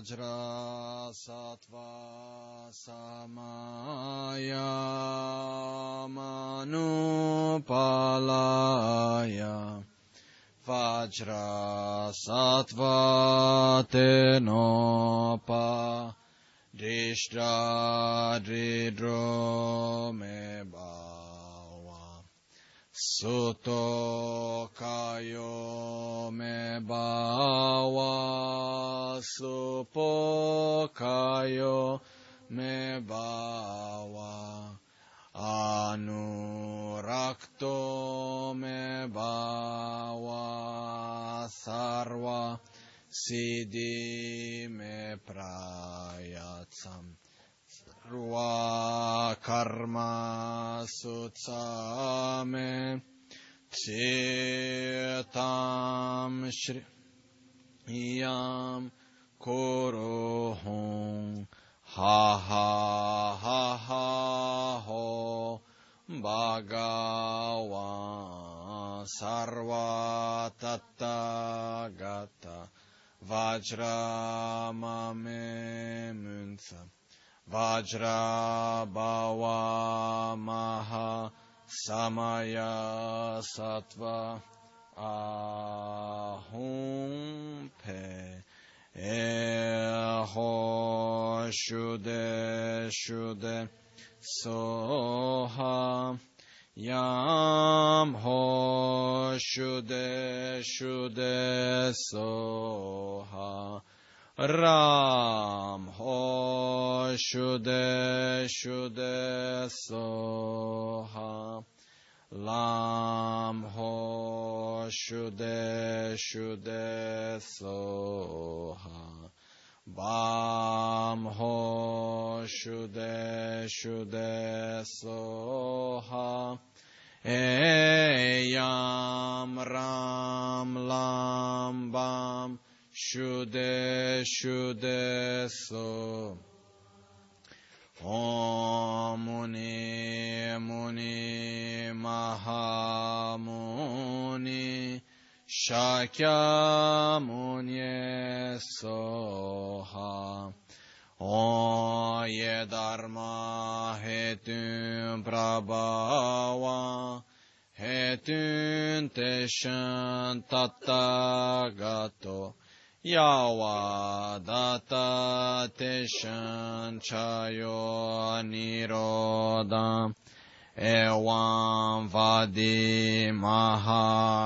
Vajra Sattva Samaya Manupalaya Vajra Sattva Tenopa Dishra Dridro Me Bawa Suto kayo me bawa, supo kayo me bawa, anurakto me bawa, sarva, sidi me prayatsam. Sarva Karma Sutsame Chitam Shri Yam Kuruhum Ha ha ha ha ho Bhagavan Sarva Tattagata Vajra Mame Munsa Vajra Bhava Maha Samaya Sattva Ahum Pe Eho Shude Shude Soha Yam Ho Shude Shude Soha Ram Ho Shude Shude Soha. Lam Ho Shude Shude Soha. Bam Ho Shude Shude Soha. Eyam Ram Lam Bam Shude Shude So. Om Muni Muni Mahamuni Shakya Muni Soha. O Ye Dharma Hetun Prabhava Hetun Teshan Tattagato Yawa Data Teshan Chayo Niroda Evam Vadi Mahashramana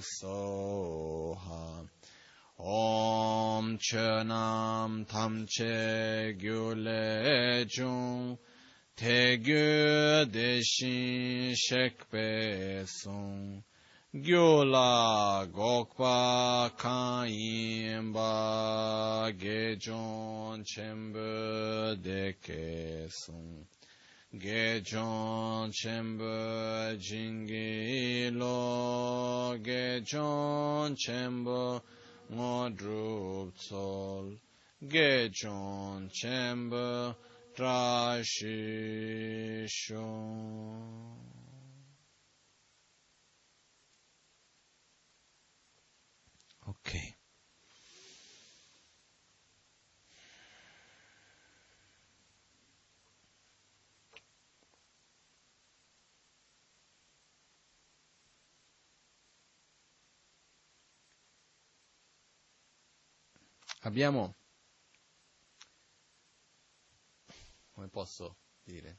Soha Om Chönam Tamche Gyule Jung. Tegyu Deshin Shekpe Sung Gyula Gokpa Kayimba Gejon Chembe Deke Sung Gejon Chembe Jingilo Gejon Chembe Ngodrup Tsol Gejon Chembe Trashishon Ok. Abbiamo, come posso dire,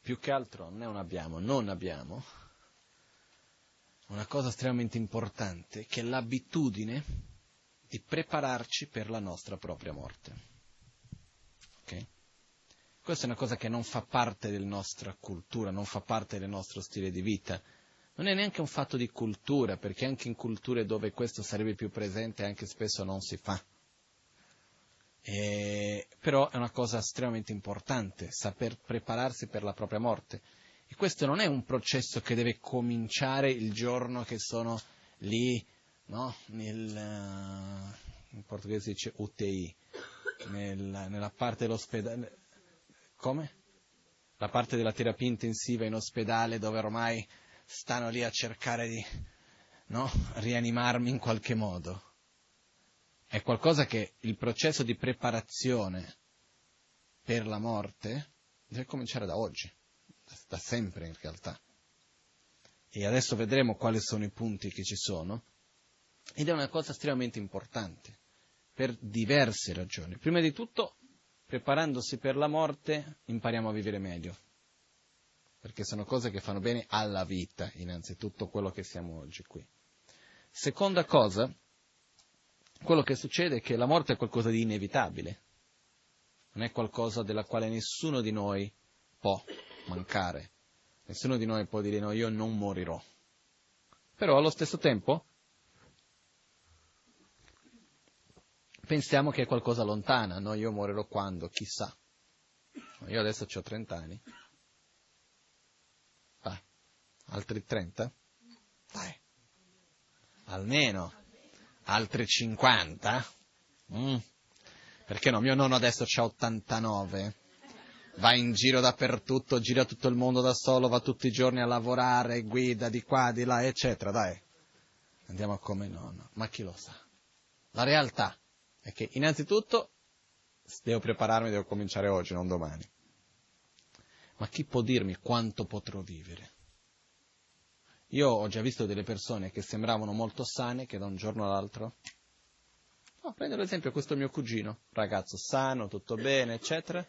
più che altro non abbiamo, non abbiamo una cosa estremamente importante, che è l'abitudine di prepararci per la nostra propria morte. Okay? Questa è una cosa che non fa parte della nostra cultura, non fa parte del nostro stile di vita. Non è neanche un fatto di cultura, perché anche in culture dove questo sarebbe più presente anche spesso non si fa. E, però è una cosa estremamente importante, saper prepararsi per la propria morte. E questo non è un processo che deve cominciare il giorno che sono lì, no? Nel, in portoghese si dice UTI, nel, nella parte dell'ospedale. Come? La parte della terapia intensiva in ospedale dove ormai stanno lì a cercare di no, rianimarmi in qualche modo. È qualcosa che il processo di preparazione per la morte deve cominciare da oggi, da sempre in realtà. E adesso vedremo quali sono i punti che ci sono. Ed è una cosa estremamente importante, per diverse ragioni. Prima di tutto, preparandosi per la morte, impariamo a vivere meglio. Perché sono cose che fanno bene alla vita, innanzitutto quello che siamo oggi qui. Seconda cosa, quello che succede è che la morte è qualcosa di inevitabile non è qualcosa della quale nessuno di noi può mancare. Nessuno di noi può dire no, io non morirò. Però allo stesso tempo pensiamo che è qualcosa lontana, no, io morirò quando, chissà. Io adesso ho 30 anni. Ah, altri 30? Dai. Almeno. Altri 50? Mm. Perché no? Mio nonno adesso ha 89, va in giro dappertutto, gira tutto il mondo da solo, va tutti i giorni a lavorare, guida di qua, di là, eccetera. Dai, andiamo come nonno. Ma chi lo sa? La realtà è che innanzitutto devo prepararmi, devo cominciare oggi, non domani. Ma chi può dirmi quanto potrò vivere? Io ho già visto delle persone che sembravano molto sane, che da un giorno all'altro No, prendo l'esempio questo mio cugino, ragazzo sano, tutto bene, eccetera.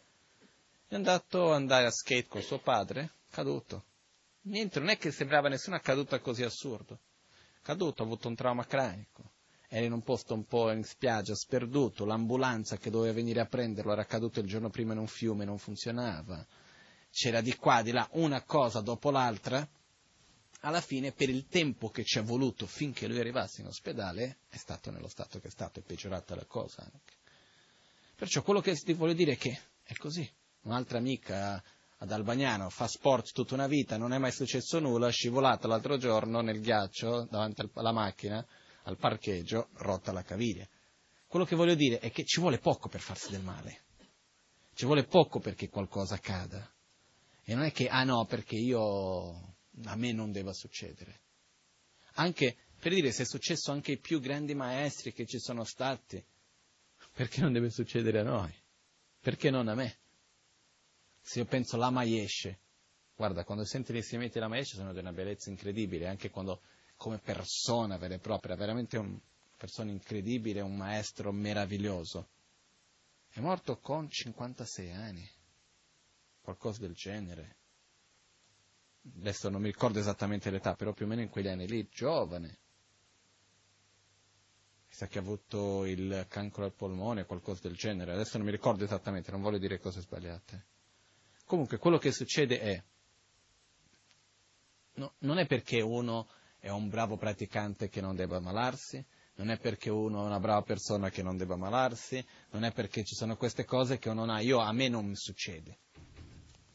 È andato ad andare a skate con suo padre, caduto. Niente, non è che sembrava nessuna caduta così assurdo. Caduto, ha avuto un trauma cranico. Era in un posto un po' in spiaggia, sperduto, l'ambulanza che doveva venire a prenderlo era caduto il giorno prima in un fiume, non funzionava. C'era di qua, di là, una cosa dopo l'altra alla fine, per il tempo che ci è voluto finché lui arrivasse in ospedale, è stato nello stato che è stato, è peggiorata la cosa anche. Perciò quello che ti voglio dire è che è così. Un'altra amica ad Albagnano fa sport tutta una vita, non è mai successo nulla, scivolata l'altro giorno nel ghiaccio davanti alla macchina, al parcheggio, rotta la caviglia. Quello che voglio dire è che ci vuole poco per farsi del male. Ci vuole poco perché qualcosa accada. E non è che, ah no, perché io a me non deve succedere. Anche, per dire, se è successo anche ai più grandi maestri che ci sono stati, perché non deve succedere a noi? Perché non a me? Se io penso alla Maiesce, guarda, quando senti gli insegnamenti della Maiesce sono di una bellezza incredibile, anche quando come persona vera e propria, veramente una persona incredibile, un maestro meraviglioso. È morto con 56 anni, qualcosa del genere adesso non mi ricordo esattamente l'età, però più o meno in quegli anni lì, giovane. Chissà che ha avuto il cancro al polmone, qualcosa del genere, adesso non mi ricordo esattamente, non voglio dire cose sbagliate. Comunque, quello che succede è, no, non è perché uno è un bravo praticante che non debba ammalarsi, non è perché uno è una brava persona che non debba ammalarsi, non è perché ci sono queste cose che uno non ha. Io, a me non mi succede.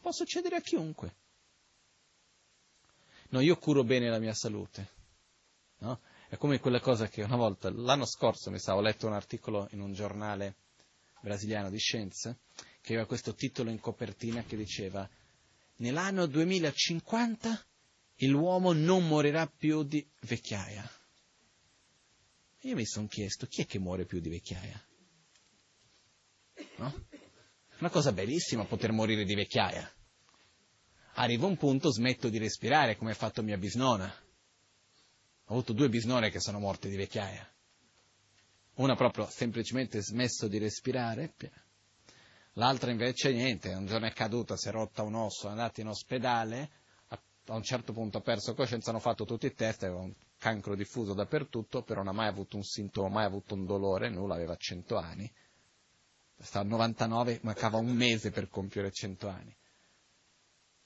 Può succedere a chiunque. No, io curo bene la mia salute. No? È come quella cosa che una volta, l'anno scorso, mi sa, ho letto un articolo in un giornale brasiliano di scienze, che aveva questo titolo in copertina che diceva nell'anno 2050 l'uomo non morirà più di vecchiaia. Io mi sono chiesto, chi è che muore più di vecchiaia? No? Una cosa bellissima poter morire di vecchiaia arriva un punto smetto di respirare, come ha fatto mia bisnona. Ho avuto due bisnone che sono morte di vecchiaia. Una proprio semplicemente smesso di respirare, l'altra invece niente, un giorno è caduta, si è rotta un osso, è andata in ospedale, a un certo punto ha perso coscienza, hanno fatto tutti i test, aveva un cancro diffuso dappertutto, però non ha mai avuto un sintomo, mai avuto un dolore, nulla, aveva 100 anni. Stava a 99, mancava un mese per compiere 100 anni.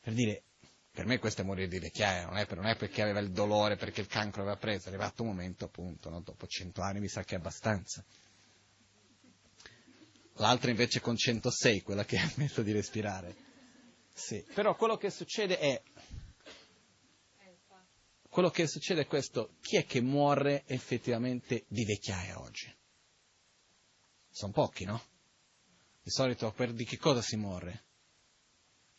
Per dire, per me questo è morire di vecchiaia, non è, non è perché aveva il dolore, perché il cancro aveva preso, è arrivato un momento appunto, no? dopo cento anni mi sa che è abbastanza. L'altra invece con 106, quella che ha smesso di respirare. Sì, però quello che succede è, quello che succede è questo, chi è che muore effettivamente di vecchiaia oggi? Sono pochi, no? Di solito per di che cosa si muore?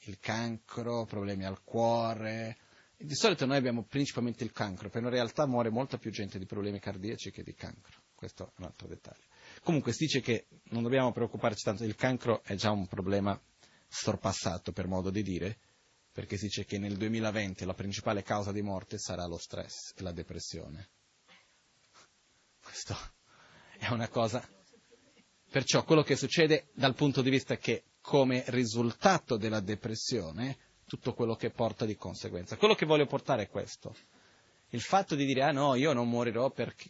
il cancro, problemi al cuore, Di solito noi abbiamo principalmente il cancro, però in realtà muore molta più gente di problemi cardiaci che di cancro. Questo è un altro dettaglio. Comunque si dice che non dobbiamo preoccuparci tanto, il cancro è già un problema sorpassato, per modo di dire, perché si dice che nel 2020 la principale causa di morte sarà lo stress e la depressione. Questo è una cosa. Perciò quello che succede dal punto di vista che come risultato della depressione tutto quello che porta di conseguenza. Quello che voglio portare è questo. Il fatto di dire, ah no, io non morirò perché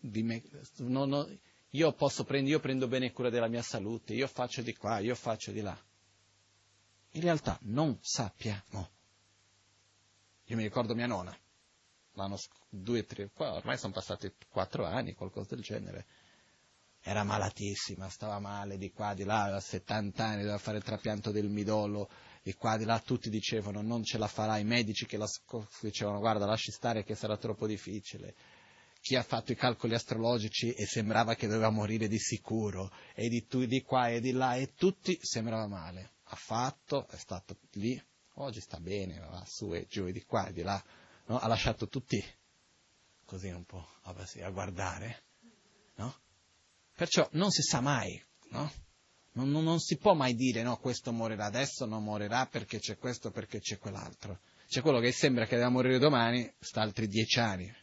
me, no, no, io prendere, io prendo bene cura della mia salute, io faccio di qua, io faccio di là. In realtà non sappiamo. Io mi ricordo mia nonna, l'anno due, tre, ormai sono passati quattro anni, qualcosa del genere. Era malatissima, stava male di qua, di là, aveva 70 anni, doveva fare il trapianto del midollo, di qua, di là, tutti dicevano non ce la farà, i medici che la dicevano guarda lasci stare che sarà troppo difficile. Chi ha fatto i calcoli astrologici e sembrava che doveva morire di sicuro, e di, tu, di qua e di là, e tutti sembrava male. Ha fatto, è stato lì, oggi sta bene, va su e giù e di qua e di là, no? ha lasciato tutti così un po' a guardare, no? Perciò non si sa mai, no? Non, non, non, si può mai dire no, questo morirà adesso, non morirà perché c'è questo, perché c'è quell'altro. C'è quello che sembra che deve morire domani, sta altri dieci anni.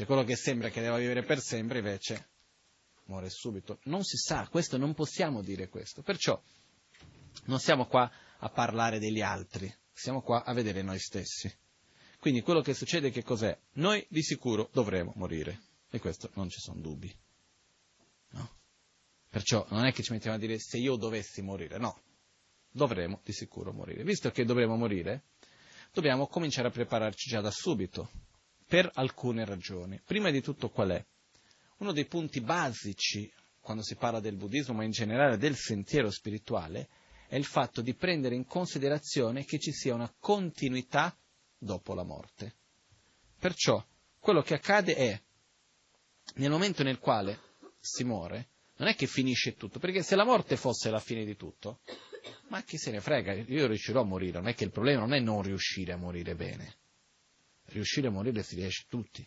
C'è quello che sembra che deve vivere per sempre, invece muore subito. Non si sa, questo non possiamo dire questo. Perciò non siamo qua a parlare degli altri, siamo qua a vedere noi stessi. Quindi quello che succede che cos'è? Noi di sicuro dovremo morire. E questo non ci sono dubbi. No? Perciò non è che ci mettiamo a dire se io dovessi morire, no, dovremo di sicuro morire. Visto che dovremo morire, dobbiamo cominciare a prepararci già da subito, per alcune ragioni. Prima di tutto qual è? Uno dei punti basici, quando si parla del buddismo, ma in generale del sentiero spirituale, è il fatto di prendere in considerazione che ci sia una continuità dopo la morte. Perciò quello che accade è, nel momento nel quale si muore, non è che finisce tutto, perché se la morte fosse la fine di tutto, ma chi se ne frega, io riuscirò a morire, non è che il problema non è non riuscire a morire bene, riuscire a morire si riesce tutti.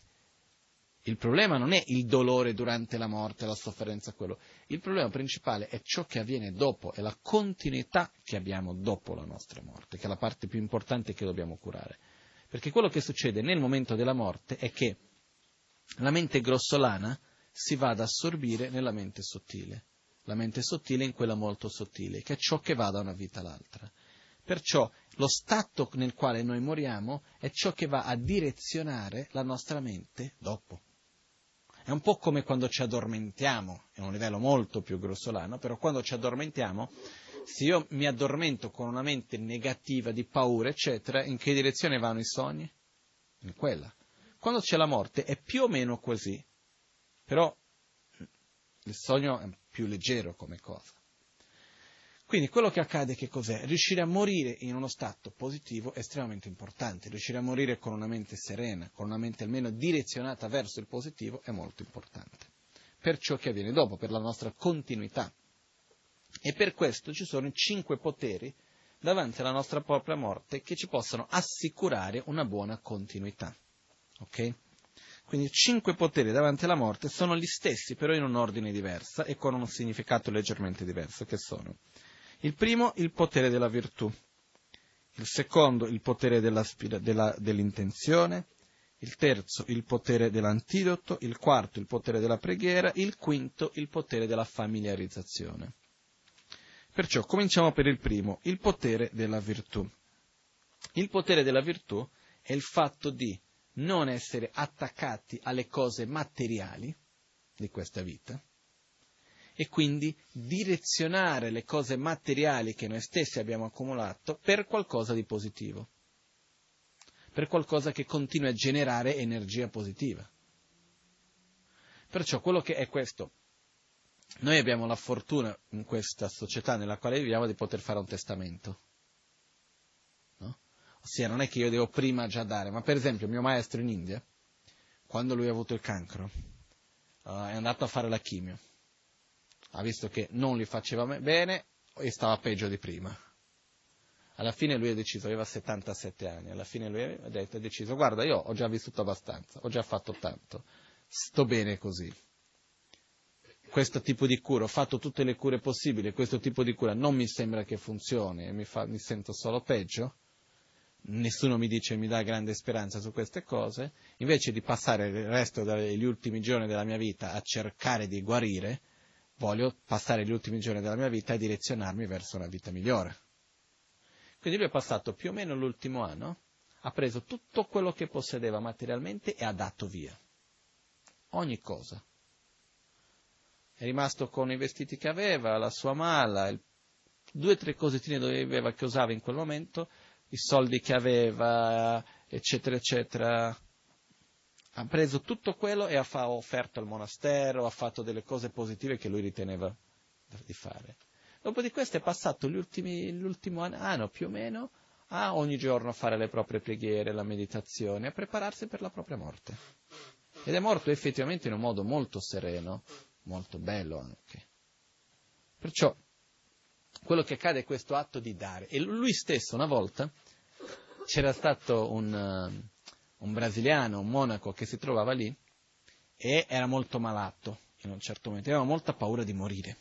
Il problema non è il dolore durante la morte, la sofferenza, quello. Il problema principale è ciò che avviene dopo, è la continuità che abbiamo dopo la nostra morte, che è la parte più importante che dobbiamo curare. Perché quello che succede nel momento della morte è che la mente grossolana si va ad assorbire nella mente sottile, la mente sottile in quella molto sottile, che è ciò che va da una vita all'altra. Perciò lo stato nel quale noi moriamo è ciò che va a direzionare la nostra mente dopo. È un po' come quando ci addormentiamo, è un livello molto più grossolano, però quando ci addormentiamo, se io mi addormento con una mente negativa di paura, eccetera, in che direzione vanno i sogni? In quella. Quando c'è la morte è più o meno così. Però il sogno è più leggero come cosa. Quindi quello che accade che cos'è? Riuscire a morire in uno stato positivo è estremamente importante, riuscire a morire con una mente serena, con una mente almeno direzionata verso il positivo è molto importante. Per ciò che avviene dopo, per la nostra continuità. E per questo ci sono i cinque poteri davanti alla nostra propria morte che ci possono assicurare una buona continuità. Ok? Quindi cinque poteri davanti alla morte sono gli stessi, però in un ordine diverso e con un significato leggermente diverso, che sono il primo il potere della virtù, il secondo il potere della, dell'intenzione, il terzo il potere dell'antidoto, il quarto il potere della preghiera, il quinto il potere della familiarizzazione. Perciò cominciamo per il primo, il potere della virtù. Il potere della virtù è il fatto di non essere attaccati alle cose materiali di questa vita e quindi direzionare le cose materiali che noi stessi abbiamo accumulato per qualcosa di positivo, per qualcosa che continui a generare energia positiva. Perciò quello che è questo, noi abbiamo la fortuna in questa società nella quale viviamo di poter fare un testamento. Ossia, non è che io devo prima già dare, ma per esempio mio maestro in India, quando lui ha avuto il cancro, uh, è andato a fare la chimio. Ha visto che non gli faceva bene e stava peggio di prima. Alla fine lui ha deciso, aveva 77 anni, alla fine lui ha, detto, ha deciso, guarda, io ho già vissuto abbastanza, ho già fatto tanto, sto bene così. Questo tipo di cura, ho fatto tutte le cure possibili, questo tipo di cura non mi sembra che funzioni, mi, fa, mi sento solo peggio, nessuno mi dice, mi dà grande speranza su queste cose, invece di passare il resto degli ultimi giorni della mia vita a cercare di guarire, voglio passare gli ultimi giorni della mia vita a direzionarmi verso una vita migliore. Quindi lui ha passato più o meno l'ultimo anno, ha preso tutto quello che possedeva materialmente e ha dato via. Ogni cosa. È rimasto con i vestiti che aveva, la sua mala, il, due o tre cosettine che aveva che usava in quel momento, i soldi che aveva, eccetera, eccetera. Ha preso tutto quello e ha offerto al monastero, ha fatto delle cose positive che lui riteneva di fare. Dopo di questo è passato ultimi, l'ultimo anno più o meno a ogni giorno fare le proprie preghiere, la meditazione, a prepararsi per la propria morte. Ed è morto effettivamente in un modo molto sereno, molto bello anche. Perciò quello che accade è questo atto di dare. E lui stesso una volta c'era stato un, un brasiliano, un monaco che si trovava lì e era molto malato in un certo momento, aveva molta paura di morire.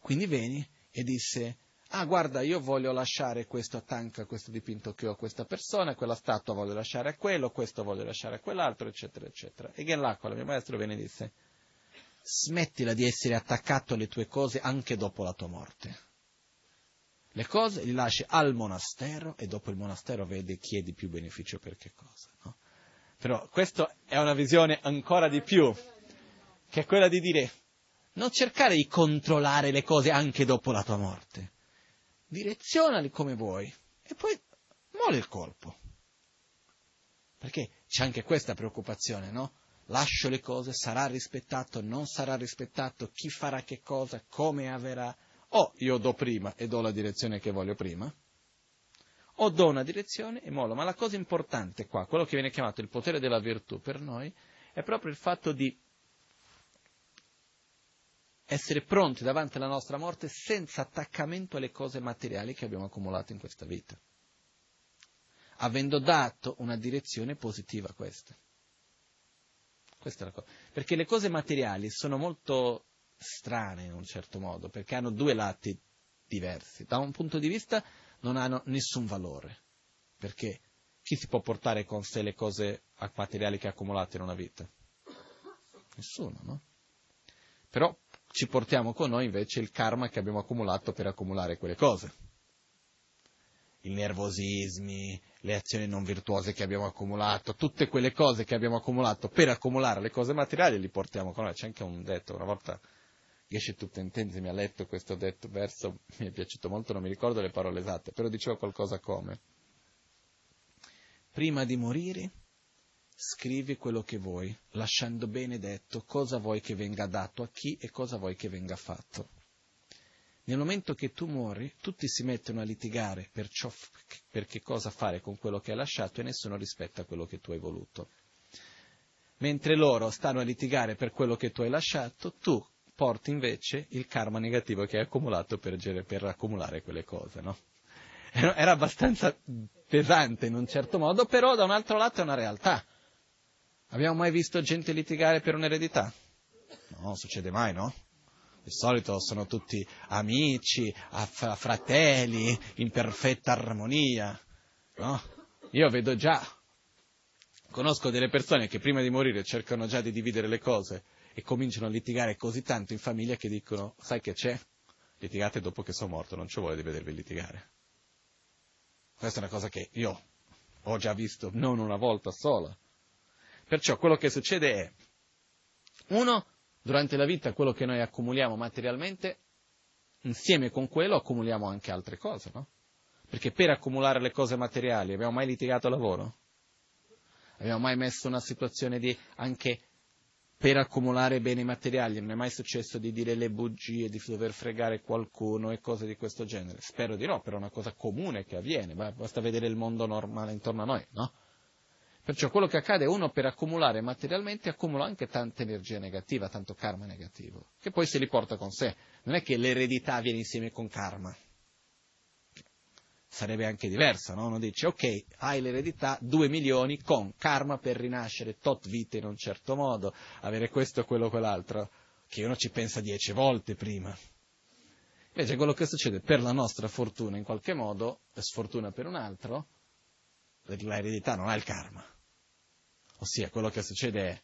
Quindi venne e disse, ah guarda io voglio lasciare questo tanca, questo dipinto che ho a questa persona, quella statua voglio lasciare a quello, questo voglio lasciare a quell'altro, eccetera, eccetera. E Genlacqua, il mio maestro, venne e disse, smettila di essere attaccato alle tue cose anche dopo la tua morte le cose, li lasci al monastero e dopo il monastero vede chi è di più beneficio per che cosa. No? Però questa è una visione ancora di più, che è quella di dire non cercare di controllare le cose anche dopo la tua morte, direzionali come vuoi e poi mole il colpo. Perché c'è anche questa preoccupazione, no? Lascio le cose, sarà rispettato, non sarà rispettato, chi farà che cosa, come avverrà o io do prima e do la direzione che voglio prima, o do una direzione e mollo. Ma la cosa importante qua, quello che viene chiamato il potere della virtù per noi, è proprio il fatto di essere pronti davanti alla nostra morte senza attaccamento alle cose materiali che abbiamo accumulato in questa vita, avendo dato una direzione positiva a queste. Questa è la cosa. Perché le cose materiali sono molto strane in un certo modo, perché hanno due lati diversi. Da un punto di vista non hanno nessun valore, perché chi si può portare con sé le cose materiali che ha accumulato in una vita? Nessuno, no? Però ci portiamo con noi invece il karma che abbiamo accumulato per accumulare quelle cose. I nervosismi, le azioni non virtuose che abbiamo accumulato, tutte quelle cose che abbiamo accumulato per accumulare le cose materiali li portiamo con noi. C'è anche un detto, una volta Geshe Tuttentenssi mi ha letto questo detto verso, mi è piaciuto molto, non mi ricordo le parole esatte, però diceva qualcosa come prima di morire scrivi quello che vuoi, lasciando bene detto cosa vuoi che venga dato a chi e cosa vuoi che venga fatto. Nel momento che tu muori, tutti si mettono a litigare per, ciò, per che cosa fare con quello che hai lasciato e nessuno rispetta quello che tu hai voluto. Mentre loro stanno a litigare per quello che tu hai lasciato, tu porti invece il karma negativo che hai accumulato per, per accumulare quelle cose, no? Era abbastanza pesante in un certo modo, però da un altro lato è una realtà. Abbiamo mai visto gente litigare per un'eredità? No, succede mai, no? Di solito sono tutti amici, fratelli, in perfetta armonia, no? Io vedo già, conosco delle persone che prima di morire cercano già di dividere le cose e cominciano a litigare così tanto in famiglia che dicono, sai che c'è? Litigate dopo che sono morto, non ci vuole di vedervi litigare. Questa è una cosa che io ho già visto non una volta sola. Perciò quello che succede è, uno, durante la vita quello che noi accumuliamo materialmente, insieme con quello accumuliamo anche altre cose, no? Perché per accumulare le cose materiali abbiamo mai litigato a lavoro? Abbiamo mai messo una situazione di anche per accumulare beni materiali. Non è mai successo di dire le bugie, di dover fregare qualcuno e cose di questo genere. Spero di no, però è una cosa comune che avviene, basta vedere il mondo normale intorno a noi, no? Perciò quello che accade è uno per accumulare materialmente accumula anche tanta energia negativa, tanto karma negativo, che poi se li porta con sé. Non è che l'eredità viene insieme con karma. Sarebbe anche diversa, no? Uno dice, ok, hai l'eredità, 2 milioni con karma per rinascere, tot vite in un certo modo, avere questo, quello, quell'altro, che uno ci pensa dieci volte prima. Invece quello che succede per la nostra fortuna in qualche modo, e sfortuna per un altro, l'eredità non ha il karma. Ossia, quello che succede è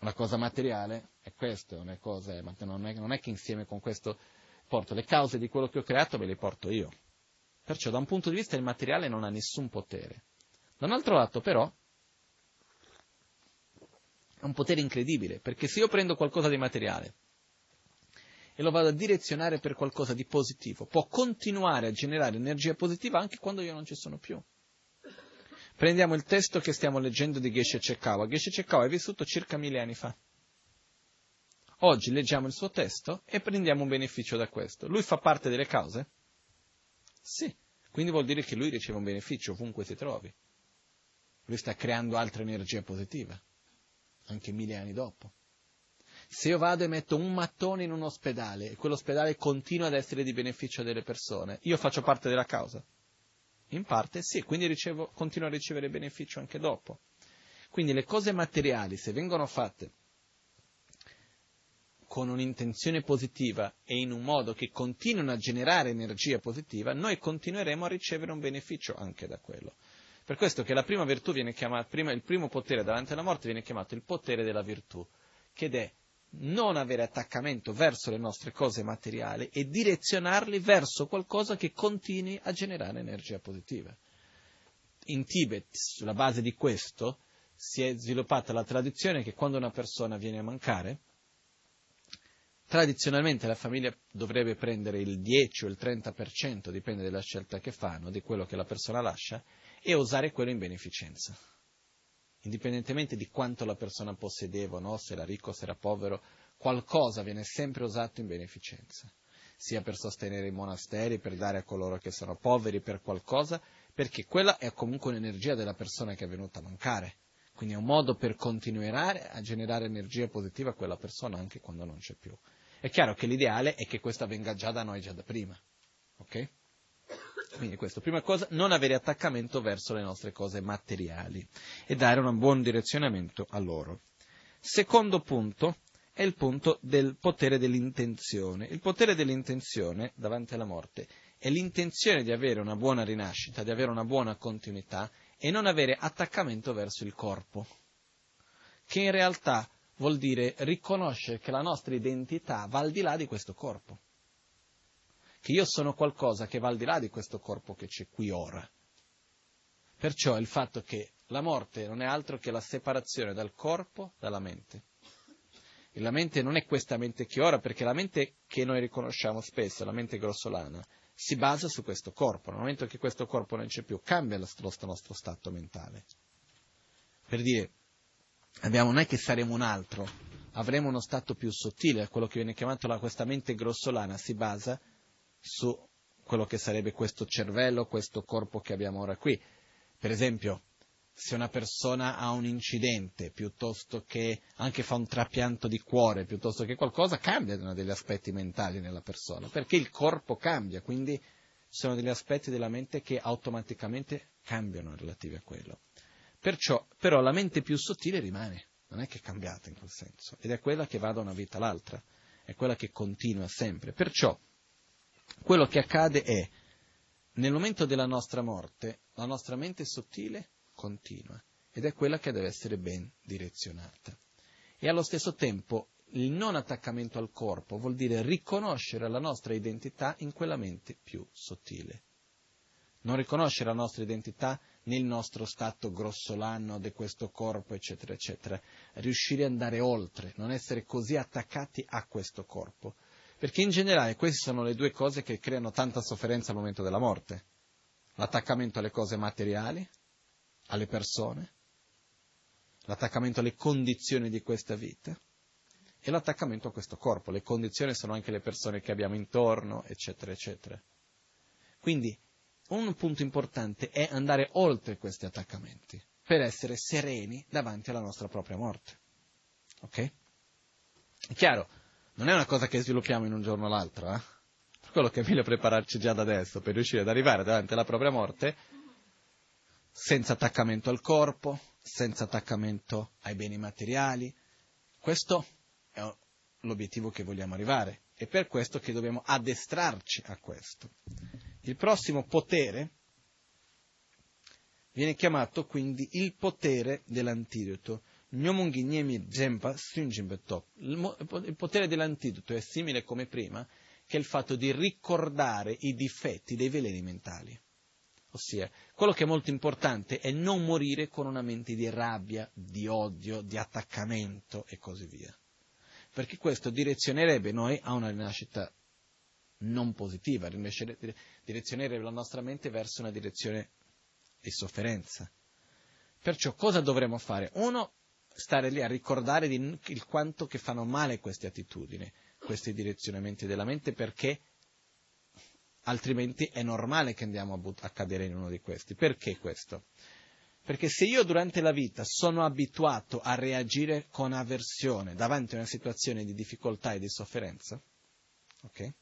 una cosa materiale, è questo, è, cosa, non è, non è che insieme con questo porto le cause di quello che ho creato, me le porto io. Perciò da un punto di vista il materiale non ha nessun potere. Da un altro lato però è un potere incredibile, perché se io prendo qualcosa di materiale e lo vado a direzionare per qualcosa di positivo, può continuare a generare energia positiva anche quando io non ci sono più. Prendiamo il testo che stiamo leggendo di Geshe Chekawa. Geshe Chekawa è vissuto circa mille anni fa. Oggi leggiamo il suo testo e prendiamo un beneficio da questo. Lui fa parte delle cause? Sì, quindi vuol dire che lui riceve un beneficio ovunque si trovi. Lui sta creando altra energia positiva, anche mille anni dopo. Se io vado e metto un mattone in un ospedale e quell'ospedale continua ad essere di beneficio delle persone, io faccio parte della causa? In parte sì, quindi ricevo, continuo a ricevere beneficio anche dopo. Quindi le cose materiali, se vengono fatte con un'intenzione positiva e in un modo che continuino a generare energia positiva, noi continueremo a ricevere un beneficio anche da quello. Per questo che la prima virtù viene chiamata, prima, il primo potere davanti alla morte viene chiamato il potere della virtù, che è non avere attaccamento verso le nostre cose materiali e direzionarli verso qualcosa che continui a generare energia positiva. In Tibet, sulla base di questo, si è sviluppata la tradizione che quando una persona viene a mancare, Tradizionalmente la famiglia dovrebbe prendere il 10 o il 30%, dipende dalla scelta che fanno, di quello che la persona lascia, e usare quello in beneficenza. Indipendentemente di quanto la persona possedeva, no? se era ricco, se era povero, qualcosa viene sempre usato in beneficenza, sia per sostenere i monasteri, per dare a coloro che sono poveri, per qualcosa, perché quella è comunque un'energia della persona che è venuta a mancare. Quindi è un modo per continuare a generare energia positiva a quella persona anche quando non c'è più. È chiaro che l'ideale è che questo avvenga già da noi, già da prima. Ok? Quindi questo, prima cosa, non avere attaccamento verso le nostre cose materiali e dare un buon direzionamento a loro. Secondo punto è il punto del potere dell'intenzione. Il potere dell'intenzione davanti alla morte è l'intenzione di avere una buona rinascita, di avere una buona continuità e non avere attaccamento verso il corpo, che in realtà vuol dire riconoscere che la nostra identità va al di là di questo corpo, che io sono qualcosa che va al di là di questo corpo che c'è qui ora. Perciò il fatto che la morte non è altro che la separazione dal corpo dalla mente. E la mente non è questa mente che ora, perché la mente che noi riconosciamo spesso, la mente grossolana, si basa su questo corpo. Nel momento che questo corpo non c'è più, cambia il nostro stato mentale. Per dire, abbiamo, non è che saremo un altro, avremo uno stato più sottile, quello che viene chiamato la, questa mente grossolana si basa su quello che sarebbe questo cervello, questo corpo che abbiamo ora qui. Per esempio, se una persona ha un incidente, piuttosto che anche fa un trapianto di cuore, piuttosto che qualcosa, cambiano degli aspetti mentali nella persona, perché il corpo cambia, quindi sono degli aspetti della mente che automaticamente cambiano relativi a quello. Perciò, però, la mente più sottile rimane, non è che è cambiata in quel senso, ed è quella che va da una vita all'altra, è quella che continua sempre. Perciò, quello che accade è, nel momento della nostra morte, la nostra mente sottile continua, ed è quella che deve essere ben direzionata. E allo stesso tempo, il non attaccamento al corpo vuol dire riconoscere la nostra identità in quella mente più sottile. Non riconoscere la nostra identità nel nostro stato grossolano di questo corpo, eccetera, eccetera. Riuscire ad andare oltre, non essere così attaccati a questo corpo. Perché in generale queste sono le due cose che creano tanta sofferenza al momento della morte. L'attaccamento alle cose materiali, alle persone, l'attaccamento alle condizioni di questa vita e l'attaccamento a questo corpo. Le condizioni sono anche le persone che abbiamo intorno, eccetera, eccetera. Quindi un punto importante è andare oltre questi attaccamenti per essere sereni davanti alla nostra propria morte. Ok? È chiaro, non è una cosa che sviluppiamo in un giorno o l'altro, eh? Per quello che è meglio prepararci già da adesso per riuscire ad arrivare davanti alla propria morte senza attaccamento al corpo, senza attaccamento ai beni materiali. Questo è l'obiettivo che vogliamo arrivare. È per questo che dobbiamo addestrarci a questo. Il prossimo potere viene chiamato quindi il potere dell'antidoto. Il potere dell'antidoto è simile come prima, che è il fatto di ricordare i difetti dei veleni mentali. Ossia, quello che è molto importante è non morire con una mente di rabbia, di odio, di attaccamento e così via perché questo direzionerebbe noi a una rinascita non positiva, direzionerebbe la nostra mente verso una direzione di sofferenza. Perciò cosa dovremmo fare? Uno, stare lì a ricordare di, il quanto che fanno male queste attitudini, questi direzionamenti della mente, perché altrimenti è normale che andiamo a, but- a cadere in uno di questi. Perché questo? Perché se io durante la vita sono abituato a reagire con avversione davanti a una situazione di difficoltà e di sofferenza, okay?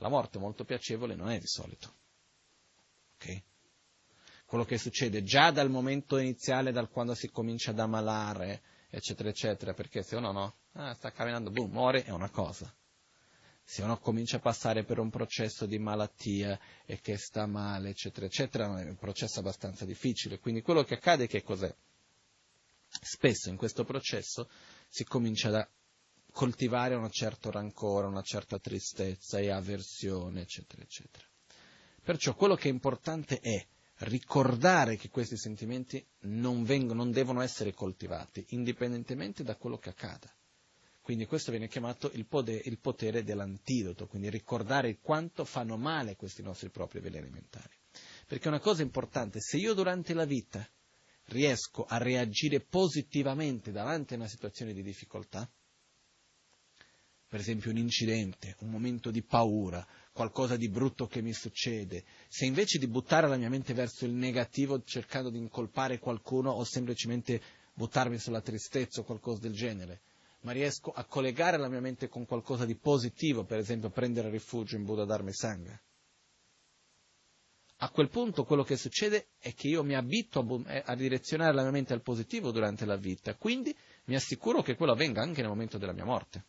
La morte molto piacevole non è di solito. Okay? Quello che succede già dal momento iniziale, dal quando si comincia ad ammalare, eccetera, eccetera, perché se uno no, ah, sta camminando, boom, muore, è una cosa se uno comincia a passare per un processo di malattia e che sta male, eccetera, eccetera, è un processo abbastanza difficile. Quindi quello che accade che cos'è? Spesso in questo processo si comincia a coltivare un certo rancore, una certa tristezza e avversione, eccetera, eccetera. Perciò quello che è importante è ricordare che questi sentimenti non, vengono, non devono essere coltivati, indipendentemente da quello che accada. Quindi questo viene chiamato il potere, il potere dell'antidoto, quindi ricordare quanto fanno male questi nostri propri veleni mentali. Perché una cosa importante, se io durante la vita riesco a reagire positivamente davanti a una situazione di difficoltà, per esempio un incidente, un momento di paura, qualcosa di brutto che mi succede, se invece di buttare la mia mente verso il negativo cercando di incolpare qualcuno o semplicemente buttarmi sulla tristezza o qualcosa del genere, ma riesco a collegare la mia mente con qualcosa di positivo, per esempio prendere rifugio in Buddha Dharma e Sangha. A quel punto quello che succede è che io mi abito a, a direzionare la mia mente al positivo durante la vita, quindi mi assicuro che quello avvenga anche nel momento della mia morte.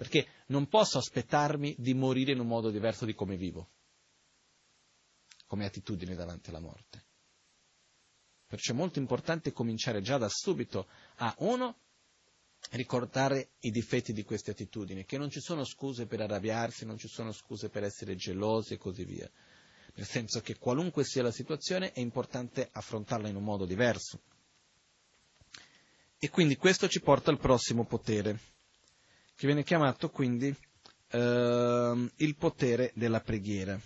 Perché non posso aspettarmi di morire in un modo diverso di come vivo, come attitudine davanti alla morte. Perciò è molto importante cominciare già da subito a, uno, ricordare i difetti di queste attitudini, che non ci sono scuse per arrabbiarsi, non ci sono scuse per essere gelosi e così via. Nel senso che qualunque sia la situazione è importante affrontarla in un modo diverso. E quindi questo ci porta al prossimo potere, che viene chiamato quindi eh, il potere della preghiera.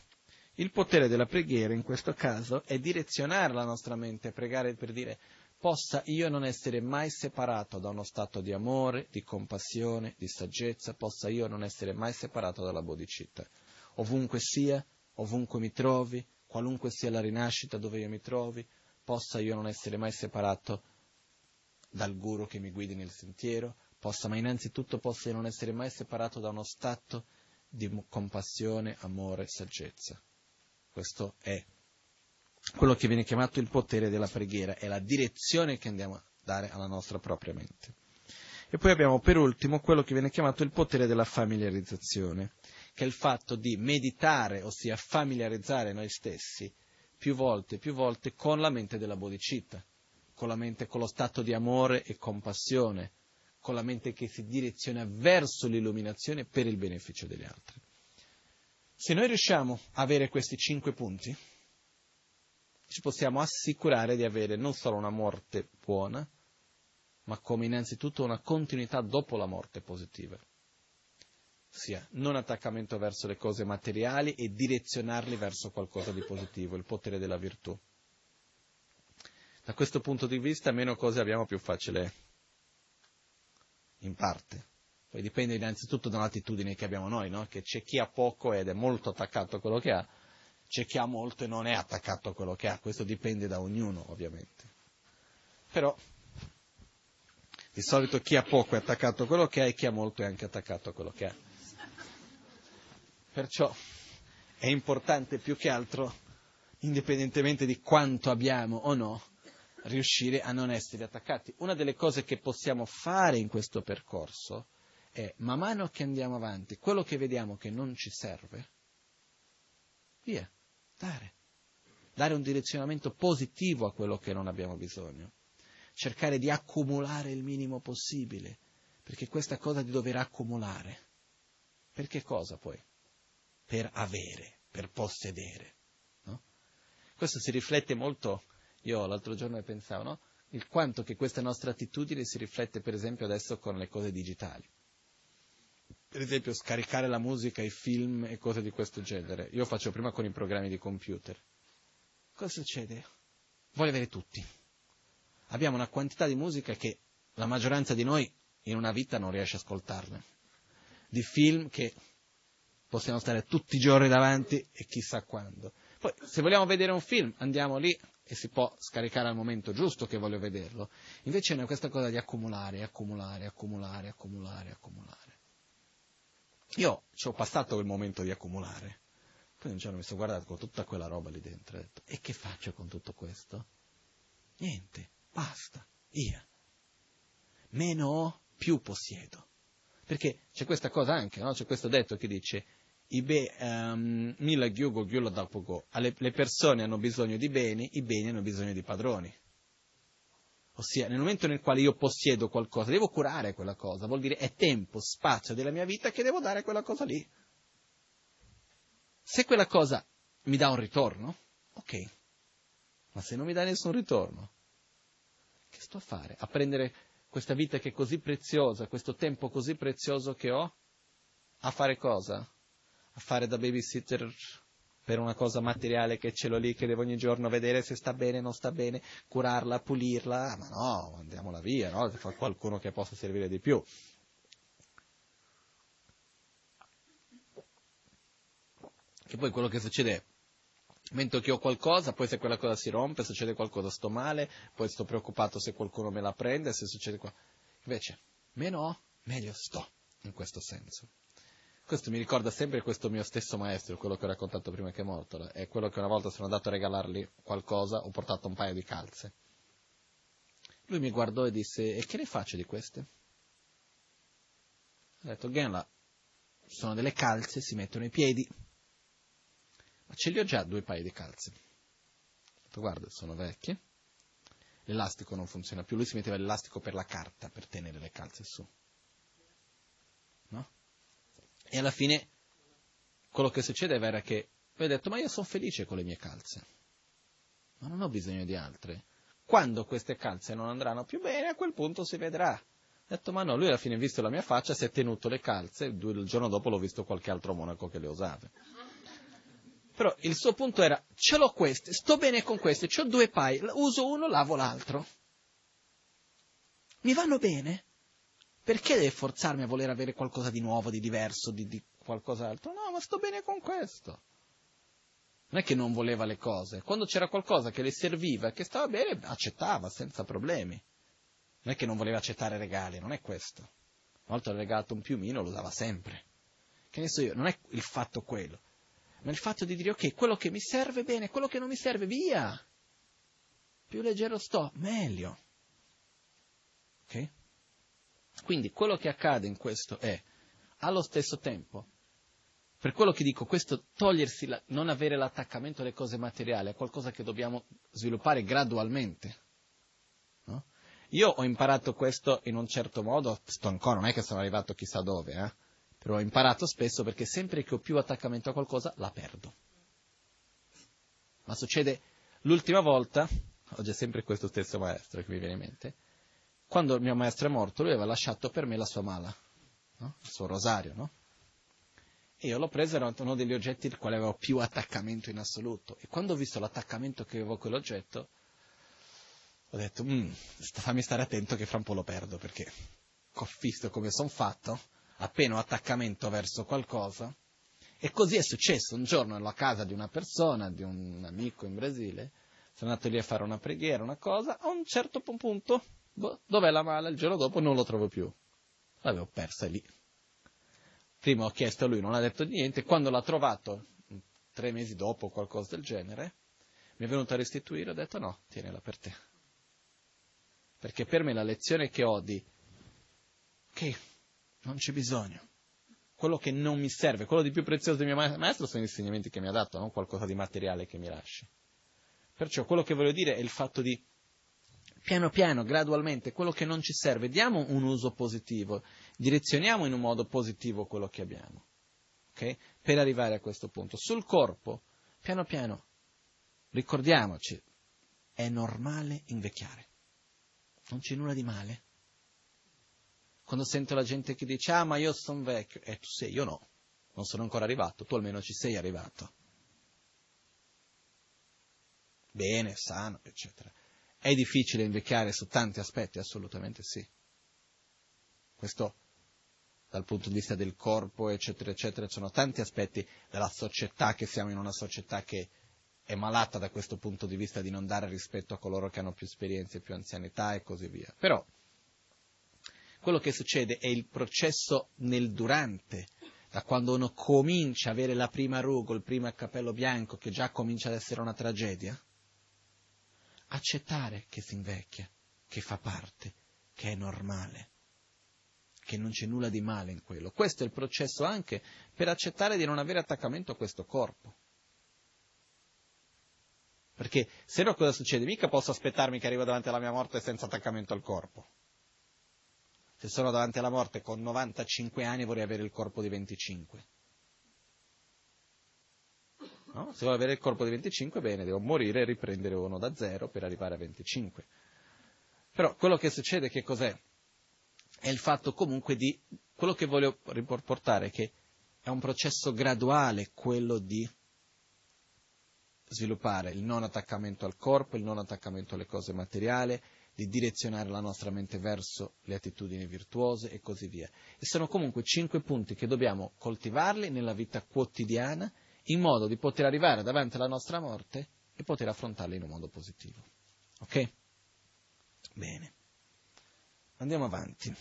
Il potere della preghiera in questo caso è direzionare la nostra mente, pregare per dire possa io non essere mai separato da uno stato di amore, di compassione, di saggezza, possa io non essere mai separato dalla bodhicitta. Ovunque sia, ovunque mi trovi, qualunque sia la rinascita dove io mi trovi, possa io non essere mai separato dal guru che mi guidi nel sentiero, possa, ma innanzitutto possa non essere mai separato da uno stato di compassione, amore, saggezza. Questo è quello che viene chiamato il potere della preghiera, è la direzione che andiamo a dare alla nostra propria mente. E poi abbiamo per ultimo quello che viene chiamato il potere della familiarizzazione, che è il fatto di meditare, ossia familiarizzare noi stessi più volte, più volte con la mente della bodhicitta, con la mente, con lo stato di amore e compassione, con la mente che si direziona verso l'illuminazione per il beneficio degli altri. Se noi riusciamo a avere questi cinque punti, ci possiamo assicurare di avere non solo una morte buona, ma come innanzitutto una continuità dopo la morte positiva. Ossia, non attaccamento verso le cose materiali e direzionarli verso qualcosa di positivo, il potere della virtù. Da questo punto di vista, meno cose abbiamo più facile in parte. Poi dipende innanzitutto dall'attitudine che abbiamo noi, no? che c'è chi ha poco ed è molto attaccato a quello che ha, c'è chi ha molto e non è attaccato a quello che ha, questo dipende da ognuno ovviamente. Però di solito chi ha poco è attaccato a quello che ha e chi ha molto è anche attaccato a quello che ha. Perciò è importante più che altro, indipendentemente di quanto abbiamo o no, riuscire a non essere attaccati. Una delle cose che possiamo fare in questo percorso è, man mano che andiamo avanti, quello che vediamo che non ci serve, via, dare. Dare un direzionamento positivo a quello che non abbiamo bisogno. Cercare di accumulare il minimo possibile, perché questa cosa di dover accumulare, per che cosa poi? Per avere, per possedere. No? Questo si riflette molto io l'altro giorno pensavo, no? Il quanto che questa nostra attitudine si riflette, per esempio, adesso con le cose digitali. Per esempio, scaricare la musica, i film e cose di questo genere. Io faccio prima con i programmi di computer. Cosa succede? Voglio avere tutti. Abbiamo una quantità di musica che la maggioranza di noi in una vita non riesce a ascoltarne. Di film che possiamo stare tutti i giorni davanti e chissà quando. Poi, se vogliamo vedere un film, andiamo lì, e si può scaricare al momento giusto che voglio vederlo. Invece è questa cosa di accumulare, accumulare, accumulare, accumulare, accumulare. Io ci ho passato quel momento di accumulare. Poi un giorno mi sono guardato con tutta quella roba lì dentro e ho detto, e che faccio con tutto questo? Niente, basta, via. Meno ho, più possiedo. Perché c'è questa cosa anche, no? c'è questo detto che dice, i be, um, mila gyugo gyulo dapogo. Le persone hanno bisogno di beni, i beni hanno bisogno di padroni. Ossia, nel momento nel quale io possiedo qualcosa, devo curare quella cosa, vuol dire è tempo, spazio della mia vita che devo dare a quella cosa lì. Se quella cosa mi dà un ritorno, ok, ma se non mi dà nessun ritorno, che sto a fare? A prendere questa vita che è così preziosa, questo tempo così prezioso che ho, a fare cosa? A fare da babysitter per una cosa materiale che ce l'ho lì, che devo ogni giorno vedere se sta bene, non sta bene, curarla, pulirla, ah, ma no, andiamola via, no? Qualcuno che possa servire di più. Che poi quello che succede Mento che ho qualcosa, poi se quella cosa si rompe, succede qualcosa, sto male, poi sto preoccupato se qualcuno me la prende, se succede qua. Invece, meno ho, meglio sto, in questo senso. Questo mi ricorda sempre questo mio stesso maestro, quello che ho raccontato prima che è morto, è quello che una volta sono andato a regalargli qualcosa, ho portato un paio di calze. Lui mi guardò e disse, e che ne faccio di queste? Ho detto, Genla, sono delle calze, si mettono i piedi, ma ce li ho già due paio di calze. Ho detto, guarda, sono vecchie, l'elastico non funziona più, lui si metteva l'elastico per la carta, per tenere le calze su. E alla fine quello che succede è che poi ho detto, ma io sono felice con le mie calze, ma non ho bisogno di altre. Quando queste calze non andranno più bene, a quel punto si vedrà. Ho detto, ma no, lui alla fine, visto la mia faccia, si è tenuto le calze, il giorno dopo l'ho visto qualche altro monaco che le usava. Però il suo punto era, ce l'ho queste, sto bene con queste, ho due paio, uso uno, lavo l'altro. Mi vanno bene? Perché deve forzarmi a voler avere qualcosa di nuovo, di diverso, di, di qualcos'altro? No, ma sto bene con questo. Non è che non voleva le cose. Quando c'era qualcosa che le serviva e che stava bene, accettava senza problemi. Non è che non voleva accettare regali, non è questo. Una volta ho regalato un piumino, lo dava sempre. Che ne so io, non è il fatto quello, ma il fatto di dire ok, quello che mi serve bene, quello che non mi serve, via. Più leggero sto, meglio. Ok? Quindi quello che accade in questo è, allo stesso tempo, per quello che dico, questo togliersi, la, non avere l'attaccamento alle cose materiali, è qualcosa che dobbiamo sviluppare gradualmente. No? Io ho imparato questo in un certo modo, sto ancora, non è che sono arrivato chissà dove, eh? però ho imparato spesso perché sempre che ho più attaccamento a qualcosa, la perdo. Ma succede l'ultima volta, oggi è sempre questo stesso maestro che mi viene in mente, quando il mio maestro è morto, lui aveva lasciato per me la sua mala, no? il suo rosario, no? E io l'ho preso, era uno degli oggetti al quale avevo più attaccamento in assoluto. E quando ho visto l'attaccamento che avevo a quell'oggetto, ho detto, mm, fammi stare attento che fra un po' lo perdo, perché ho visto come sono fatto, appena ho attaccamento verso qualcosa. E così è successo un giorno nella casa di una persona, di un amico in Brasile, sono andato lì a fare una preghiera, una cosa, a un certo punto boh, dov'è la mala? Il giorno dopo non lo trovo più. L'avevo persa lì. Prima ho chiesto a lui, non ha detto niente, quando l'ha trovato, tre mesi dopo, qualcosa del genere, mi è venuto a restituire, ho detto no, tienila per te. Perché per me la lezione che ho di che non c'è bisogno, quello che non mi serve, quello di più prezioso del mio maestro sono gli insegnamenti che mi ha dato, non qualcosa di materiale che mi lasci. Perciò quello che voglio dire è il fatto di piano piano, gradualmente, quello che non ci serve, diamo un uso positivo, direzioniamo in un modo positivo quello che abbiamo, okay? per arrivare a questo punto. Sul corpo, piano piano, ricordiamoci, è normale invecchiare, non c'è nulla di male. Quando sento la gente che dice, ah ma io sono vecchio, e eh, tu sei, io no, non sono ancora arrivato, tu almeno ci sei arrivato. Bene, sano, eccetera. È difficile invecchiare su tanti aspetti? Assolutamente sì. Questo dal punto di vista del corpo, eccetera, eccetera, sono tanti aspetti della società, che siamo in una società che è malata da questo punto di vista di non dare rispetto a coloro che hanno più esperienze, più anzianità e così via. Però quello che succede è il processo nel durante, da quando uno comincia a avere la prima ruga, il primo capello bianco, che già comincia ad essere una tragedia. Accettare che si invecchia, che fa parte, che è normale, che non c'è nulla di male in quello. Questo è il processo anche per accettare di non avere attaccamento a questo corpo. Perché se no cosa succede? Mica posso aspettarmi che arrivo davanti alla mia morte senza attaccamento al corpo. Se sono davanti alla morte con 95 anni vorrei avere il corpo di 25. No? Se vuoi avere il corpo di 25, bene, devo morire e riprendere uno da zero per arrivare a 25. Però quello che succede che cos'è? È il fatto comunque di, quello che voglio riportare è che è un processo graduale quello di sviluppare il non attaccamento al corpo, il non attaccamento alle cose materiali, di direzionare la nostra mente verso le attitudini virtuose e così via. E sono comunque cinque punti che dobbiamo coltivarli nella vita quotidiana in modo di poter arrivare davanti alla nostra morte e poter affrontarli in un modo positivo. Ok? Bene. Andiamo avanti,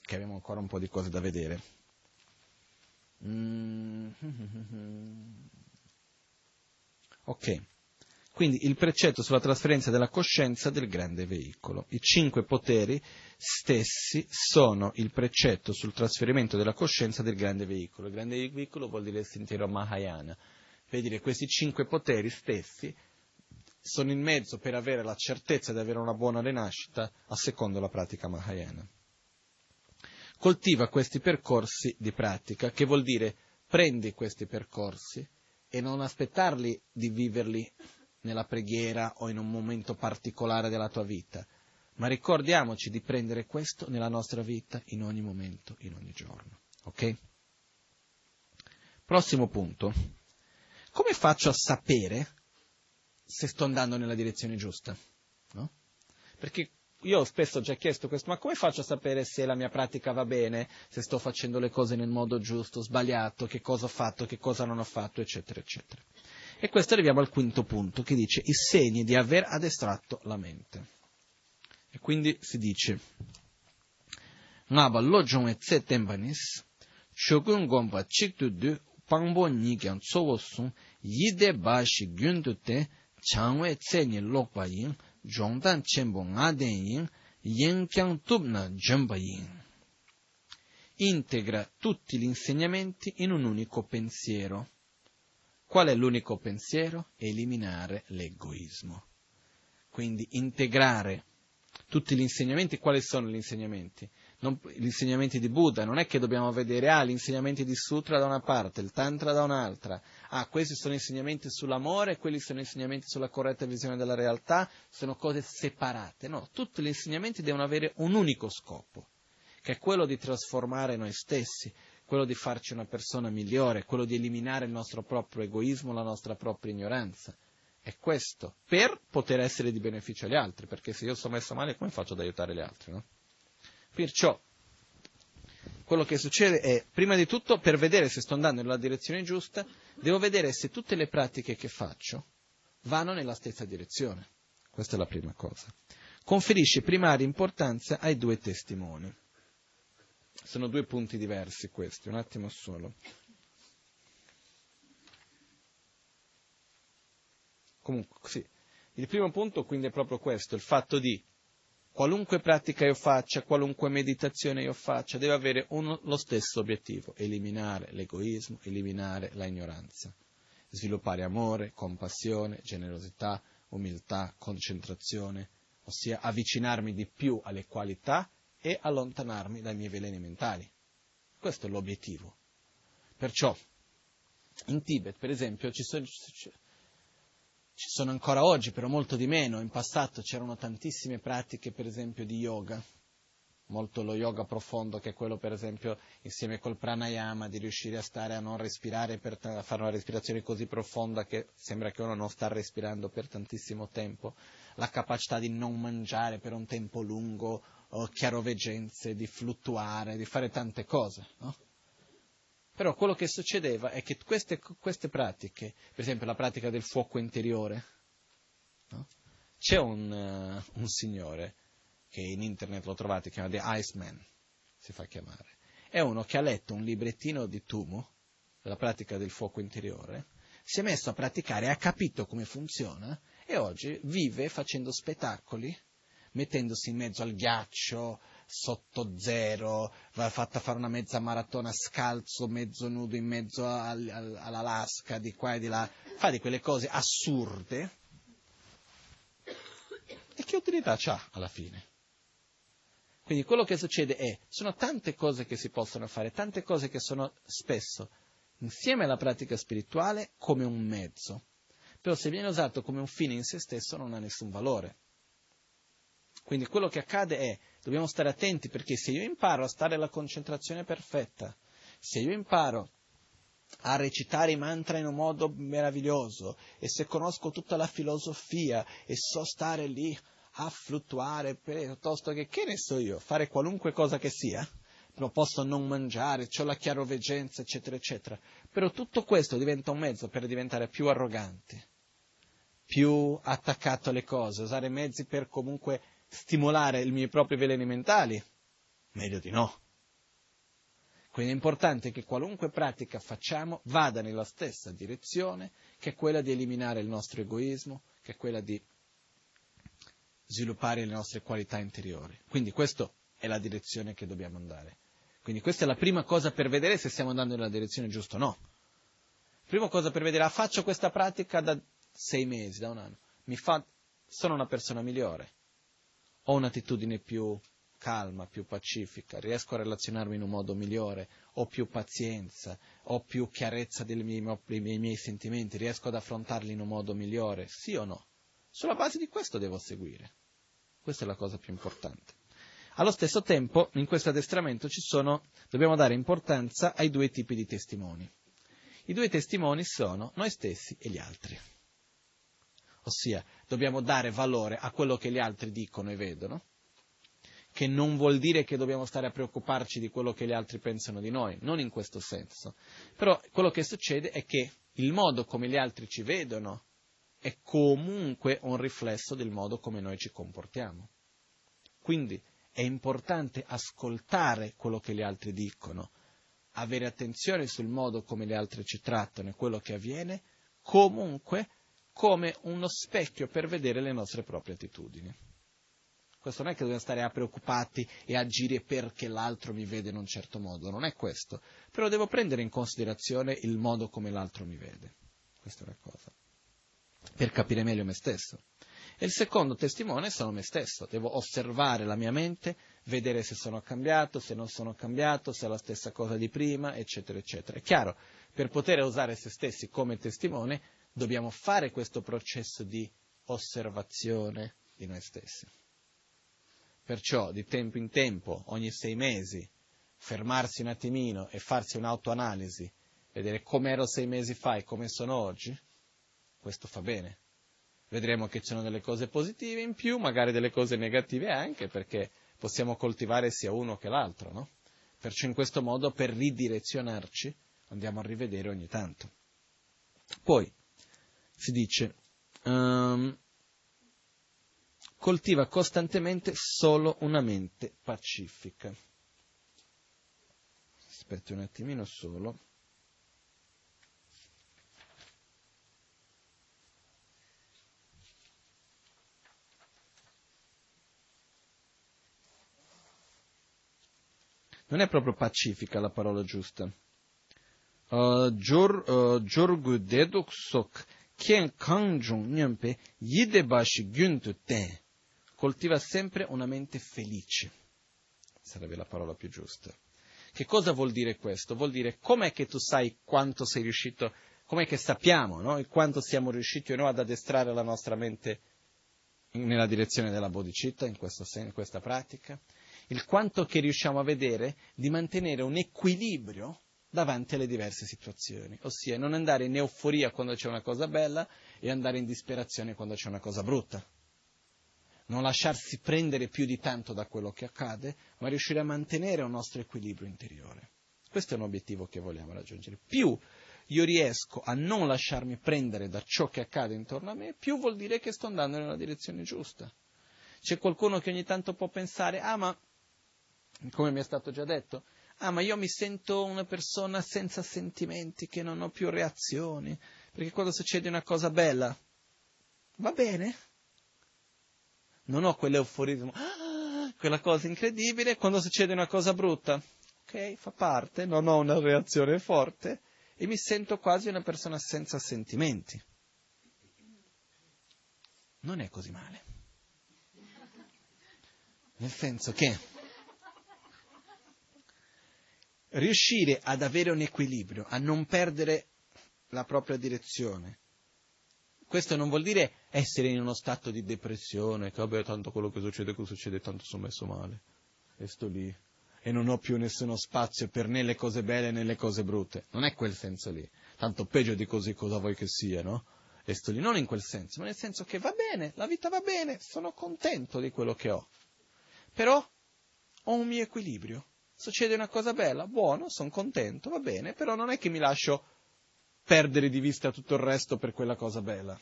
che abbiamo ancora un po' di cose da vedere. Mm. Ok. Quindi il precetto sulla trasferenza della coscienza del grande veicolo. I cinque poteri stessi sono il precetto sul trasferimento della coscienza del grande veicolo. Il grande veicolo vuol dire il sentiero Mahayana. Per dire questi cinque poteri stessi sono in mezzo per avere la certezza di avere una buona rinascita a secondo la pratica Mahayana. Coltiva questi percorsi di pratica, che vuol dire prendi questi percorsi e non aspettarli di viverli nella preghiera o in un momento particolare della tua vita, ma ricordiamoci di prendere questo nella nostra vita in ogni momento, in ogni giorno. Ok? Prossimo punto. Come faccio a sapere se sto andando nella direzione giusta? No? Perché io ho spesso già chiesto questo, ma come faccio a sapere se la mia pratica va bene, se sto facendo le cose nel modo giusto, sbagliato, che cosa ho fatto, che cosa non ho fatto, eccetera, eccetera. E questo arriviamo al quinto punto, che dice i segni di aver adestratto la mente. E quindi si dice, Ngaba lo jong e tse tempanis, shogun gompa chik tu du, pangbo ni kyang tsowo sung, yide ba shi gyun tu te, changwe tse ni lokpa yin, zhongdan chenpo nga den yin, yin kyang tub na jamba yin. Integra tutti gli insegnamenti in un unico pensiero Qual è l'unico pensiero? Eliminare l'egoismo. Quindi integrare tutti gli insegnamenti. Quali sono gli insegnamenti? Non, gli insegnamenti di Buddha, non è che dobbiamo vedere, ah, gli insegnamenti di Sutra da una parte, il Tantra da un'altra, ah, questi sono insegnamenti sull'amore, quelli sono insegnamenti sulla corretta visione della realtà, sono cose separate. No, tutti gli insegnamenti devono avere un unico scopo, che è quello di trasformare noi stessi, quello di farci una persona migliore, quello di eliminare il nostro proprio egoismo, la nostra propria ignoranza. È questo, per poter essere di beneficio agli altri, perché se io sono messo male come faccio ad aiutare gli altri? No? Perciò, quello che succede è, prima di tutto, per vedere se sto andando nella direzione giusta, devo vedere se tutte le pratiche che faccio vanno nella stessa direzione. Questa è la prima cosa. Conferisce primaria importanza ai due testimoni Sono due punti diversi questi, un attimo solo. Comunque, sì. Il primo punto quindi è proprio questo, il fatto di qualunque pratica io faccia, qualunque meditazione io faccia, deve avere uno, lo stesso obiettivo, eliminare l'egoismo, eliminare la ignoranza, sviluppare amore, compassione, generosità, umiltà, concentrazione, ossia avvicinarmi di più alle qualità e allontanarmi dai miei veleni mentali. Questo è l'obiettivo. Perciò, in Tibet, per esempio, ci sono, ci sono ancora oggi, però molto di meno, in passato c'erano tantissime pratiche, per esempio, di yoga, molto lo yoga profondo, che è quello, per esempio, insieme col pranayama, di riuscire a stare a non respirare, per, a fare una respirazione così profonda che sembra che uno non sta respirando per tantissimo tempo, la capacità di non mangiare per un tempo lungo, o chiaroveggenze, di fluttuare, di fare tante cose, no? Però quello che succedeva è che queste, queste pratiche, per esempio la pratica del fuoco interiore, no? c'è un, uh, un signore che in internet lo trovate, chiama The Iceman, si fa chiamare. È uno che ha letto un librettino di Tumo, della pratica del fuoco interiore, si è messo a praticare, ha capito come funziona e oggi vive facendo spettacoli, mettendosi in mezzo al ghiaccio, sotto zero, va fatta fare una mezza maratona scalzo, mezzo nudo in mezzo al, al, all'Alaska, di qua e di là, fa di quelle cose assurde. E che utilità c'ha alla fine? Quindi quello che succede è, sono tante cose che si possono fare, tante cose che sono spesso insieme alla pratica spirituale come un mezzo. Però se viene usato come un fine in se stesso non ha nessun valore. Quindi quello che accade è, dobbiamo stare attenti perché se io imparo a stare alla concentrazione perfetta, se io imparo a recitare i mantra in un modo meraviglioso e se conosco tutta la filosofia e so stare lì a fluttuare piuttosto che, che ne so io, fare qualunque cosa che sia, lo posso non mangiare, ho la chiaroveggenza, eccetera, eccetera. Però tutto questo diventa un mezzo per diventare più arrogante, più attaccato alle cose, usare mezzi per comunque stimolare i miei propri veleni mentali. Meglio di no. Quindi è importante che qualunque pratica facciamo vada nella stessa direzione, che è quella di eliminare il nostro egoismo, che è quella di sviluppare le nostre qualità interiori. Quindi questa è la direzione che dobbiamo andare. Quindi questa è la prima cosa per vedere se stiamo andando nella direzione giusta o no. Prima cosa per vedere, ah, faccio questa pratica da sei mesi, da un anno, mi fa, sono una persona migliore, ho un'attitudine più calma, più pacifica, riesco a relazionarmi in un modo migliore, ho più pazienza, ho più chiarezza dei miei, dei miei sentimenti, riesco ad affrontarli in un modo migliore, sì o no? Sulla base di questo devo seguire. Questa è la cosa più importante. Allo stesso tempo, in questo addestramento sono, dobbiamo dare importanza ai due tipi di testimoni. I due testimoni sono noi stessi e gli altri. Ossia, dobbiamo dare valore a quello che gli altri dicono e vedono, che non vuol dire che dobbiamo stare a preoccuparci di quello che gli altri pensano di noi, non in questo senso. Però quello che succede è che il modo come gli altri ci vedono è comunque un riflesso del modo come noi ci comportiamo. Quindi è importante ascoltare quello che gli altri dicono, avere attenzione sul modo come gli altri ci trattano e quello che avviene, comunque come uno specchio per vedere le nostre proprie attitudini. Questo non è che dobbiamo stare a preoccupati e agire perché l'altro mi vede in un certo modo, non è questo, però devo prendere in considerazione il modo come l'altro mi vede. Questa è una cosa per capire meglio me stesso. E il secondo testimone sono me stesso, devo osservare la mia mente, vedere se sono cambiato, se non sono cambiato, se è la stessa cosa di prima, eccetera, eccetera. È chiaro, per poter usare se stessi come testimone dobbiamo fare questo processo di osservazione di noi stessi. Perciò di tempo in tempo, ogni sei mesi, fermarsi un attimino e farsi un'autoanalisi, vedere come ero sei mesi fa e come sono oggi, questo fa bene. Vedremo che ci sono delle cose positive in più, magari delle cose negative anche, perché possiamo coltivare sia uno che l'altro, no? Perciò in questo modo, per ridirezionarci, andiamo a rivedere ogni tanto. Poi si dice, um, coltiva costantemente solo una mente pacifica. aspetti un attimino solo. Non è proprio pacifica la parola giusta. Jorgu deduk sok kien kangjung nyampe yidebashi gyuntu te. Coltiva sempre una mente felice. Sarebbe la parola più giusta. Che cosa vuol dire questo? Vuol dire com'è che tu sai quanto sei riuscito, com'è che sappiamo, no? E quanto siamo riusciti o no ad addestrare la nostra mente nella direzione della bodhicitta, in, questo, in questa pratica? Il quanto che riusciamo a vedere di mantenere un equilibrio davanti alle diverse situazioni, ossia non andare in euforia quando c'è una cosa bella e andare in disperazione quando c'è una cosa brutta. Non lasciarsi prendere più di tanto da quello che accade, ma riuscire a mantenere un nostro equilibrio interiore. Questo è un obiettivo che vogliamo raggiungere. Più io riesco a non lasciarmi prendere da ciò che accade intorno a me, più vuol dire che sto andando nella direzione giusta. C'è qualcuno che ogni tanto può pensare, ah ma, come mi è stato già detto, ah ma io mi sento una persona senza sentimenti, che non ho più reazioni, perché quando succede una cosa bella, va bene, non ho quell'euforismo, ah, quella cosa incredibile, quando succede una cosa brutta, ok, fa parte, non ho una reazione forte e mi sento quasi una persona senza sentimenti. Non è così male. Nel senso che riuscire ad avere un equilibrio, a non perdere la propria direzione. Questo non vuol dire essere in uno stato di depressione, che vabbè, tanto quello che succede, che succede, tanto sono messo male. E sto lì. E non ho più nessuno spazio per né le cose belle né le cose brutte. Non è quel senso lì. Tanto peggio di così cosa vuoi che sia, no? E sto lì, non in quel senso, ma nel senso che va bene, la vita va bene, sono contento di quello che ho. Però ho un mio equilibrio succede una cosa bella, buono, sono contento, va bene, però non è che mi lascio perdere di vista tutto il resto per quella cosa bella.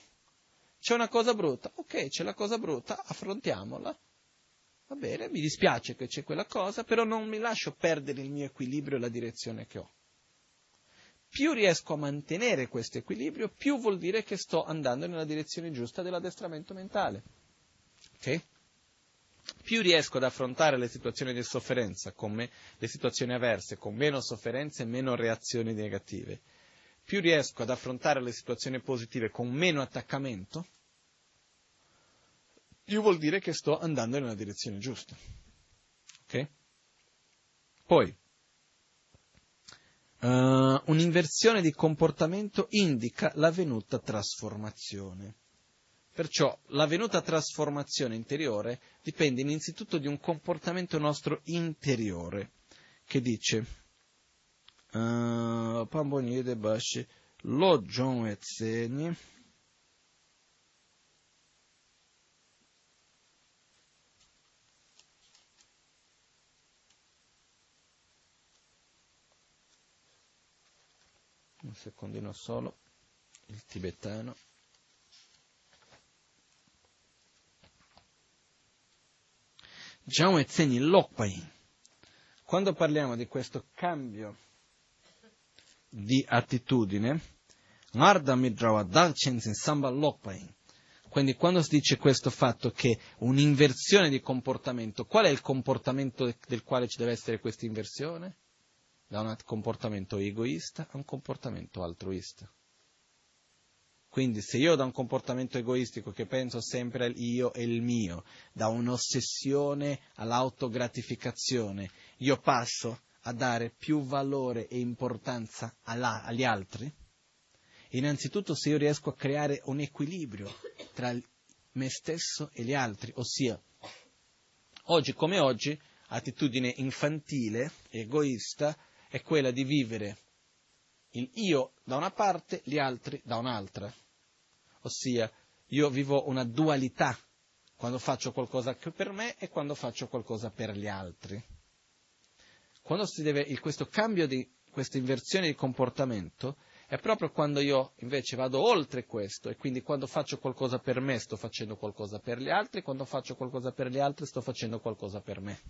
C'è una cosa brutta, ok, c'è la cosa brutta, affrontiamola. Va bene, mi dispiace che c'è quella cosa, però non mi lascio perdere il mio equilibrio e la direzione che ho. Più riesco a mantenere questo equilibrio, più vuol dire che sto andando nella direzione giusta dell'addestramento mentale. Ok? Più riesco ad affrontare le situazioni di sofferenza, me, le situazioni avverse, con meno sofferenze e meno reazioni negative, più riesco ad affrontare le situazioni positive con meno attaccamento, più vuol dire che sto andando nella direzione giusta. Ok? Poi, uh, un'inversione di comportamento indica l'avvenuta trasformazione. Perciò l'avvenuta trasformazione interiore dipende innanzitutto di un comportamento nostro interiore, che dice uh, Pambonide Lo un secondino solo il tibetano Jiao e Zeni Lokpai. Quando parliamo di questo cambio di attitudine. Quindi quando si dice questo fatto che un'inversione di comportamento, qual è il comportamento del quale ci deve essere questa inversione? Da un comportamento egoista a un comportamento altruista. Quindi se io da un comportamento egoistico che penso sempre al io e il mio, da un'ossessione all'autogratificazione, io passo a dare più valore e importanza alla, agli altri, innanzitutto se io riesco a creare un equilibrio tra me stesso e gli altri, ossia oggi come oggi attitudine infantile, egoista, è quella di vivere il io da una parte, gli altri da un'altra ossia io vivo una dualità quando faccio qualcosa per me e quando faccio qualcosa per gli altri. Quando si deve, questo cambio di, questa inversione di comportamento è proprio quando io invece vado oltre questo e quindi quando faccio qualcosa per me sto facendo qualcosa per gli altri, quando faccio qualcosa per gli altri sto facendo qualcosa per me.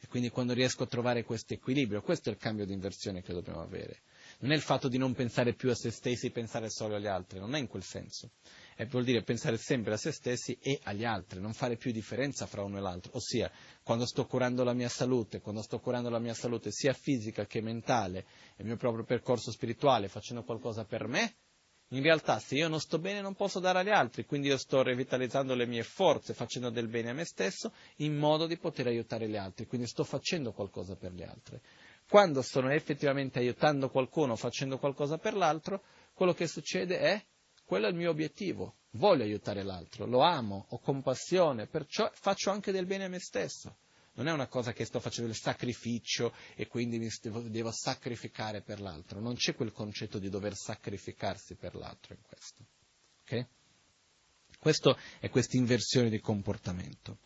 E quindi quando riesco a trovare questo equilibrio, questo è il cambio di inversione che dobbiamo avere. Non è il fatto di non pensare più a se stessi, pensare solo agli altri, non è in quel senso. È vuol dire pensare sempre a se stessi e agli altri, non fare più differenza fra uno e l'altro. Ossia, quando sto curando la mia salute, quando sto curando la mia salute sia fisica che mentale, il mio proprio percorso spirituale, facendo qualcosa per me, in realtà se io non sto bene non posso dare agli altri, quindi io sto revitalizzando le mie forze, facendo del bene a me stesso, in modo di poter aiutare gli altri, quindi sto facendo qualcosa per gli altri. Quando sto effettivamente aiutando qualcuno, facendo qualcosa per l'altro, quello che succede è, quello è il mio obiettivo, voglio aiutare l'altro, lo amo, ho compassione, perciò faccio anche del bene a me stesso. Non è una cosa che sto facendo il sacrificio e quindi mi devo, devo sacrificare per l'altro. Non c'è quel concetto di dover sacrificarsi per l'altro in questo. Okay? Questo è questa inversione di comportamento.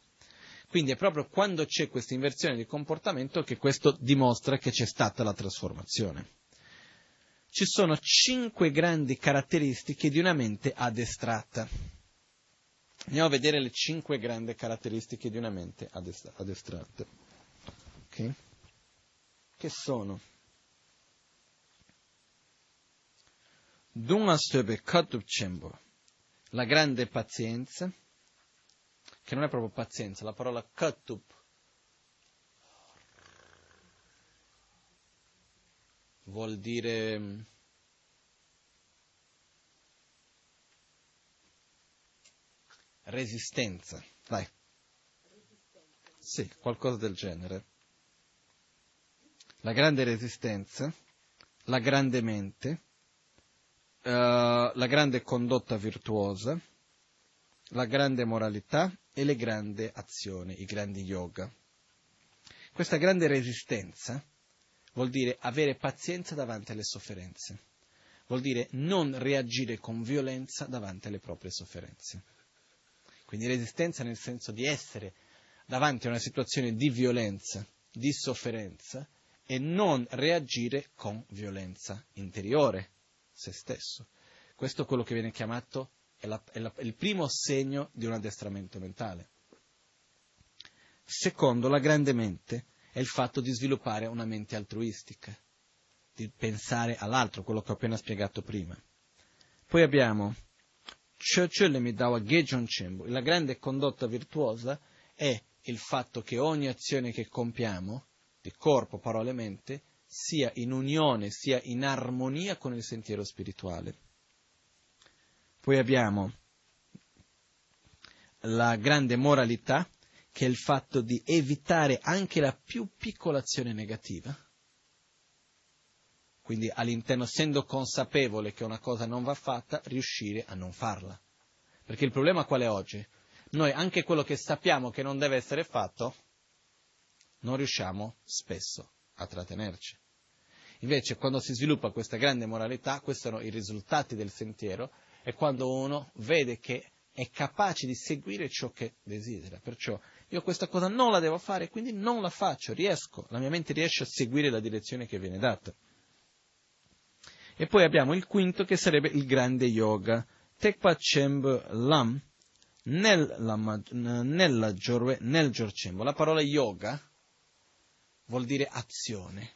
Quindi è proprio quando c'è questa inversione di comportamento che questo dimostra che c'è stata la trasformazione. Ci sono cinque grandi caratteristiche di una mente addestrata. Andiamo a vedere le cinque grandi caratteristiche di una mente addestrata. Okay? Che sono? La grande pazienza, che non è proprio pazienza, la parola Katup vuol dire resistenza. Dai. Sì, qualcosa del genere. La grande resistenza, la grande mente, uh, la grande condotta virtuosa, la grande moralità e le grandi azioni, i grandi yoga. Questa grande resistenza vuol dire avere pazienza davanti alle sofferenze, vuol dire non reagire con violenza davanti alle proprie sofferenze. Quindi resistenza nel senso di essere davanti a una situazione di violenza, di sofferenza e non reagire con violenza interiore, se stesso. Questo è quello che viene chiamato, è, la, è, la, è il primo segno di un addestramento mentale. Secondo, la grande mente è il fatto di sviluppare una mente altruistica, di pensare all'altro, quello che ho appena spiegato prima. Poi abbiamo la grande condotta virtuosa è il fatto che ogni azione che compiamo, di corpo, parole e mente, sia in unione, sia in armonia con il sentiero spirituale. Poi abbiamo la grande moralità, che è il fatto di evitare anche la più piccola azione negativa. Quindi all'interno, essendo consapevole che una cosa non va fatta, riuscire a non farla. Perché il problema qual è oggi? Noi anche quello che sappiamo che non deve essere fatto, non riusciamo spesso a trattenerci. Invece quando si sviluppa questa grande moralità, questi sono i risultati del sentiero, è quando uno vede che è capace di seguire ciò che desidera. Perciò io questa cosa non la devo fare, quindi non la faccio, riesco, la mia mente riesce a seguire la direzione che viene data. E poi abbiamo il quinto che sarebbe il grande yoga. Tekpa Chemb Lam, nel, nella nel Jorcembo. La parola yoga vuol dire azione,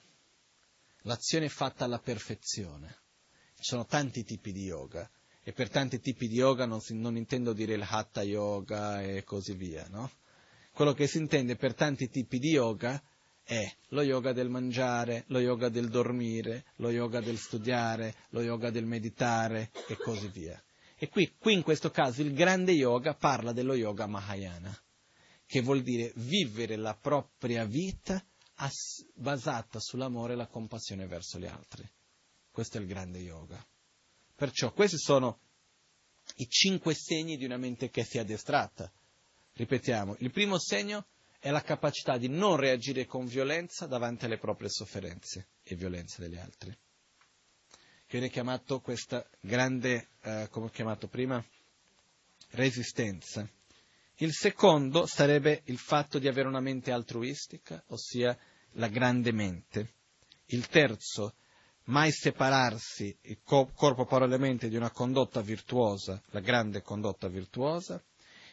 l'azione fatta alla perfezione. Ci sono tanti tipi di yoga e per tanti tipi di yoga non, si, non intendo dire il hatha yoga e così via, no? Quello che si intende per tanti tipi di yoga è lo yoga del mangiare, lo yoga del dormire, lo yoga del studiare, lo yoga del meditare e così via. E qui, qui in questo caso il grande yoga parla dello yoga Mahayana, che vuol dire vivere la propria vita as- basata sull'amore e la compassione verso gli altri. Questo è il grande yoga. Perciò questi sono i cinque segni di una mente che si è addestrata. Ripetiamo, il primo segno è la capacità di non reagire con violenza davanti alle proprie sofferenze e violenze degli altri. Che viene chiamato questa grande, eh, come ho chiamato prima, resistenza. Il secondo sarebbe il fatto di avere una mente altruistica, ossia la grande mente. Il terzo mai separarsi corpo, parole e mente di una condotta virtuosa, la grande condotta virtuosa.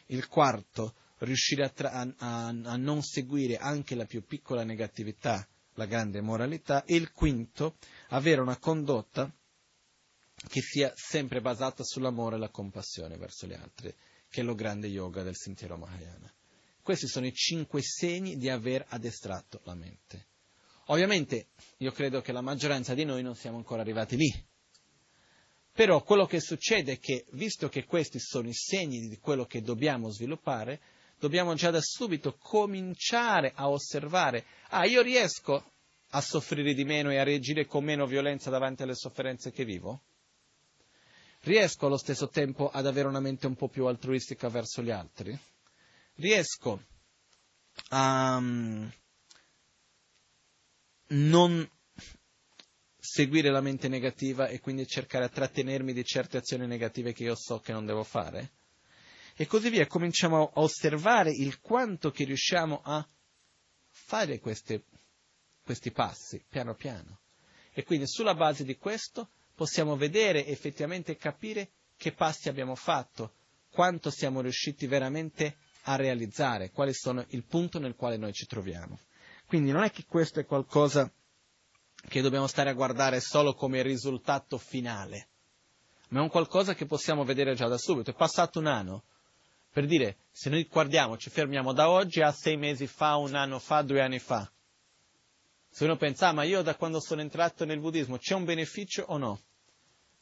Il quarto, riuscire a, tra- a, a, a non seguire anche la più piccola negatività, la grande moralità. E il quinto, avere una condotta che sia sempre basata sull'amore e la compassione verso gli altri, che è lo grande yoga del sentiero Mahayana. Questi sono i cinque segni di aver addestrato la mente. Ovviamente io credo che la maggioranza di noi non siamo ancora arrivati lì. Però quello che succede è che, visto che questi sono i segni di quello che dobbiamo sviluppare, dobbiamo già da subito cominciare a osservare, ah, io riesco a soffrire di meno e a reagire con meno violenza davanti alle sofferenze che vivo? Riesco allo stesso tempo ad avere una mente un po' più altruistica verso gli altri? Riesco a um, non seguire la mente negativa e quindi cercare di trattenermi di certe azioni negative che io so che non devo fare? E così via, cominciamo a osservare il quanto che riusciamo a fare queste, questi passi, piano piano. E quindi sulla base di questo possiamo vedere effettivamente capire che passi abbiamo fatto, quanto siamo riusciti veramente a realizzare, quali sono il punto nel quale noi ci troviamo. Quindi non è che questo è qualcosa che dobbiamo stare a guardare solo come risultato finale, ma è un qualcosa che possiamo vedere già da subito. È passato un anno. Per dire, se noi guardiamo, ci fermiamo da oggi a sei mesi fa, un anno fa, due anni fa. Se uno pensa, ah, ma io da quando sono entrato nel buddismo c'è un beneficio o no?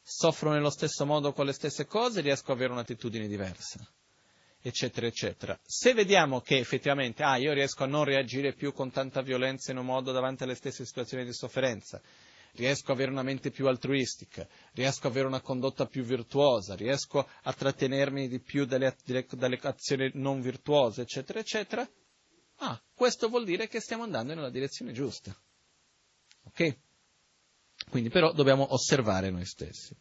soffro nello stesso modo con le stesse cose, riesco ad avere un'attitudine diversa, eccetera, eccetera. Se vediamo che effettivamente, ah, io riesco a non reagire più con tanta violenza in un modo davanti alle stesse situazioni di sofferenza, riesco ad avere una mente più altruistica, riesco ad avere una condotta più virtuosa, riesco a trattenermi di più dalle, dalle azioni non virtuose, eccetera, eccetera, ah, questo vuol dire che stiamo andando nella direzione giusta. Ok? Quindi però dobbiamo osservare noi stessi.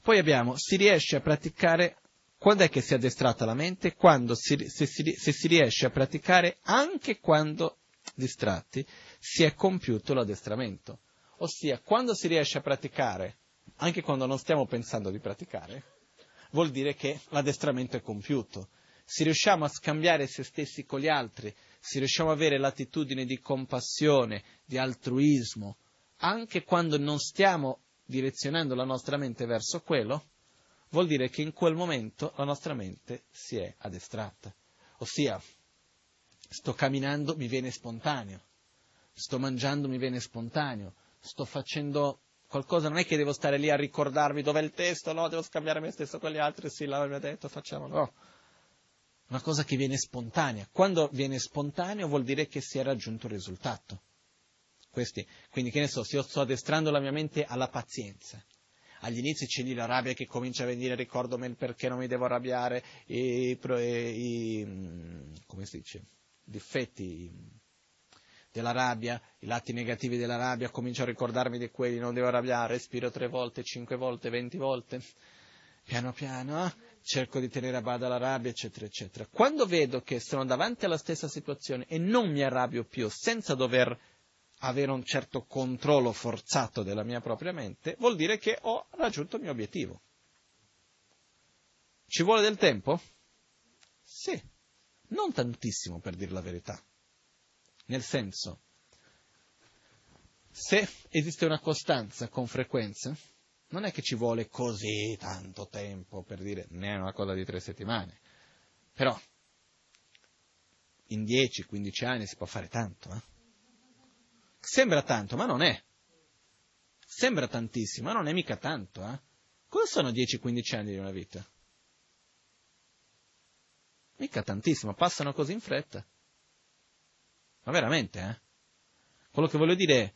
Poi abbiamo, si riesce a praticare, quando è che si è addestrata la mente? Quando si, se, si, se si riesce a praticare anche quando distratti si è compiuto l'addestramento. Ossia, quando si riesce a praticare, anche quando non stiamo pensando di praticare, vuol dire che l'addestramento è compiuto. Se riusciamo a scambiare se stessi con gli altri, se riusciamo ad avere l'attitudine di compassione, di altruismo, anche quando non stiamo direzionando la nostra mente verso quello, vuol dire che in quel momento la nostra mente si è addestrata. Ossia, sto camminando, mi viene spontaneo, sto mangiando, mi viene spontaneo, sto facendo qualcosa, non è che devo stare lì a ricordarmi dov'è il testo, no, devo scambiare me stesso con gli altri, sì, l'aveva detto, facciamo, no. Una cosa che viene spontanea. Quando viene spontaneo vuol dire che si è raggiunto il risultato. Questi, quindi che ne so, se io sto addestrando la mia mente alla pazienza, agli inizi c'è lì la rabbia che comincia a venire, ricordo perché non mi devo arrabbiare, i, i, mm, come si dice, difetti della rabbia, i lati negativi della rabbia, comincio a ricordarmi di quelli, non devo arrabbiare, respiro tre volte, cinque volte, venti volte, piano piano, cerco di tenere a bada la rabbia, eccetera, eccetera. Quando vedo che sono davanti alla stessa situazione e non mi arrabbio più, senza dover avere un certo controllo forzato della mia propria mente, vuol dire che ho raggiunto il mio obiettivo. Ci vuole del tempo? Sì, non tantissimo per dire la verità. Nel senso, se esiste una costanza con frequenza, non è che ci vuole così tanto tempo per dire, ne è una cosa di tre settimane. Però, in 10-15 anni si può fare tanto, eh? Sembra tanto, ma non è. Sembra tantissimo, ma non è mica tanto. Eh? Cosa sono 10-15 anni di una vita? Mica tantissimo, passano così in fretta. Ma veramente, eh? Quello che voglio dire è,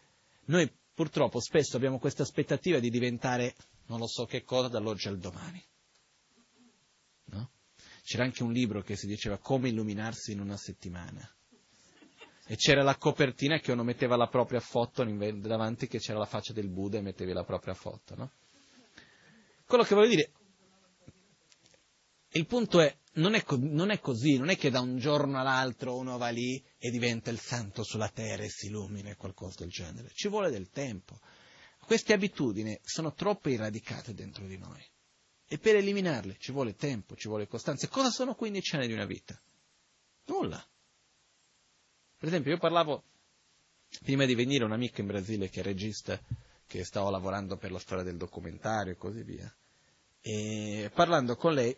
noi purtroppo spesso abbiamo questa aspettativa di diventare non lo so che cosa dall'oggi al domani. No? C'era anche un libro che si diceva come illuminarsi in una settimana e c'era la copertina che uno metteva la propria foto davanti che c'era la faccia del Buddha e mettevi la propria foto, no? Quello che voglio dire, il punto è non, è, non è così, non è che da un giorno all'altro uno va lì e diventa il santo sulla terra e si illumina e qualcosa del genere, ci vuole del tempo. Queste abitudini sono troppo radicate dentro di noi e per eliminarle ci vuole tempo, ci vuole costanza. Cosa sono 15 anni di una vita? nulla. Per esempio, io parlavo prima di venire un'amica in Brasile che è regista, che stavo lavorando per la storia del documentario e così via. E parlando con lei,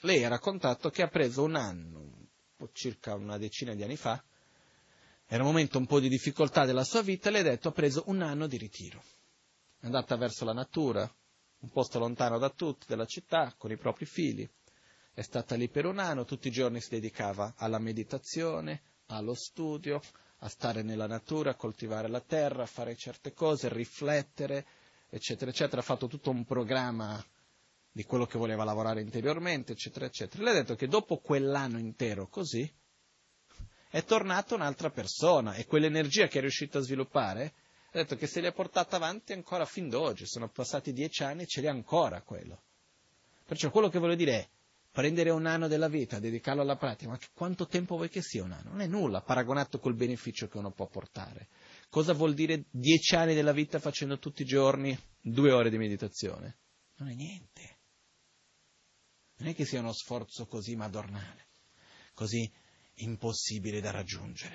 lei ha raccontato che ha preso un anno, circa una decina di anni fa, era un momento un po' di difficoltà della sua vita, le ha detto ha preso un anno di ritiro. È andata verso la natura, un posto lontano da tutti, dalla città, con i propri figli. È stata lì per un anno, tutti i giorni si dedicava alla meditazione, allo studio, a stare nella natura, a coltivare la terra, a fare certe cose, riflettere, eccetera, eccetera. Ha fatto tutto un programma di quello che voleva lavorare interiormente, eccetera, eccetera. Le ha detto che dopo quell'anno intero così è tornata un'altra persona e quell'energia che è riuscita a sviluppare, ha detto che se li ha portata avanti ancora fin d'oggi, sono passati dieci anni e ce li ancora quello. Perciò quello che voglio dire è, prendere un anno della vita, dedicarlo alla pratica, ma quanto tempo vuoi che sia un anno? Non è nulla paragonato col beneficio che uno può portare. Cosa vuol dire dieci anni della vita facendo tutti i giorni due ore di meditazione? Non è niente. Non è che sia uno sforzo così madornale, così impossibile da raggiungere.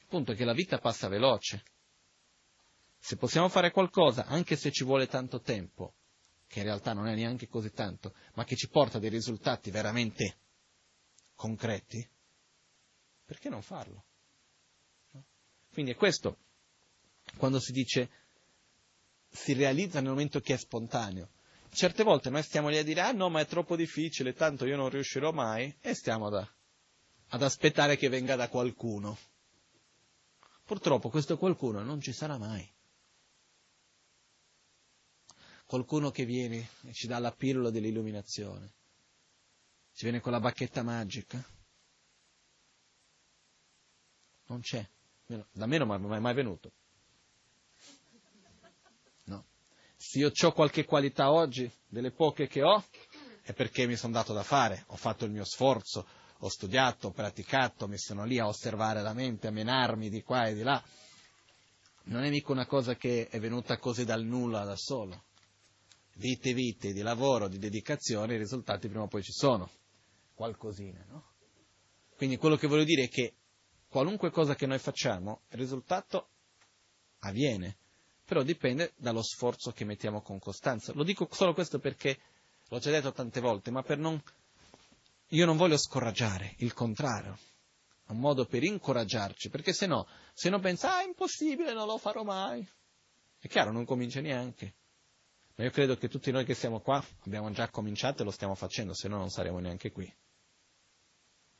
Il punto è che la vita passa veloce. Se possiamo fare qualcosa, anche se ci vuole tanto tempo, che in realtà non è neanche così tanto, ma che ci porta dei risultati veramente concreti, perché non farlo? Quindi è questo, quando si dice si realizza nel momento che è spontaneo. Certe volte noi stiamo lì a dire, ah no, ma è troppo difficile, tanto io non riuscirò mai, e stiamo da, ad aspettare che venga da qualcuno. Purtroppo questo qualcuno non ci sarà mai qualcuno che viene e ci dà la pillola dell'illuminazione. Ci viene con la bacchetta magica. Non c'è. Da me non è mai venuto. No. Se io ho qualche qualità oggi, delle poche che ho, è perché mi sono dato da fare, ho fatto il mio sforzo, ho studiato, ho praticato, mi sono lì a osservare la mente, a menarmi di qua e di là. Non è mica una cosa che è venuta così dal nulla da solo vite vite di lavoro, di dedicazione, i risultati prima o poi ci sono. Qualcosina, no? Quindi quello che voglio dire è che qualunque cosa che noi facciamo, il risultato avviene, però dipende dallo sforzo che mettiamo con costanza. Lo dico solo questo perché l'ho già detto tante volte, ma per non... Io non voglio scoraggiare, il contrario. È un modo per incoraggiarci, perché se no, se uno pensa, ah, è impossibile, non lo farò mai, è chiaro, non comincia neanche. Ma io credo che tutti noi che siamo qua abbiamo già cominciato e lo stiamo facendo, se no non saremo neanche qui.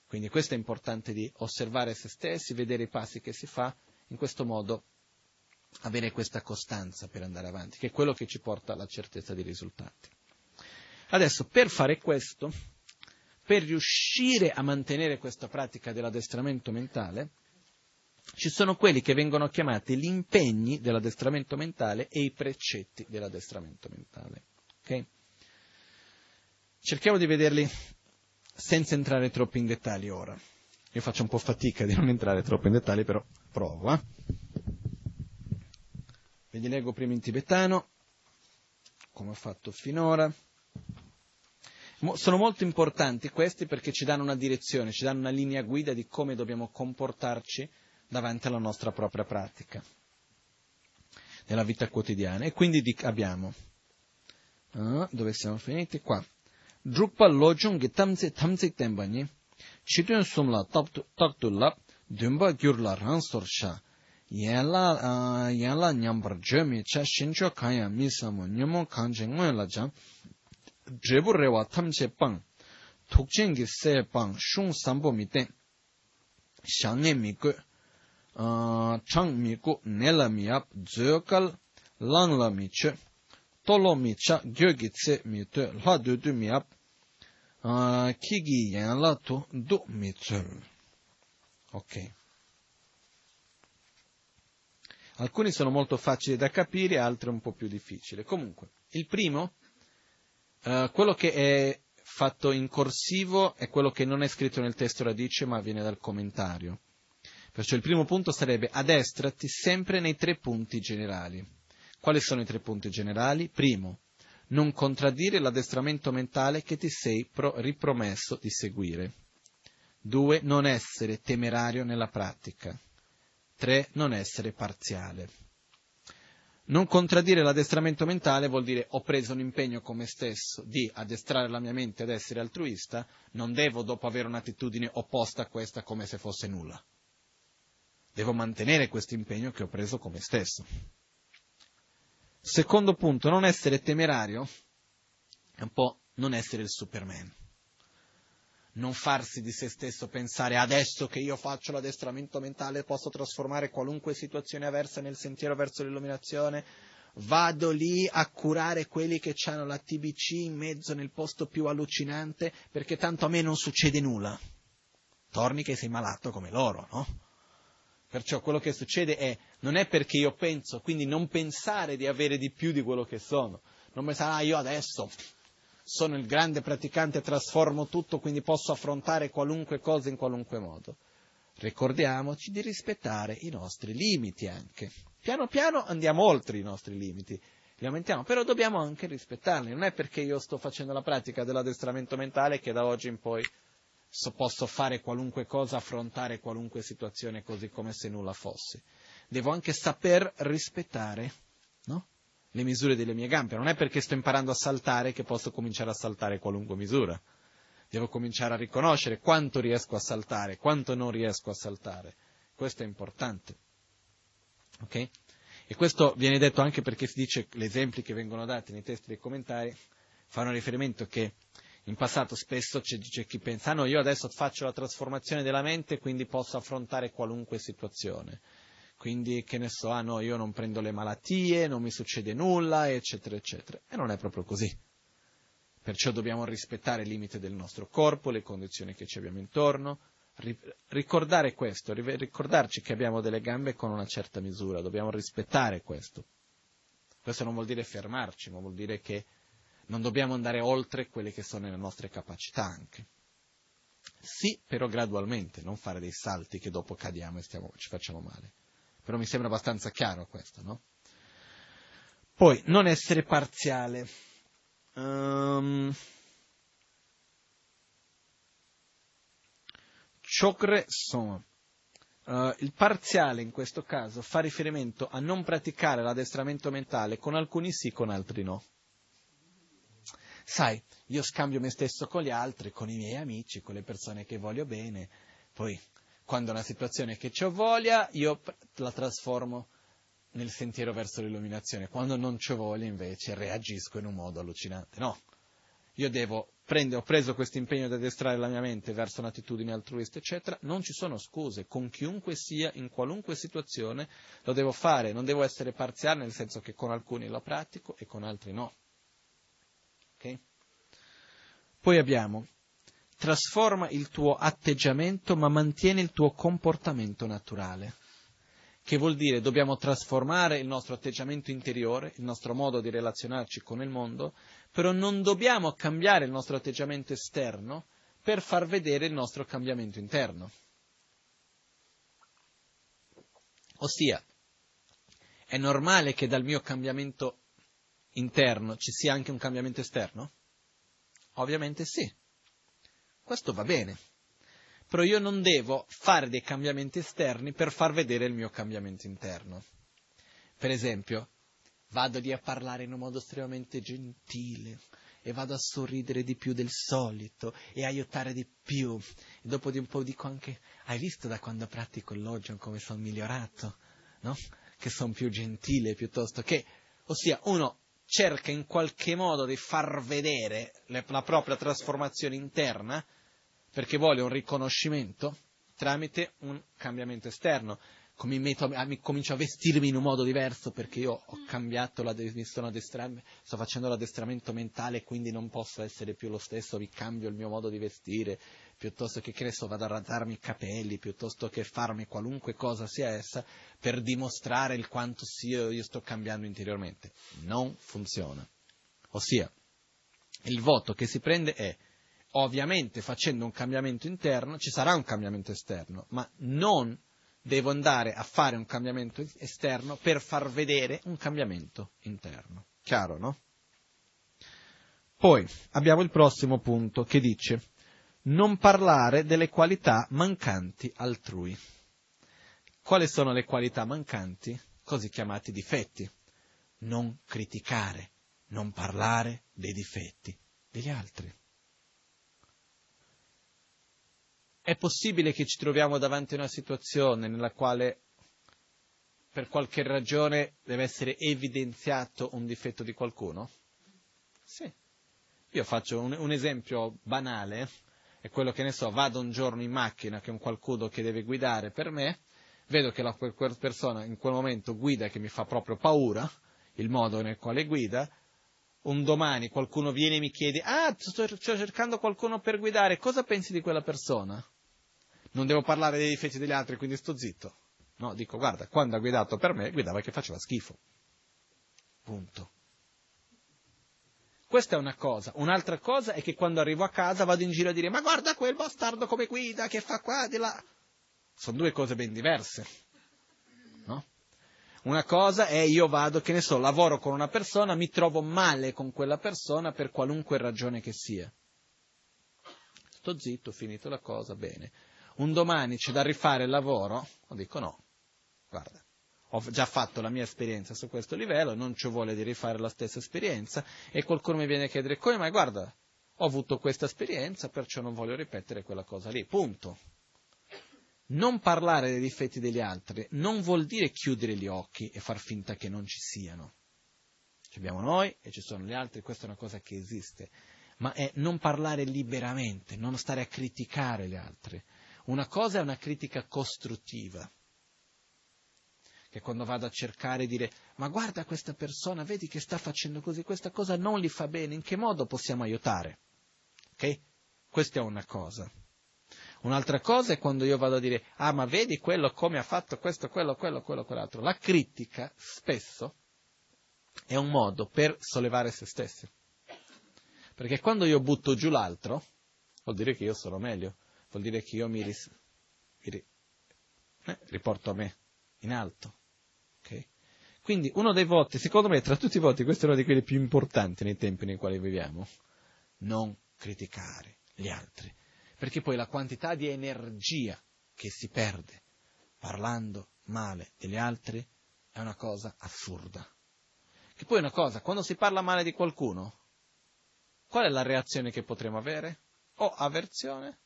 Quindi questo è importante di osservare se stessi, vedere i passi che si fa, in questo modo avere questa costanza per andare avanti, che è quello che ci porta alla certezza dei risultati. Adesso, per fare questo, per riuscire a mantenere questa pratica dell'addestramento mentale, ci sono quelli che vengono chiamati gli impegni dell'addestramento mentale e i precetti dell'addestramento mentale. Okay? Cerchiamo di vederli senza entrare troppo in dettagli ora. Io faccio un po' fatica di non entrare troppo in dettagli, però provo. Eh? Ve li leggo prima in tibetano, come ho fatto finora. Sono molto importanti questi perché ci danno una direzione, ci danno una linea guida di come dobbiamo comportarci davanti alla nostra propria pratica, nella vita quotidiana. E quindi abbiamo, uh, dove siamo finiti? Qua. Drukpa lojung tamze tamzik tenbani, chidun sumla taktulla, dunba gyurla ransor sha, yanla, uh, yanla nyambar jomi cha shincho kanya misamo nyamo kanje ngoy jang, drebu rewa tamche pang, tukchengi se pang shung sambo mi ten, shangye mi go, chang mi ku ne la mi ap zo kal lang la mi che to lo mi cha gyo gi tse mi te la du du mi ap ki gi yan la tu du mi tsul ok alcuni sono molto facili da capire altri un po' più difficili. Comunque il primo uh, quello che è fatto in corsivo è quello che non è scritto nel testo radice ma viene dal commentario Perciò il primo punto sarebbe addestrati sempre nei tre punti generali. Quali sono i tre punti generali? Primo, non contraddire l'addestramento mentale che ti sei pro- ripromesso di seguire. Due, non essere temerario nella pratica. Tre, non essere parziale. Non contraddire l'addestramento mentale vuol dire ho preso un impegno con me stesso di addestrare la mia mente ad essere altruista, non devo dopo avere un'attitudine opposta a questa come se fosse nulla. Devo mantenere questo impegno che ho preso con me stesso. Secondo punto, non essere temerario è un po' non essere il Superman. Non farsi di se stesso pensare adesso che io faccio l'addestramento mentale posso trasformare qualunque situazione avversa nel sentiero verso l'illuminazione, vado lì a curare quelli che hanno la TBC in mezzo nel posto più allucinante perché tanto a me non succede nulla. Torni che sei malato come loro, no? Perciò quello che succede è, non è perché io penso, quindi non pensare di avere di più di quello che sono. Non pensare, ah, io adesso sono il grande praticante, trasformo tutto, quindi posso affrontare qualunque cosa in qualunque modo. Ricordiamoci di rispettare i nostri limiti anche. Piano piano andiamo oltre i nostri limiti, li aumentiamo, però dobbiamo anche rispettarli. Non è perché io sto facendo la pratica dell'addestramento mentale che da oggi in poi so, posso fare qualunque cosa, affrontare qualunque situazione così come se nulla fosse. Devo anche saper rispettare no? le misure delle mie gambe. Non è perché sto imparando a saltare che posso cominciare a saltare qualunque misura. Devo cominciare a riconoscere quanto riesco a saltare, quanto non riesco a saltare. Questo è importante. Ok? E questo viene detto anche perché si dice, gli esempi che vengono dati nei testi dei commentari fanno riferimento che in passato spesso c'è, c'è, chi pensa, ah no, io adesso faccio la trasformazione della mente, quindi posso affrontare qualunque situazione. Quindi, che ne so, ah no, io non prendo le malattie, non mi succede nulla, eccetera, eccetera. E non è proprio così. Perciò dobbiamo rispettare il limite del nostro corpo, le condizioni che ci abbiamo intorno, ricordare questo, ricordarci che abbiamo delle gambe con una certa misura, dobbiamo rispettare questo. Questo non vuol dire fermarci, ma vuol dire che non dobbiamo andare oltre quelle che sono le nostre capacità anche. Sì, però gradualmente, non fare dei salti che dopo cadiamo e stiamo, ci facciamo male. Però mi sembra abbastanza chiaro questo, no? Poi, non essere parziale. Um, Chokre sono. Uh, il parziale in questo caso fa riferimento a non praticare l'addestramento mentale con alcuni sì, con altri no sai, io scambio me stesso con gli altri, con i miei amici, con le persone che voglio bene, poi quando è una situazione che ho voglia, io la trasformo nel sentiero verso l'illuminazione, quando non ho voglia invece reagisco in un modo allucinante. No, io devo prendere, ho preso questo impegno di addestrare la mia mente verso un'attitudine altruista, eccetera, non ci sono scuse, con chiunque sia, in qualunque situazione, lo devo fare, non devo essere parziale, nel senso che con alcuni lo pratico e con altri no. Okay? Poi abbiamo, trasforma il tuo atteggiamento ma mantieni il tuo comportamento naturale. Che vuol dire dobbiamo trasformare il nostro atteggiamento interiore, il nostro modo di relazionarci con il mondo, però non dobbiamo cambiare il nostro atteggiamento esterno per far vedere il nostro cambiamento interno. Ossia, è normale che dal mio cambiamento interno ci sia anche un cambiamento esterno? Ovviamente sì. Questo va bene. Però io non devo fare dei cambiamenti esterni per far vedere il mio cambiamento interno. Per esempio, vado lì a parlare in un modo estremamente gentile e vado a sorridere di più del solito e aiutare di più. E dopo di un po' dico anche, hai visto da quando pratico il logion come sono migliorato? No? Che sono più gentile piuttosto che... Ossia, uno cerca in qualche modo di far vedere la propria trasformazione interna, perché vuole un riconoscimento tramite un cambiamento esterno. Come metto, comincio a vestirmi in un modo diverso perché io ho cambiato, la, mi sono addestrando, sto facendo l'addestramento mentale quindi non posso essere più lo stesso, vi cambio il mio modo di vestire, piuttosto che, che ne so, vado a radarmi i capelli, piuttosto che farmi qualunque cosa sia essa, per dimostrare il quanto sia io sto cambiando interiormente. Non funziona. Ossia, il voto che si prende è, ovviamente facendo un cambiamento interno, ci sarà un cambiamento esterno, ma non devo andare a fare un cambiamento esterno per far vedere un cambiamento interno. Chiaro, no? Poi abbiamo il prossimo punto che dice non parlare delle qualità mancanti altrui. Quali sono le qualità mancanti? Così chiamati difetti. Non criticare, non parlare dei difetti degli altri. È possibile che ci troviamo davanti a una situazione nella quale per qualche ragione deve essere evidenziato un difetto di qualcuno? Sì. Io faccio un, un esempio banale, è quello che ne so, vado un giorno in macchina che è un qualcuno che deve guidare per me, vedo che la, persona in quel momento guida che mi fa proprio paura, il modo nel quale guida, un domani qualcuno viene e mi chiede, ah, sto, sto cercando qualcuno per guidare, cosa pensi di quella persona? Non devo parlare dei difetti degli altri, quindi sto zitto. No, dico, guarda, quando ha guidato per me, guidava che faceva schifo. Punto. Questa è una cosa. Un'altra cosa è che quando arrivo a casa vado in giro a dire, ma guarda quel bastardo come guida, che fa qua, di là. Sono due cose ben diverse. No? Una cosa è io vado, che ne so, lavoro con una persona, mi trovo male con quella persona per qualunque ragione che sia. Sto zitto, finito la cosa, bene. Un domani c'è da rifare il lavoro, dico no, guarda, ho già fatto la mia esperienza su questo livello, non ci vuole di rifare la stessa esperienza e qualcuno mi viene a chiedere come mai, guarda, ho avuto questa esperienza, perciò non voglio ripetere quella cosa lì, punto. Non parlare dei difetti degli altri non vuol dire chiudere gli occhi e far finta che non ci siano. Ci abbiamo noi e ci sono gli altri, questa è una cosa che esiste, ma è non parlare liberamente, non stare a criticare gli altri. Una cosa è una critica costruttiva, che quando vado a cercare dire ma guarda questa persona, vedi che sta facendo così, questa cosa non gli fa bene, in che modo possiamo aiutare? Ok? Questa è una cosa. Un'altra cosa è quando io vado a dire ah ma vedi quello come ha fatto questo, quello, quello, quello, quell'altro. La critica spesso è un modo per sollevare se stessi. Perché quando io butto giù l'altro, vuol dire che io sono meglio, vuol dire che io mi, ris- mi ri- eh, riporto a me in alto. Quindi uno dei voti, secondo me, tra tutti i voti, questo è uno di quelli più importanti nei tempi nei quali viviamo. Non criticare gli altri. Perché poi la quantità di energia che si perde parlando male degli altri è una cosa assurda. Che poi è una cosa, quando si parla male di qualcuno, qual è la reazione che potremo avere? O avversione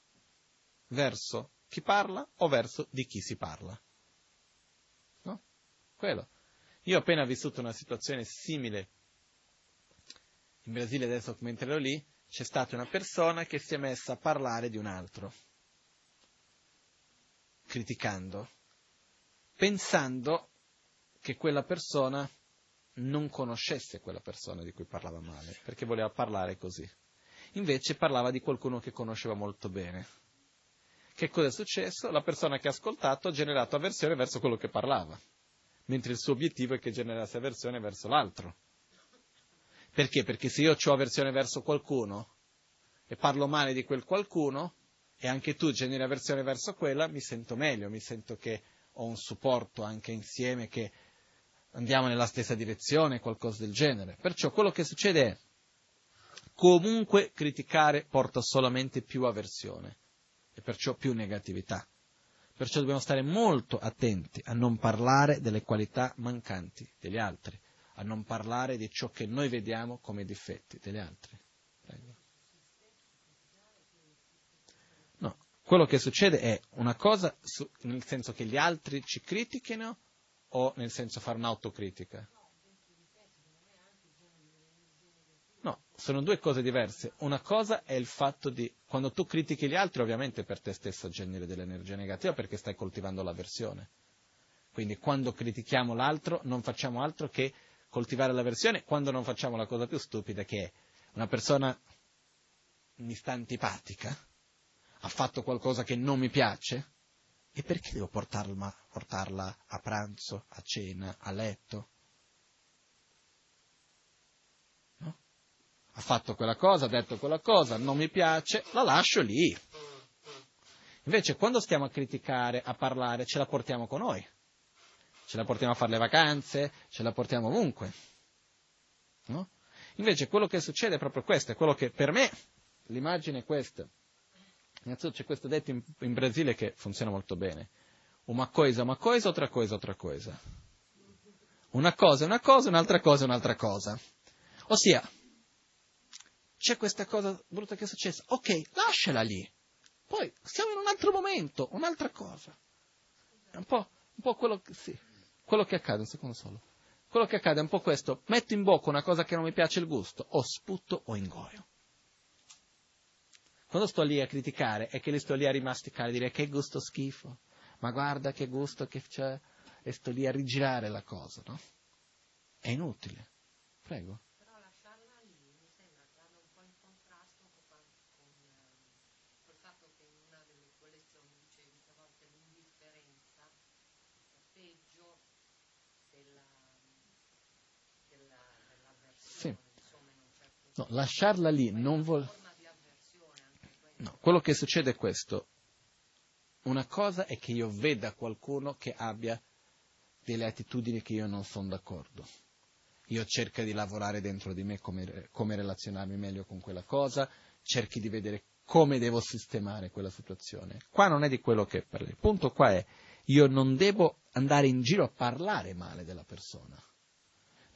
verso chi parla o verso di chi si parla. No? Quello. Io ho appena vissuto una situazione simile in Brasile, adesso mentre ero lì, c'è stata una persona che si è messa a parlare di un altro, criticando, pensando che quella persona non conoscesse quella persona di cui parlava male, perché voleva parlare così. Invece parlava di qualcuno che conosceva molto bene. Che cosa è successo? La persona che ha ascoltato ha generato avversione verso quello che parlava mentre il suo obiettivo è che generasse avversione verso l'altro. Perché? Perché se io ho avversione verso qualcuno e parlo male di quel qualcuno e anche tu generi avversione verso quella, mi sento meglio, mi sento che ho un supporto anche insieme, che andiamo nella stessa direzione, qualcosa del genere. Perciò quello che succede è comunque criticare porta solamente più avversione e perciò più negatività. Perciò dobbiamo stare molto attenti a non parlare delle qualità mancanti degli altri, a non parlare di ciò che noi vediamo come difetti degli altri. No, quello che succede è una cosa nel senso che gli altri ci critichino o nel senso fare un'autocritica. No, sono due cose diverse. Una cosa è il fatto di, quando tu critichi gli altri, ovviamente per te stesso generi dell'energia negativa perché stai coltivando l'avversione. Quindi quando critichiamo l'altro non facciamo altro che coltivare l'avversione quando non facciamo la cosa più stupida che è una persona mi sta antipatica, ha fatto qualcosa che non mi piace, e perché devo portarla, portarla a pranzo, a cena, a letto? Ha fatto quella cosa, ha detto quella cosa, non mi piace, la lascio lì. Invece quando stiamo a criticare, a parlare, ce la portiamo con noi. Ce la portiamo a fare le vacanze, ce la portiamo ovunque. No? Invece quello che succede è proprio questo, è quello che per me l'immagine è questa. Innanzitutto c'è questo detto in, in Brasile che funziona molto bene. Una cosa una cosa, altra cosa altra cosa. Una cosa una cosa, un'altra cosa un'altra cosa. Ossia, c'è questa cosa brutta che è successa, ok, lasciala lì. Poi siamo in un altro momento, un'altra cosa. È un po', un po quello, che, sì, quello che accade, un secondo solo. Quello che accade è un po' questo, metto in bocca una cosa che non mi piace il gusto, o sputo o ingoio. Quando sto lì a criticare è che li sto lì a rimasticare, a dire che gusto schifo, ma guarda che gusto che c'è, e sto lì a rigirare la cosa, no? È inutile. Prego. Però lasciarla lì mi sembra che vada un po' in contrasto con, con, eh, col fatto che in una delle tue lezioni dicevi che a volte l'indifferenza è peggio della, della, dell'avversione, Sì. insomma, in un certo No, lasciarla lì non vuol... No, quello che succede è questo. Una cosa è che io veda qualcuno che abbia delle attitudini che io non sono d'accordo. Io cerco di lavorare dentro di me come, come relazionarmi meglio con quella cosa, cerchi di vedere come devo sistemare quella situazione. Qua non è di quello che parli. Il punto qua è, io non devo andare in giro a parlare male della persona.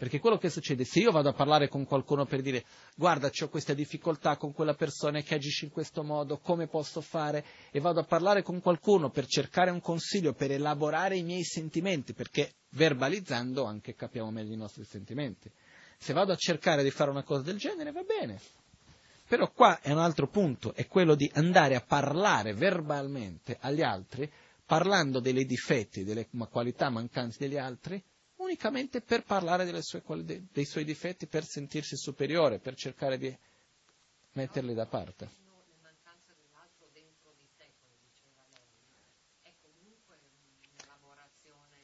Perché quello che succede, se io vado a parlare con qualcuno per dire guarda, ho questa difficoltà con quella persona che agisce in questo modo, come posso fare? E vado a parlare con qualcuno per cercare un consiglio, per elaborare i miei sentimenti, perché verbalizzando anche capiamo meglio i nostri sentimenti. Se vado a cercare di fare una cosa del genere, va bene. Però qua è un altro punto, è quello di andare a parlare verbalmente agli altri, parlando dei difetti, delle qualità mancanti degli altri, unicamente per parlare delle sue, dei suoi difetti, per sentirsi superiore, per cercare di metterli da parte.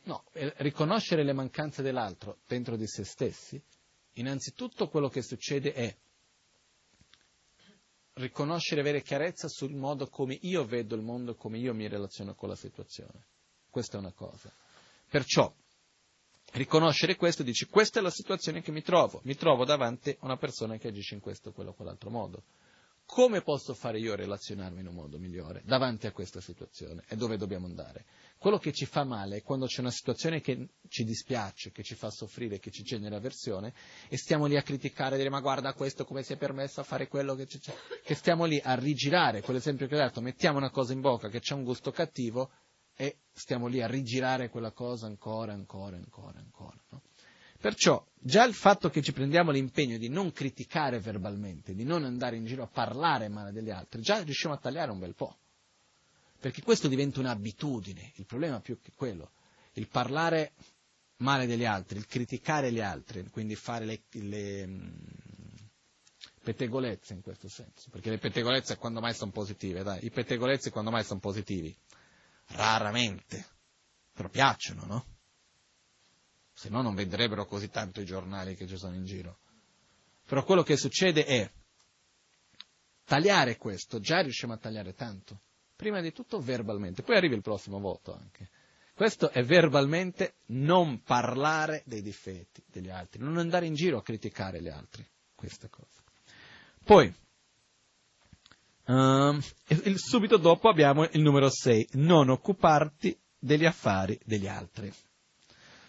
No, eh, riconoscere le mancanze dell'altro dentro di se stessi, innanzitutto quello che succede è riconoscere e avere chiarezza sul modo come io vedo il mondo, come io mi relaziono con la situazione. Questa è una cosa. Perciò, riconoscere questo dici, questa è la situazione che mi trovo, mi trovo davanti a una persona che agisce in questo quello o quell'altro modo. Come posso fare io a relazionarmi in un modo migliore davanti a questa situazione e dove dobbiamo andare? Quello che ci fa male è quando c'è una situazione che ci dispiace, che ci fa soffrire, che ci genera avversione e stiamo lì a criticare, a dire ma guarda questo come si è permesso a fare quello che c'è, che stiamo lì a rigirare, quell'esempio che ho dato, mettiamo una cosa in bocca che c'è un gusto cattivo e stiamo lì a rigirare quella cosa ancora, ancora, ancora, ancora. No? Perciò già il fatto che ci prendiamo l'impegno di non criticare verbalmente, di non andare in giro a parlare male degli altri, già riusciamo a tagliare un bel po'. Perché questo diventa un'abitudine, il problema più che quello, il parlare male degli altri, il criticare gli altri, quindi fare le, le mh, pettegolezze in questo senso, perché le pettegolezze quando mai sono positive, dai, i pettegolezzi quando mai sono positivi, raramente, però piacciono, no? se no non venderebbero così tanto i giornali che ci sono in giro. Però quello che succede è tagliare questo, già riusciamo a tagliare tanto. Prima di tutto verbalmente, poi arriva il prossimo voto anche. Questo è verbalmente non parlare dei difetti degli altri, non andare in giro a criticare gli altri, questa cosa. Poi, um, subito dopo abbiamo il numero 6, non occuparti degli affari degli altri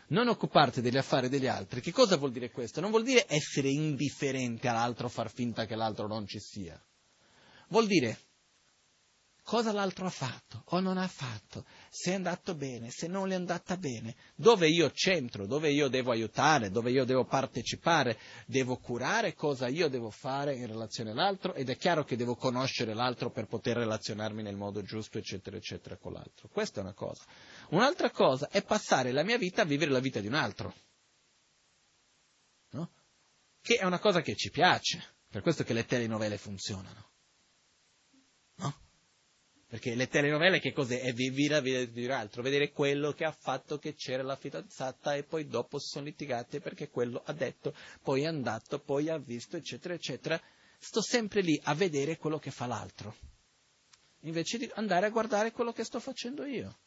non occuparti degli affari degli altri, che cosa vuol dire questo? Non vuol dire essere indifferente all'altro, far finta che l'altro non ci sia. Vuol dire cosa l'altro ha fatto o non ha fatto, se è andato bene, se non è andata bene, dove io c'entro, dove io devo aiutare, dove io devo partecipare, devo curare cosa io devo fare in relazione all'altro ed è chiaro che devo conoscere l'altro per poter relazionarmi nel modo giusto, eccetera, eccetera, con l'altro. Questa è una cosa. Un'altra cosa è passare la mia vita a vivere la vita di un altro. No? Che è una cosa che ci piace, per questo che le telenovele funzionano. Perché le telenovele che cos'è? È vivere un altro, vedere quello che ha fatto che c'era la fidanzata e poi dopo si sono litigate perché quello ha detto, poi è andato, poi ha visto, eccetera, eccetera. Sto sempre lì a vedere quello che fa l'altro, invece di andare a guardare quello che sto facendo io.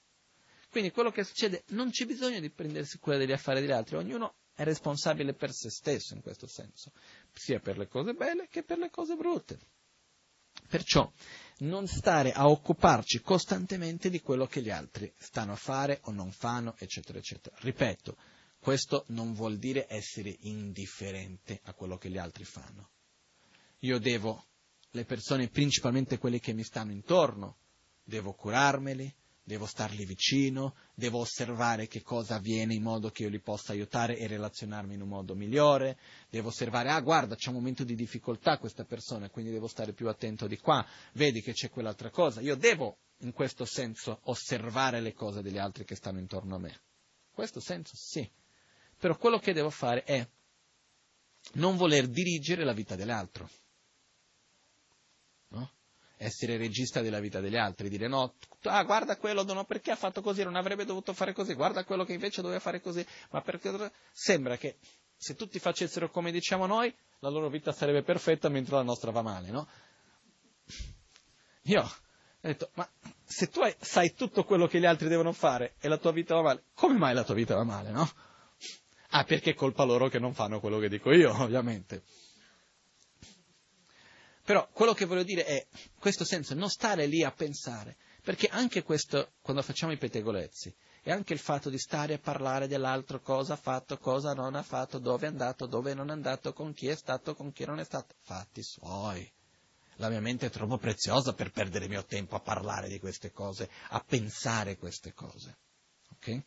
Quindi quello che succede, non c'è bisogno di prendersi cura degli affari degli altri, ognuno è responsabile per se stesso in questo senso, sia per le cose belle che per le cose brutte. Perciò non stare a occuparci costantemente di quello che gli altri stanno a fare o non fanno, eccetera, eccetera. Ripeto, questo non vuol dire essere indifferente a quello che gli altri fanno. Io devo, le persone, principalmente quelle che mi stanno intorno, devo curarmeli, devo starli vicino, devo osservare che cosa avviene in modo che io li possa aiutare e relazionarmi in un modo migliore, devo osservare, ah guarda c'è un momento di difficoltà questa persona, quindi devo stare più attento di qua, vedi che c'è quell'altra cosa, io devo in questo senso osservare le cose degli altri che stanno intorno a me. In questo senso sì, però quello che devo fare è non voler dirigere la vita dell'altro essere regista della vita degli altri, dire no, ah guarda quello, no, perché ha fatto così, non avrebbe dovuto fare così, guarda quello che invece doveva fare così, ma perché sembra che se tutti facessero come diciamo noi, la loro vita sarebbe perfetta mentre la nostra va male, no? Io ho detto, ma se tu hai, sai tutto quello che gli altri devono fare e la tua vita va male, come mai la tua vita va male, no? Ah, perché è colpa loro che non fanno quello che dico io, ovviamente. Però quello che voglio dire è, questo senso, non stare lì a pensare, perché anche questo, quando facciamo i pettegolezzi, è anche il fatto di stare a parlare dell'altro, cosa ha fatto, cosa non ha fatto, dove è andato, dove non è andato, con chi è stato, con chi non è stato, fatti suoi. La mia mente è troppo preziosa per perdere il mio tempo a parlare di queste cose, a pensare queste cose. Ok?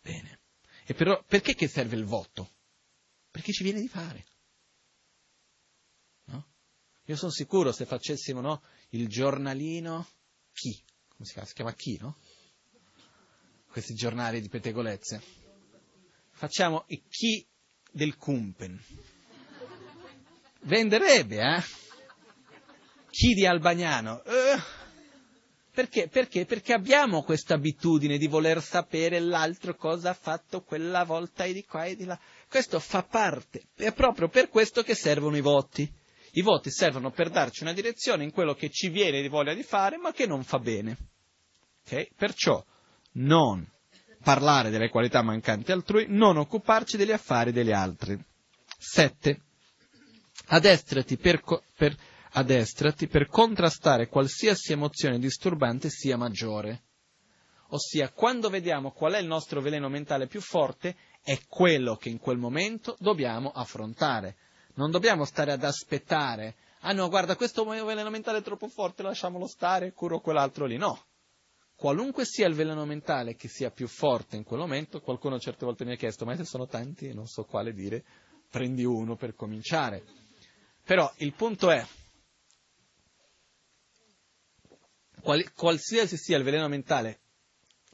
Bene. E però perché che serve il voto? Perché ci viene di fare. Io sono sicuro se facessimo no, il giornalino, chi? Come si chiama? Si chiama chi, no? Questi giornali di pettegolezze. Facciamo il chi del Kumpen. Venderebbe, eh? Chi di Albagnano. Uh, perché? Perché? Perché abbiamo questa abitudine di voler sapere l'altro cosa ha fatto quella volta e di qua e di là. Questo fa parte, è proprio per questo che servono i voti. I voti servono per darci una direzione in quello che ci viene di voglia di fare, ma che non fa bene. Okay? Perciò non parlare delle qualità mancanti altrui, non occuparci degli affari degli altri. 7. Adestrati per, per, adestrati per contrastare qualsiasi emozione disturbante sia maggiore. Ossia, quando vediamo qual è il nostro veleno mentale più forte, è quello che in quel momento dobbiamo affrontare. Non dobbiamo stare ad aspettare. Ah no, guarda, questo veleno mentale è troppo forte, lasciamolo stare, curo quell'altro lì. No. Qualunque sia il veleno mentale che sia più forte in quel momento, qualcuno certe volte mi ha chiesto, ma se sono tanti non so quale dire, prendi uno per cominciare. Però il punto è, qual- qualsiasi sia il veleno mentale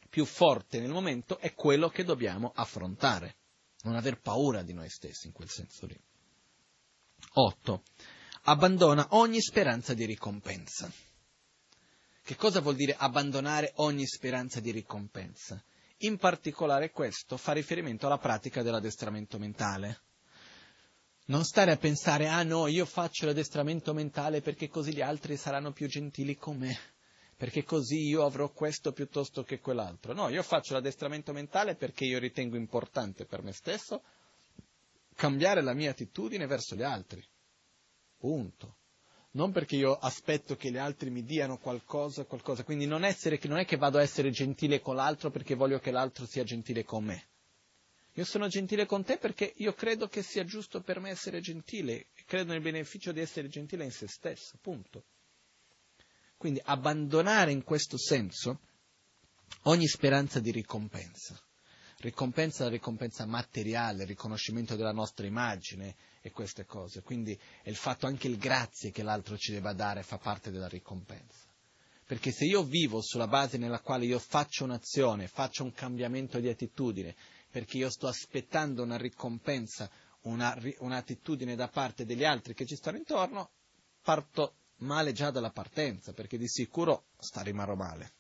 più forte nel momento, è quello che dobbiamo affrontare. Non aver paura di noi stessi in quel senso lì. 8. Abbandona ogni speranza di ricompensa. Che cosa vuol dire abbandonare ogni speranza di ricompensa? In particolare questo fa riferimento alla pratica dell'addestramento mentale. Non stare a pensare, ah no, io faccio l'addestramento mentale perché così gli altri saranno più gentili con me, perché così io avrò questo piuttosto che quell'altro. No, io faccio l'addestramento mentale perché io ritengo importante per me stesso cambiare la mia attitudine verso gli altri. Punto. Non perché io aspetto che gli altri mi diano qualcosa, qualcosa. Quindi non, essere, non è che vado a essere gentile con l'altro perché voglio che l'altro sia gentile con me. Io sono gentile con te perché io credo che sia giusto per me essere gentile, credo nel beneficio di essere gentile in se stesso, punto. Quindi abbandonare in questo senso ogni speranza di ricompensa ricompensa la ricompensa materiale, il riconoscimento della nostra immagine e queste cose. Quindi è il fatto anche il grazie che l'altro ci debba dare fa parte della ricompensa. Perché se io vivo sulla base nella quale io faccio un'azione, faccio un cambiamento di attitudine, perché io sto aspettando una ricompensa, una, un'attitudine da parte degli altri che ci stanno intorno, parto male già dalla partenza, perché di sicuro sta rimarrò male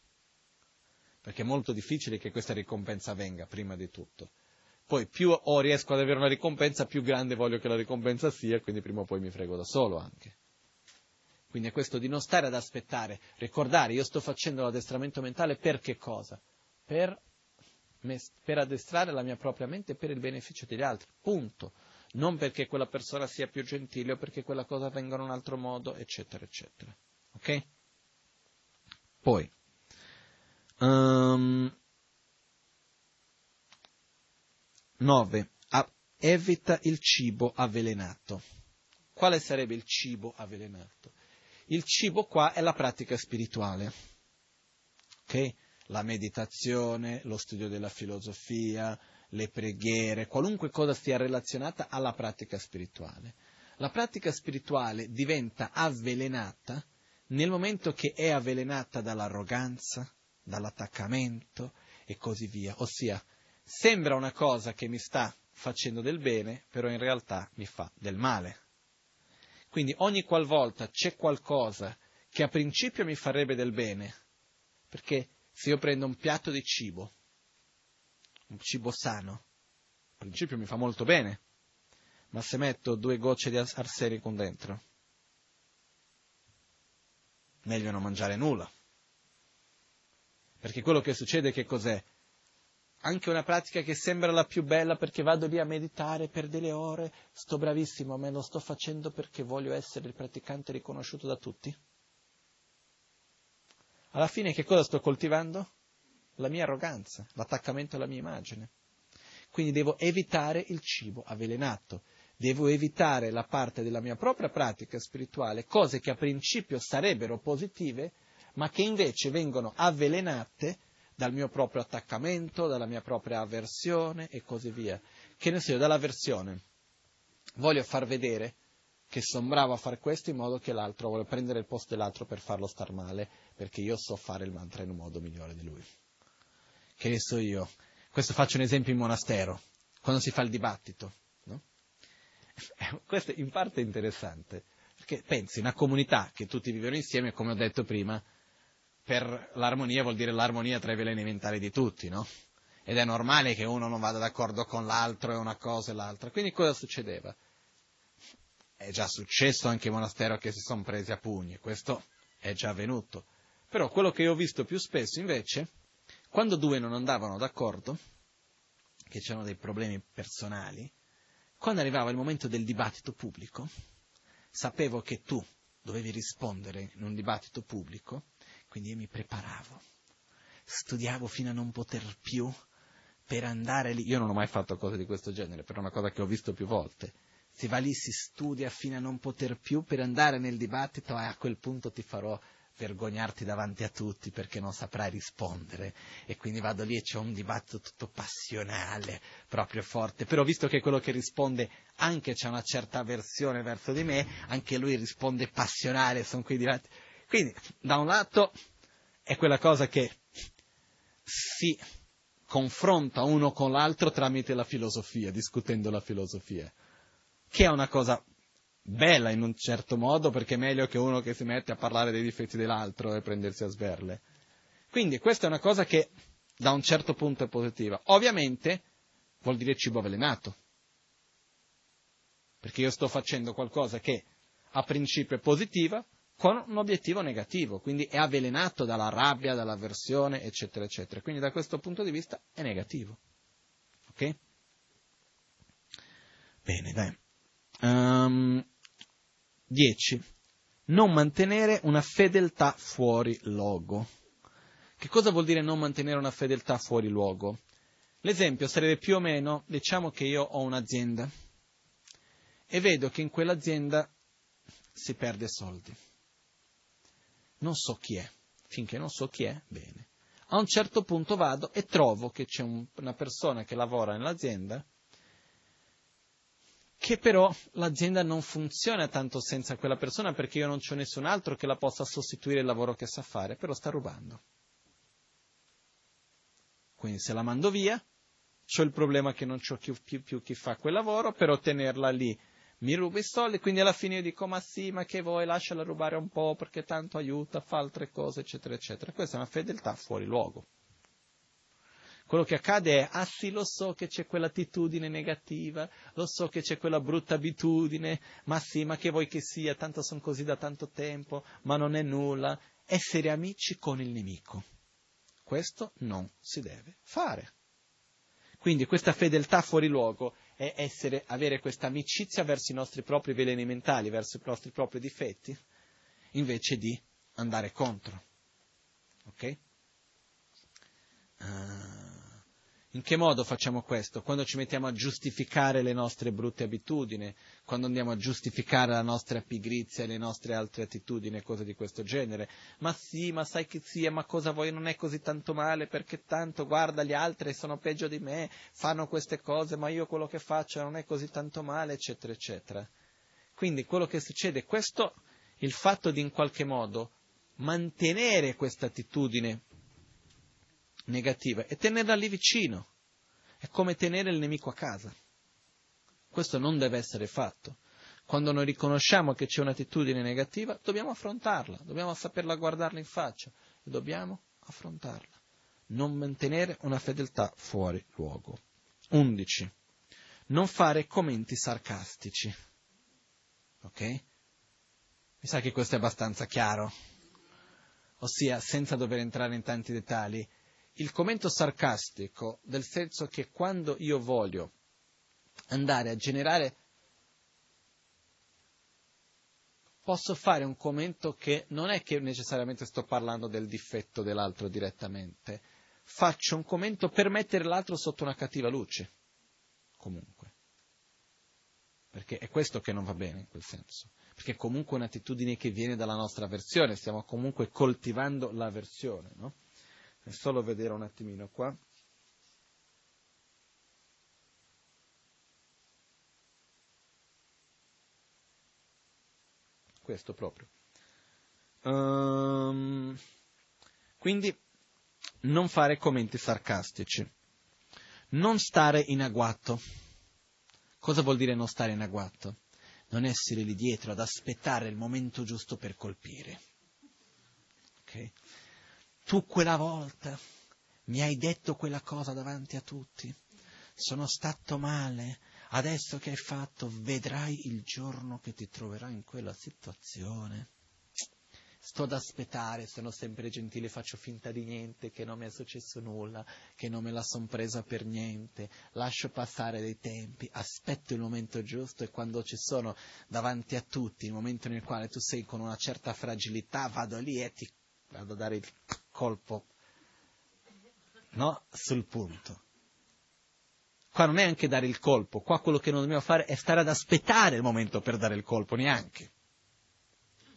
perché è molto difficile che questa ricompensa venga prima di tutto. Poi più o riesco ad avere una ricompensa, più grande voglio che la ricompensa sia, quindi prima o poi mi frego da solo anche. Quindi è questo di non stare ad aspettare, ricordare, io sto facendo l'addestramento mentale per che cosa? Per, per addestrare la mia propria mente per il beneficio degli altri, punto. non perché quella persona sia più gentile o perché quella cosa avvenga in un altro modo, eccetera, eccetera. Ok? Poi, um, 9. evita il cibo avvelenato. Quale sarebbe il cibo avvelenato? Il cibo qua è la pratica spirituale. Ok? La meditazione, lo studio della filosofia, le preghiere, qualunque cosa sia relazionata alla pratica spirituale. La pratica spirituale diventa avvelenata nel momento che è avvelenata dall'arroganza, dall'attaccamento e così via. Ossia, sembra una cosa che mi sta facendo del bene, però in realtà mi fa del male. Quindi ogni qualvolta c'è qualcosa che a principio mi farebbe del bene, perché se io prendo un piatto di cibo, un cibo sano, a principio mi fa molto bene, ma se metto due gocce di arsenico dentro, meglio non mangiare nulla. Perché quello che succede che cos'è? Anche una pratica che sembra la più bella perché vado lì a meditare per delle ore, sto bravissimo, ma lo sto facendo perché voglio essere il praticante riconosciuto da tutti. Alla fine che cosa sto coltivando? La mia arroganza, l'attaccamento alla mia immagine. Quindi devo evitare il cibo avvelenato, devo evitare la parte della mia propria pratica spirituale, cose che a principio sarebbero positive, ma che invece vengono avvelenate dal mio proprio attaccamento, dalla mia propria avversione e così via. Che ne so io, dall'avversione voglio far vedere che sono bravo a fare questo in modo che l'altro, voglio prendere il posto dell'altro per farlo star male, perché io so fare il mantra in un modo migliore di lui. Che ne so io, questo faccio un esempio in monastero, quando si fa il dibattito Questo in parte è interessante, perché pensi, una comunità che tutti vivono insieme, come ho detto prima, per l'armonia vuol dire l'armonia tra i veleni mentali di tutti, no? Ed è normale che uno non vada d'accordo con l'altro e una cosa e l'altra. Quindi cosa succedeva? È già successo anche in monastero che si sono presi a pugni, questo è già avvenuto. Però quello che ho visto più spesso invece, quando due non andavano d'accordo, che c'erano dei problemi personali, quando arrivava il momento del dibattito pubblico, sapevo che tu dovevi rispondere in un dibattito pubblico, quindi io mi preparavo, studiavo fino a non poter più per andare lì. Io non ho mai fatto cose di questo genere, però è una cosa che ho visto più volte. Si va lì, si studia fino a non poter più per andare nel dibattito e a quel punto ti farò vergognarti davanti a tutti perché non saprai rispondere e quindi vado lì e c'è un dibattito tutto passionale, proprio forte, però visto che quello che risponde anche c'è una certa avversione verso di me, anche lui risponde passionale, sono quei dibattiti. Quindi, da un lato, è quella cosa che si confronta uno con l'altro tramite la filosofia, discutendo la filosofia, che è una cosa bella in un certo modo perché è meglio che uno che si mette a parlare dei difetti dell'altro e prendersi a sberle. Quindi questa è una cosa che da un certo punto è positiva. Ovviamente vuol dire cibo avvelenato. Perché io sto facendo qualcosa che a principio è positiva con un obiettivo negativo, quindi è avvelenato dalla rabbia, dall'avversione, eccetera, eccetera. Quindi da questo punto di vista è negativo. Ok? Bene, dai. Um, 10. Non mantenere una fedeltà fuori luogo. Che cosa vuol dire non mantenere una fedeltà fuori luogo? L'esempio sarebbe più o meno, diciamo che io ho un'azienda e vedo che in quell'azienda si perde soldi. Non so chi è, finché non so chi è, bene. A un certo punto vado e trovo che c'è un, una persona che lavora nell'azienda che però l'azienda non funziona tanto senza quella persona perché io non c'ho nessun altro che la possa sostituire il lavoro che sa fare, però sta rubando. Quindi se la mando via, ho il problema che non ho più, più, più chi fa quel lavoro, però tenerla lì mi ruba i soldi, quindi alla fine io dico ma sì, ma che vuoi, lasciala rubare un po' perché tanto aiuta, fa altre cose, eccetera, eccetera. Questa è una fedeltà fuori luogo. Quello che accade è, ah sì, lo so che c'è quell'attitudine negativa, lo so che c'è quella brutta abitudine, ma sì, ma che vuoi che sia, tanto sono così da tanto tempo, ma non è nulla. Essere amici con il nemico. Questo non si deve fare. Quindi questa fedeltà fuori luogo è essere, avere questa amicizia verso i nostri propri veleni mentali, verso i nostri propri difetti, invece di andare contro. Ok? Uh, in che modo facciamo questo? Quando ci mettiamo a giustificare le nostre brutte abitudini, quando andiamo a giustificare la nostra pigrizia e le nostre altre attitudini e cose di questo genere. Ma sì, ma sai che sì, ma cosa vuoi? Non è così tanto male perché tanto guarda gli altri sono peggio di me, fanno queste cose, ma io quello che faccio non è così tanto male, eccetera, eccetera. Quindi quello che succede, questo, il fatto di in qualche modo mantenere questa attitudine negativa e tenerla lì vicino. È come tenere il nemico a casa. Questo non deve essere fatto. Quando noi riconosciamo che c'è un'attitudine negativa, dobbiamo affrontarla, dobbiamo saperla guardarla in faccia e dobbiamo affrontarla. Non mantenere una fedeltà fuori luogo. 11. Non fare commenti sarcastici. Ok? Mi sa che questo è abbastanza chiaro. Ossia, senza dover entrare in tanti dettagli, il commento sarcastico, del senso che quando io voglio andare a generare, posso fare un commento che non è che necessariamente sto parlando del difetto dell'altro direttamente, faccio un commento per mettere l'altro sotto una cattiva luce, comunque. Perché è questo che non va bene in quel senso. Perché è comunque un'attitudine che viene dalla nostra versione, stiamo comunque coltivando l'avversione, no? Solo vedere un attimino qua. Questo proprio. Um, quindi non fare commenti sarcastici. Non stare in agguato. Cosa vuol dire non stare in agguato? Non essere lì dietro ad aspettare il momento giusto per colpire. Okay? Tu quella volta mi hai detto quella cosa davanti a tutti, sono stato male, adesso che hai fatto vedrai il giorno che ti troverai in quella situazione. Sto ad aspettare, sono sempre gentile, faccio finta di niente, che non mi è successo nulla, che non me la son presa per niente, lascio passare dei tempi, aspetto il momento giusto e quando ci sono davanti a tutti, il momento nel quale tu sei con una certa fragilità, vado lì e ti vado a dare il colpo no? sul punto. Qua non è anche dare il colpo, qua quello che non dobbiamo fare è stare ad aspettare il momento per dare il colpo, neanche.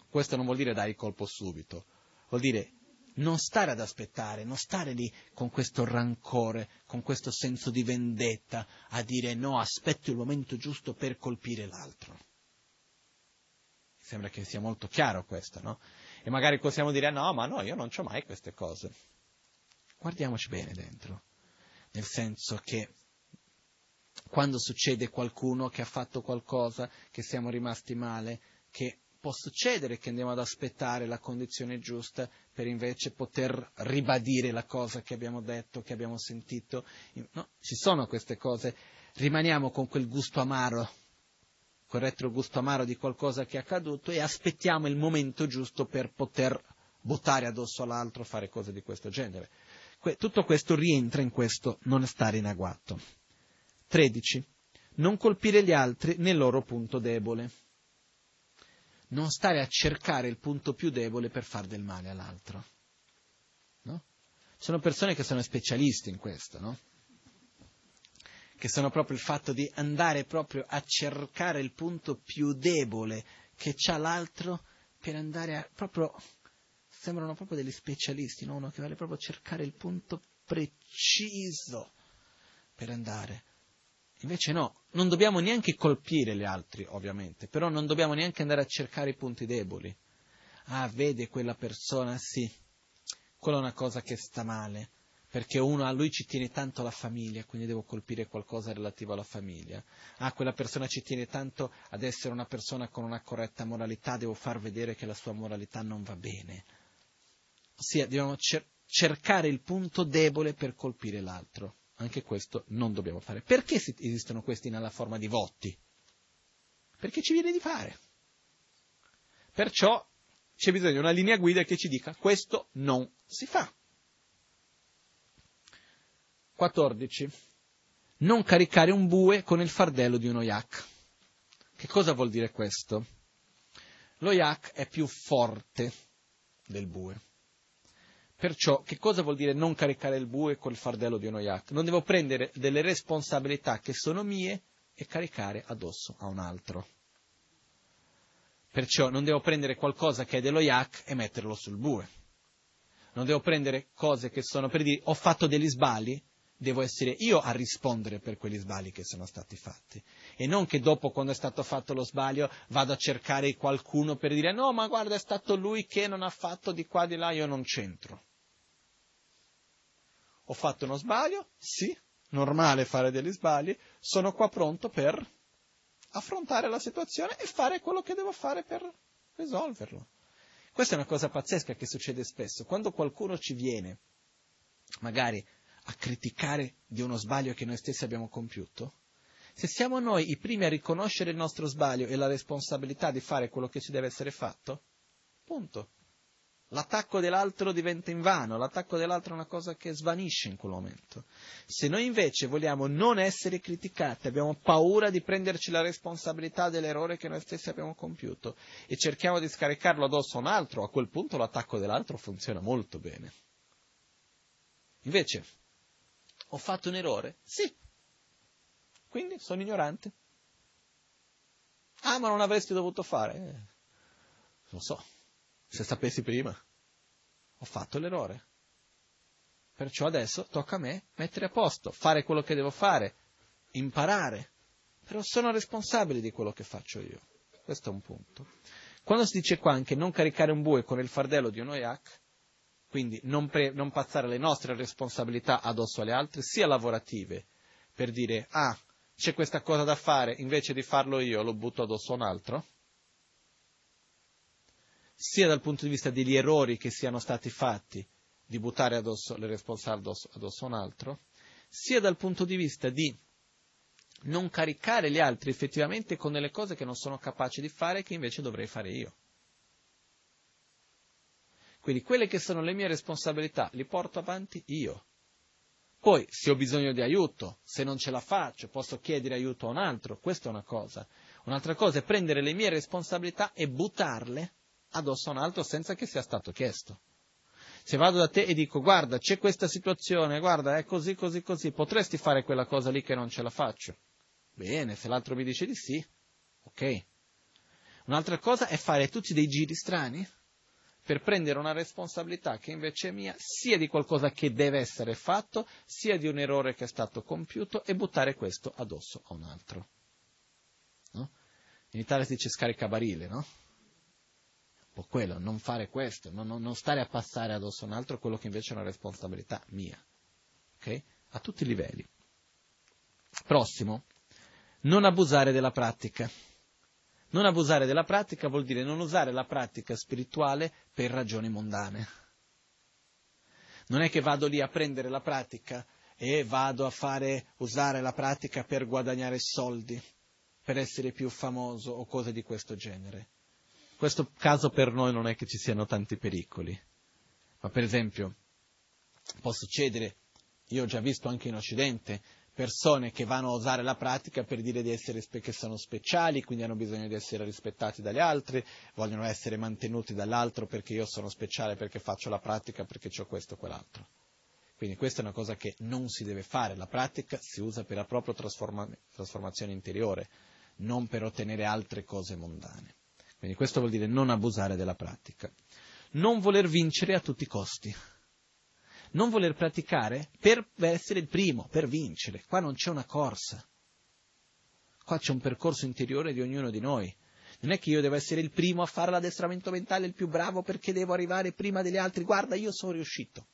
Questo non vuol dire dare il colpo subito, vuol dire non stare ad aspettare, non stare lì con questo rancore, con questo senso di vendetta, a dire no, aspetto il momento giusto per colpire l'altro. Sembra che sia molto chiaro questo, no? E magari possiamo dire no, ma no, io non ho mai queste cose. Guardiamoci bene dentro, nel senso che quando succede qualcuno che ha fatto qualcosa, che siamo rimasti male, che può succedere che andiamo ad aspettare la condizione giusta per invece poter ribadire la cosa che abbiamo detto, che abbiamo sentito. No, ci sono queste cose, rimaniamo con quel gusto amaro quel retrogusto amaro di qualcosa che è accaduto e aspettiamo il momento giusto per poter buttare addosso all'altro, fare cose di questo genere. Que- tutto questo rientra in questo non stare in agguato. 13. Non colpire gli altri nel loro punto debole. Non stare a cercare il punto più debole per far del male all'altro. No? Sono persone che sono specialisti in questo, no? Che sono proprio il fatto di andare proprio a cercare il punto più debole che c'ha l'altro per andare a proprio sembrano proprio degli specialisti, no? uno che vuole proprio cercare il punto preciso per andare. Invece no, non dobbiamo neanche colpire gli altri, ovviamente, però non dobbiamo neanche andare a cercare i punti deboli. Ah, vede quella persona, sì, quella è una cosa che sta male perché uno a lui ci tiene tanto alla famiglia, quindi devo colpire qualcosa relativo alla famiglia. Ah, quella persona ci tiene tanto ad essere una persona con una corretta moralità, devo far vedere che la sua moralità non va bene. Ossia, dobbiamo cer- cercare il punto debole per colpire l'altro. Anche questo non dobbiamo fare. Perché esistono questi nella forma di voti? Perché ci viene di fare. Perciò c'è bisogno di una linea guida che ci dica questo non si fa. 14. non caricare un bue con il fardello di uno yak. Che cosa vuol dire questo? Lo yak è più forte del bue. Perciò, che cosa vuol dire non caricare il bue col fardello di uno yak? Non devo prendere delle responsabilità che sono mie e caricare addosso a un altro. Perciò non devo prendere qualcosa che è dello yak e metterlo sul bue. Non devo prendere cose che sono per dire ho fatto degli sbagli, devo essere io a rispondere per quegli sbagli che sono stati fatti. E non che dopo, quando è stato fatto lo sbaglio, vado a cercare qualcuno per dire no, ma guarda, è stato lui che non ha fatto di qua, di là, io non c'entro. Ho fatto uno sbaglio? Sì, normale fare degli sbagli, sono qua pronto per affrontare la situazione e fare quello che devo fare per risolverlo. Questa è una cosa pazzesca che succede spesso. Quando qualcuno ci viene, magari a criticare di uno sbaglio che noi stessi abbiamo compiuto, se siamo noi i primi a riconoscere il nostro sbaglio e la responsabilità di fare quello che ci deve essere fatto, punto. L'attacco dell'altro diventa invano, l'attacco dell'altro è una cosa che svanisce in quel momento. Se noi invece vogliamo non essere criticati, abbiamo paura di prenderci la responsabilità dell'errore che noi stessi abbiamo compiuto e cerchiamo di scaricarlo addosso a un altro, a quel punto l'attacco dell'altro funziona molto bene. Invece, ho fatto un errore? Sì. Quindi sono ignorante. Ah, ma non avresti dovuto fare? Eh, lo so se sapessi prima. Ho fatto l'errore. Perciò adesso tocca a me mettere a posto, fare quello che devo fare, imparare. Però sono responsabile di quello che faccio io. Questo è un punto. Quando si dice qua anche non caricare un bue con il fardello di un oyak, quindi non, pre- non passare le nostre responsabilità addosso alle altre, sia lavorative, per dire, ah, c'è questa cosa da fare, invece di farlo io lo butto addosso a un altro, sia dal punto di vista degli errori che siano stati fatti, di buttare addosso le responsabilità addosso, addosso a un altro, sia dal punto di vista di non caricare gli altri effettivamente con delle cose che non sono capaci di fare che invece dovrei fare io. Quindi quelle che sono le mie responsabilità li porto avanti io. Poi, se ho bisogno di aiuto, se non ce la faccio, posso chiedere aiuto a un altro, questa è una cosa. Un'altra cosa è prendere le mie responsabilità e buttarle addosso a un altro senza che sia stato chiesto. Se vado da te e dico guarda c'è questa situazione, guarda è così, così, così, potresti fare quella cosa lì che non ce la faccio? Bene, se l'altro mi dice di sì, ok. Un'altra cosa è fare tutti dei giri strani per prendere una responsabilità che invece è mia, sia di qualcosa che deve essere fatto, sia di un errore che è stato compiuto e buttare questo addosso a un altro. No? In Italia si dice scaricabarile, no? po' quello, non fare questo, non, non, non, stare a passare addosso a un altro quello che invece è una responsabilità mia. Ok? A tutti i livelli. Prossimo, non abusare della pratica. Non abusare della pratica vuol dire non usare la pratica spirituale per ragioni mondane. Non è che vado lì a prendere la pratica e vado a fare, usare la pratica per guadagnare soldi, per essere più famoso o cose di questo genere. Questo caso per noi non è che ci siano tanti pericoli, ma per esempio può succedere, io ho già visto anche in Occidente, persone che vanno a usare la pratica per dire di essere, che sono speciali, quindi hanno bisogno di essere rispettati dagli altri, vogliono essere mantenuti dall'altro perché io sono speciale, perché faccio la pratica, perché ho questo o quell'altro. Quindi questa è una cosa che non si deve fare, la pratica si usa per la propria trasforma- trasformazione interiore, non per ottenere altre cose mondane. Quindi questo vuol dire non abusare della pratica. Non voler vincere a tutti i costi. Non voler praticare per essere il primo, per vincere. Qua non c'è una corsa. Qua c'è un percorso interiore di ognuno di noi. Non è che io devo essere il primo a fare l'addestramento mentale, il più bravo perché devo arrivare prima degli altri. Guarda, io sono riuscito.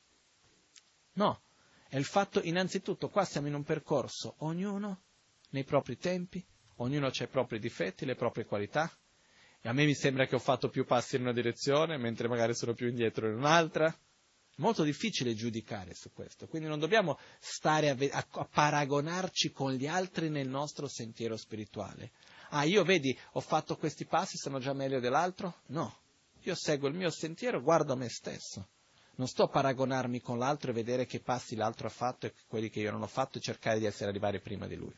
No, è il fatto innanzitutto, qua siamo in un percorso, ognuno nei propri tempi, ognuno ha i propri difetti, le proprie qualità, e a me mi sembra che ho fatto più passi in una direzione, mentre magari sono più indietro in un'altra. Molto difficile giudicare su questo, quindi non dobbiamo stare a, a, a paragonarci con gli altri nel nostro sentiero spirituale. Ah, io vedi, ho fatto questi passi, sono già meglio dell'altro? No, io seguo il mio sentiero, guardo me stesso. Non sto a paragonarmi con l'altro e vedere che passi l'altro ha fatto e quelli che io non ho fatto e cercare di essere arrivati prima di lui.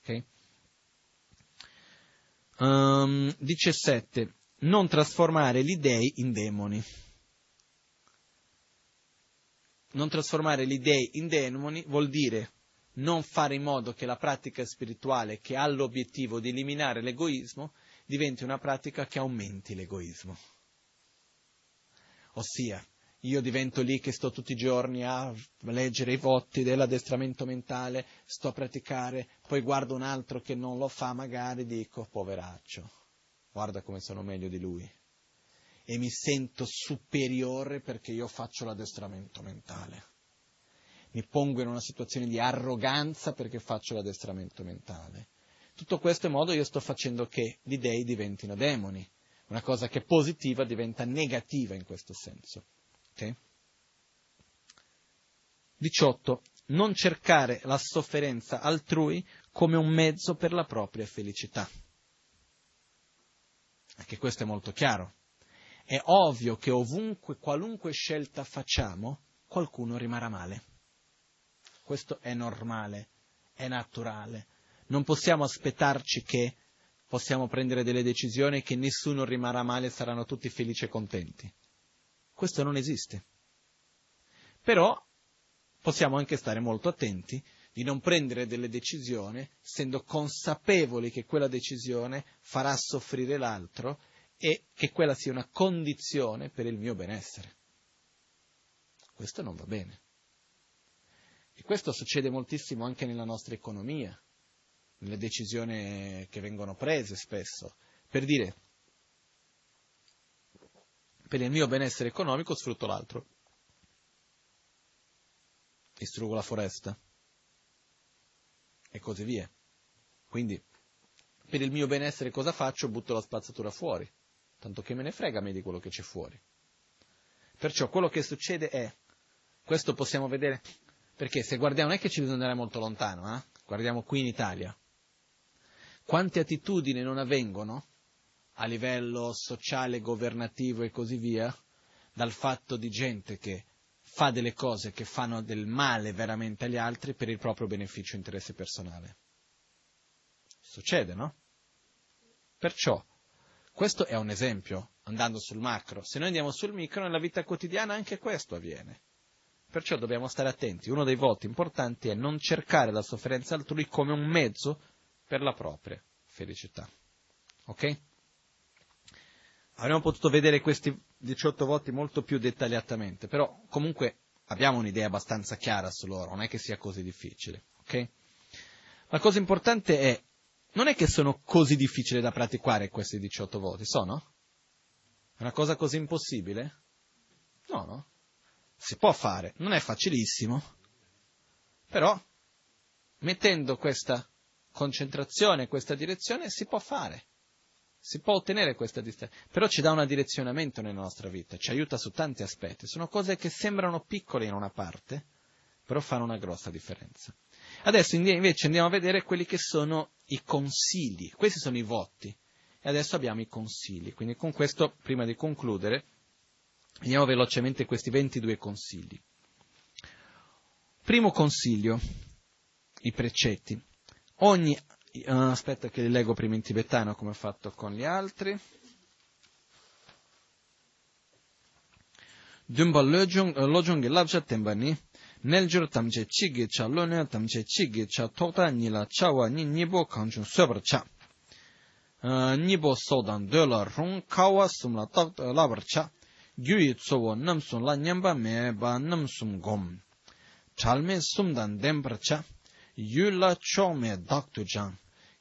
Ok? Um, 17. Non trasformare gli dei in demoni. Non trasformare gli dei in demoni vuol dire non fare in modo che la pratica spirituale che ha l'obiettivo di eliminare l'egoismo diventi una pratica che aumenti l'egoismo. Ossia, io divento lì che sto tutti i giorni a leggere i voti dell'addestramento mentale, sto a praticare, poi guardo un altro che non lo fa, magari dico, poveraccio, guarda come sono meglio di lui. E mi sento superiore perché io faccio l'addestramento mentale mi pongo in una situazione di arroganza perché faccio l'addestramento mentale. Tutto questo è modo io sto facendo che gli dei diventino demoni. Una cosa che è positiva diventa negativa in questo senso. Okay? 18. Non cercare la sofferenza altrui come un mezzo per la propria felicità. Anche questo è molto chiaro. È ovvio che ovunque, qualunque scelta facciamo, qualcuno rimarrà male. Questo è normale, è naturale. Non possiamo aspettarci che possiamo prendere delle decisioni che nessuno rimarrà male e saranno tutti felici e contenti. Questo non esiste. Però possiamo anche stare molto attenti di non prendere delle decisioni essendo consapevoli che quella decisione farà soffrire l'altro e che quella sia una condizione per il mio benessere. Questo non va bene. E questo succede moltissimo anche nella nostra economia, nelle decisioni che vengono prese spesso. Per dire, per il mio benessere economico sfrutto l'altro, distruggo la foresta e così via. Quindi, per il mio benessere cosa faccio? Butto la spazzatura fuori, tanto che me ne frega a me di quello che c'è fuori. Perciò quello che succede è, questo possiamo vedere perché se guardiamo, non è che ci bisogna andare molto lontano, eh? guardiamo qui in Italia. Quante attitudini non avvengono a livello sociale, governativo e così via, dal fatto di gente che fa delle cose che fanno del male veramente agli altri per il proprio beneficio e interesse personale. Succede, no? Perciò, questo è un esempio, andando sul macro. Se noi andiamo sul micro, nella vita quotidiana anche questo avviene. Perciò dobbiamo stare attenti. Uno dei voti importanti è non cercare la sofferenza altrui come un mezzo per la propria felicità. Ok? Avremmo potuto vedere questi 18 voti molto più dettagliatamente, però comunque abbiamo un'idea abbastanza chiara su loro, non è che sia così difficile. Ok? La cosa importante è, non è che sono così difficili da praticare questi 18 voti, sono? È una cosa così impossibile? No, no si può fare, non è facilissimo, però mettendo questa concentrazione, questa direzione, si può fare, si può ottenere questa distanza, però ci dà un direzionamento nella nostra vita, ci aiuta su tanti aspetti, sono cose che sembrano piccole in una parte, però fanno una grossa differenza. Adesso invece andiamo a vedere quelli che sono i consigli, questi sono i voti, e adesso abbiamo i consigli, quindi con questo, prima di concludere, Vediamo velocemente questi 22 consigli. Primo consiglio, i precetti. Ogni, uh, aspetta che li leggo prima in tibetano come ho fatto con gli altri. Dumba lojong labsha tembani, Neljur tamche chige cha, lonyan tamche chige cha, tokta nila cha wa ni nipo kanchun sobar cha. Nipo sodan dola rung, kawa sumla tokta eh, labar cha. Gyuyi tsowo namsun la nyamba me ba namsum gom. Chalme sumdan dempar cha. Yu la cho me daktu jang.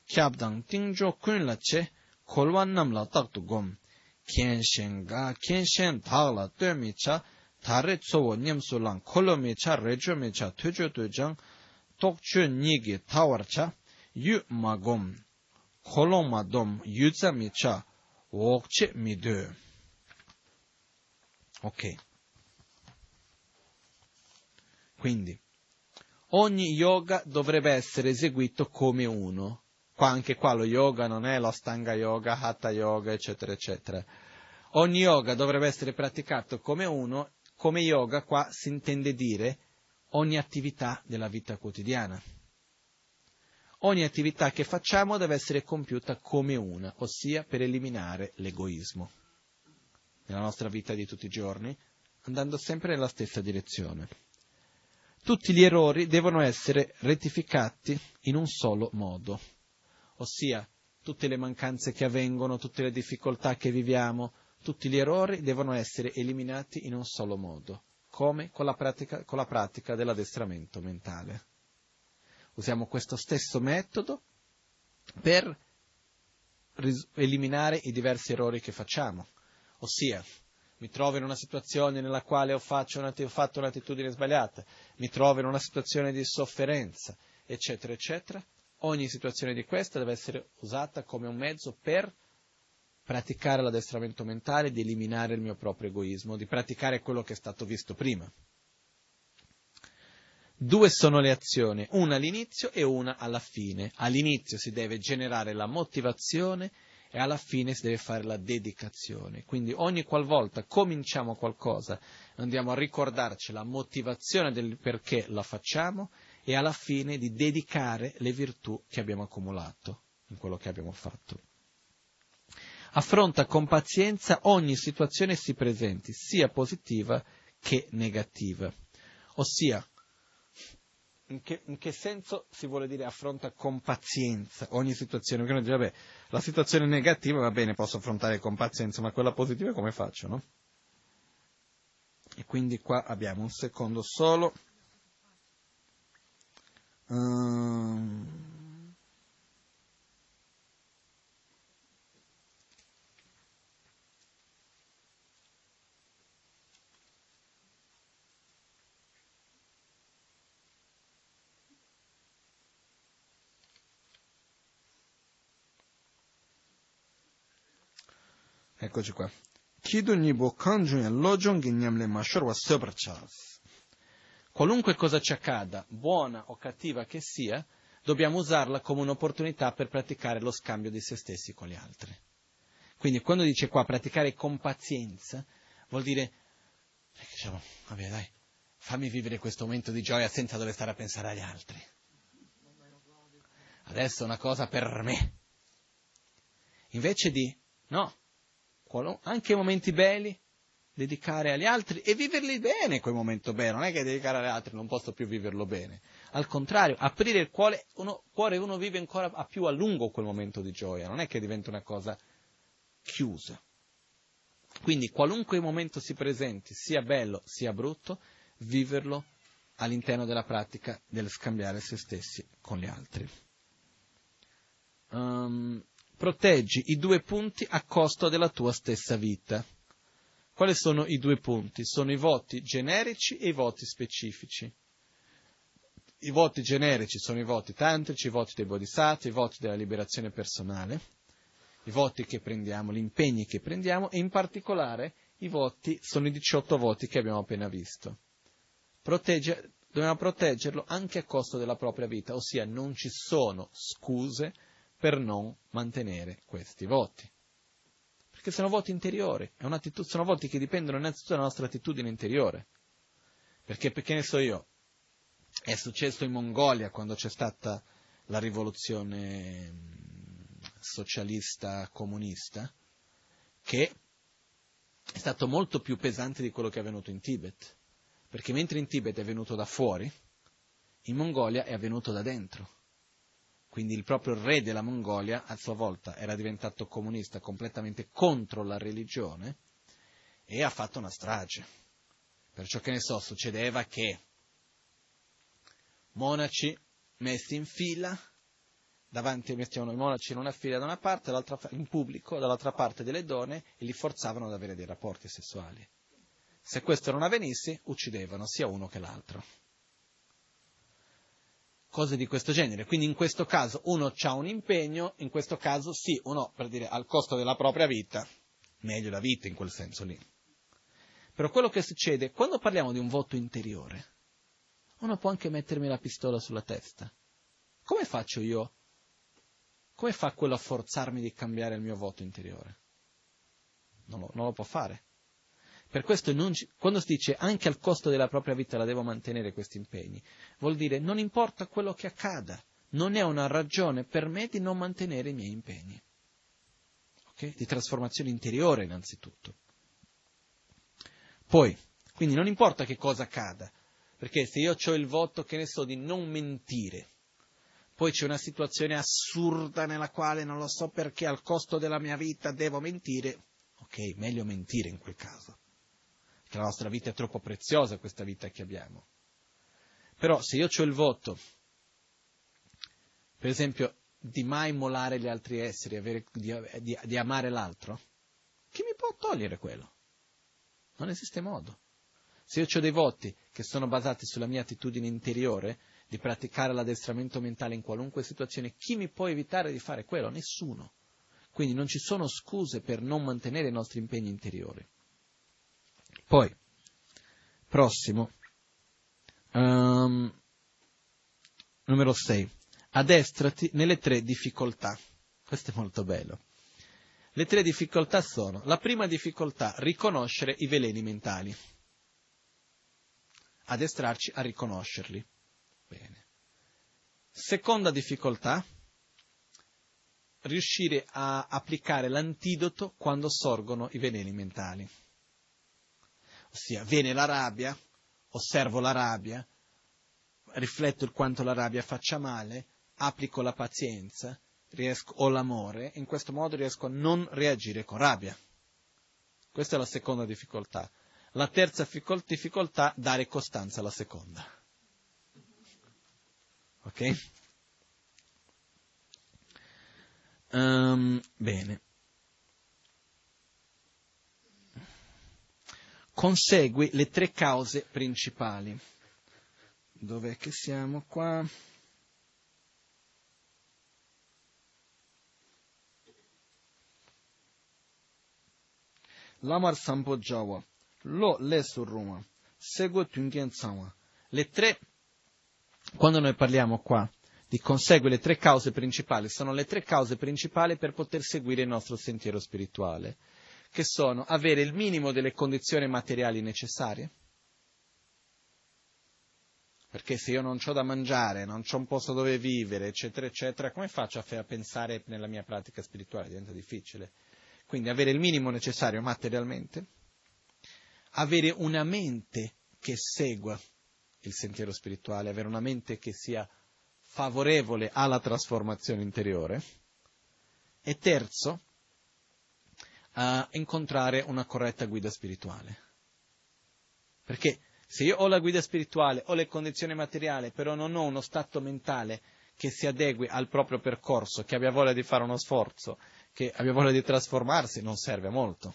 Kyabdang tingjo kun la che, kolwa namla daktu gom. Kenshen ga, kenshen dhagla cha, dagla to me cha, tare tsuwo nyamsu lang kolo me cha, rejo me cha, tujo tu jang, tokcho nigi tawar cha, yu ma gom, kolo ma dom, yu za me cha, wokche mi do. Ok. Quindi, ogni yoga dovrebbe essere eseguito come uno. Qua, anche qua lo yoga non è lo stanga yoga, hatha yoga, eccetera, eccetera. Ogni yoga dovrebbe essere praticato come uno come yoga qua si intende dire ogni attività della vita quotidiana. Ogni attività che facciamo deve essere compiuta come una, ossia per eliminare l'egoismo nella nostra vita di tutti i giorni, andando sempre nella stessa direzione. Tutti gli errori devono essere rettificati in un solo modo, ossia tutte le mancanze che avvengono, tutte le difficoltà che viviamo, tutti gli errori devono essere eliminati in un solo modo, come con la pratica, con la pratica dell'addestramento mentale. Usiamo questo stesso metodo per ris- eliminare i diversi errori che facciamo, ossia mi trovo in una situazione nella quale ho, ho fatto un'attitudine sbagliata, mi trovo in una situazione di sofferenza, eccetera, eccetera, ogni situazione di questa deve essere usata come un mezzo per praticare l'addestramento mentale, di eliminare il mio proprio egoismo, di praticare quello che è stato visto prima. Due sono le azioni, una all'inizio e una alla fine. All'inizio si deve generare la motivazione e alla fine si deve fare la dedicazione. Quindi ogni qualvolta cominciamo qualcosa, andiamo a ricordarci la motivazione del perché la facciamo e alla fine di dedicare le virtù che abbiamo accumulato in quello che abbiamo fatto. Affronta con pazienza ogni situazione si presenti, sia positiva che negativa. Ossia, in che, in che, senso si vuole dire affronta con pazienza ogni situazione? Perché noi diciamo, vabbè, la situazione negativa va bene, posso affrontare con pazienza, ma quella positiva come faccio, no? E quindi qua abbiamo un secondo solo. Um, Eccoci qua. Qualunque cosa ci accada, buona o cattiva che sia, dobbiamo usarla come un'opportunità per praticare lo scambio di se stessi con gli altri. Quindi quando dice qua praticare con pazienza, vuol dire, diciamo, vabbè dai, fammi vivere questo momento di gioia senza dover stare a pensare agli altri. Adesso è una cosa per me. Invece di, no, anche i momenti belli, dedicare agli altri e viverli bene quel momento bello, non è che dedicare agli altri non posso più viverlo bene. Al contrario, aprire il cuore, uno, cuore uno vive ancora a più a lungo quel momento di gioia, non è che diventa una cosa chiusa. Quindi qualunque momento si presenti, sia bello sia brutto, viverlo all'interno della pratica del scambiare se stessi con gli altri. Um, proteggi i due punti a costo della tua stessa vita. Quali sono i due punti? Sono i voti generici e i voti specifici. I voti generici sono i voti tantrici, i voti dei bodhisattva, i voti della liberazione personale, i voti che prendiamo, gli impegni che prendiamo e in particolare i voti sono i 18 voti che abbiamo appena visto. Protegge, dobbiamo proteggerlo anche a costo della propria vita, ossia non ci sono scuse per non mantenere questi voti. Perché sono voti interiori, sono voti che dipendono innanzitutto dalla nostra attitudine interiore. Perché, perché ne so io, è successo in Mongolia quando c'è stata la rivoluzione mm, socialista comunista, che è stato molto più pesante di quello che è avvenuto in Tibet. Perché mentre in Tibet è venuto da fuori, in Mongolia è avvenuto da dentro quindi il proprio re della Mongolia, a sua volta era diventato comunista completamente contro la religione e ha fatto una strage. Perciò che ne so, succedeva che monaci messi in fila, davanti mettevano i monaci in una fila da una parte, in pubblico, dall'altra parte delle donne e li forzavano ad avere dei rapporti sessuali. Se questo non avvenisse, uccidevano sia uno che l'altro cose di questo genere. Quindi in questo caso uno ha un impegno, in questo caso sì, uno per dire al costo della propria vita, meglio la vita in quel senso lì. Però quello che succede, quando parliamo di un voto interiore, uno può anche mettermi la pistola sulla testa. Come faccio io? Come fa quello a forzarmi di cambiare il mio voto interiore? Non lo, non lo può fare. Per questo ci, quando si dice anche al costo della propria vita la devo mantenere questi impegni, vuol dire non importa quello che accada, non è una ragione per me di non mantenere i miei impegni. Okay? Di trasformazione interiore innanzitutto. Poi, quindi non importa che cosa accada, perché se io ho il voto, che ne so, di non mentire, poi c'è una situazione assurda nella quale non lo so perché al costo della mia vita devo mentire, ok, meglio mentire in quel caso, perché la nostra vita è troppo preziosa, questa vita che abbiamo. Però se io ho il voto, per esempio, di mai molare gli altri esseri, avere, di, di, di amare l'altro, chi mi può togliere quello? Non esiste modo. Se io ho dei voti che sono basati sulla mia attitudine interiore di praticare l'addestramento mentale in qualunque situazione, chi mi può evitare di fare quello? Nessuno. Quindi non ci sono scuse per non mantenere i nostri impegni interiori. Poi, prossimo, um, numero 6, addestrati nelle tre difficoltà. Questo è molto bello. Le tre difficoltà sono, la prima difficoltà, riconoscere i veleni mentali. Addestrarci a riconoscerli. Bene. Seconda difficoltà, riuscire a applicare l'antidoto quando sorgono i veleni mentali. Ossia, viene la rabbia, osservo la rabbia, rifletto il quanto la rabbia faccia male, applico la pazienza, riesco, o l'amore, in questo modo riesco a non reagire con rabbia. Questa è la seconda difficoltà. La terza difficoltà, dare costanza alla seconda. Ok? Um, bene. Consegui le tre cause principali. Dov'è che siamo qua? Lamar Sampo Jawa, Lo Le Surruma, Seguo Tungen Sama. Le tre, quando noi parliamo qua di consegue le tre cause principali, sono le tre cause principali per poter seguire il nostro sentiero spirituale, che sono avere il minimo delle condizioni materiali necessarie, perché se io non ho da mangiare, non ho un posto dove vivere, eccetera, eccetera, come faccio a pensare nella mia pratica spirituale? Diventa difficile. Quindi avere il minimo necessario materialmente, avere una mente che segua il sentiero spirituale, avere una mente che sia favorevole alla trasformazione interiore e terzo, uh, incontrare una corretta guida spirituale. Perché se io ho la guida spirituale, ho le condizioni materiali, però non ho uno stato mentale che si adegui al proprio percorso, che abbia voglia di fare uno sforzo, che abbia voglia di trasformarsi non serve a molto.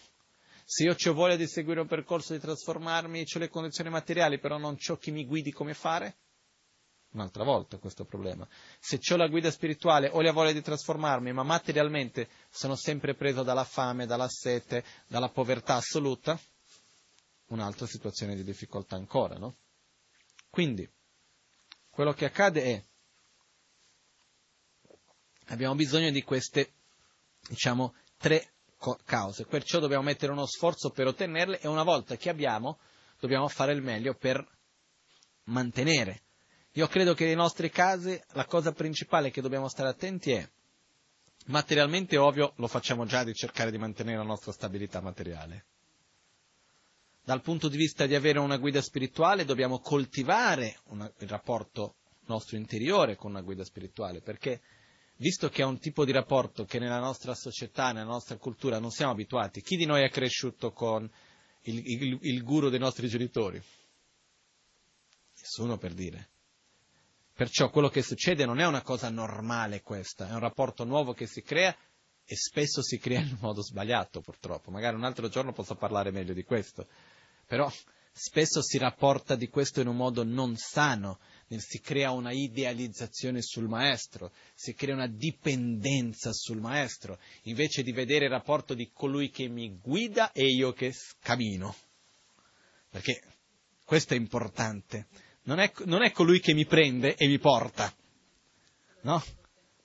Se io ho voglia di seguire un percorso di trasformarmi, ho le condizioni materiali, però non ho chi mi guidi come fare, un'altra volta questo problema. Se ho la guida spirituale, ho la voglia di trasformarmi, ma materialmente sono sempre preso dalla fame, dalla sete, dalla povertà assoluta, un'altra situazione di difficoltà ancora, no? Quindi, quello che accade è, abbiamo bisogno di queste diciamo, tre cause, perciò dobbiamo mettere uno sforzo per ottenerle e una volta che abbiamo dobbiamo fare il meglio per mantenere. Io credo che nei nostri casi la cosa principale che dobbiamo stare attenti è materialmente ovvio lo facciamo già di cercare di mantenere la nostra stabilità materiale. Dal punto di vista di avere una guida spirituale dobbiamo coltivare una, il rapporto nostro interiore con una guida spirituale, perché visto che è un tipo di rapporto che nella nostra società, nella nostra cultura non siamo abituati, chi di noi è cresciuto con il, il, il guru dei nostri genitori? Nessuno per dire. Perciò quello che succede non è una cosa normale questa, è un rapporto nuovo che si crea e spesso si crea in modo sbagliato purtroppo. Magari un altro giorno posso parlare meglio di questo. Però spesso si rapporta di questo in un modo non sano, si crea una idealizzazione sul maestro, si crea una dipendenza sul maestro, invece di vedere il rapporto di colui che mi guida e io che cammino. Perché questo è importante. Non è, non è colui che mi prende e mi porta. No?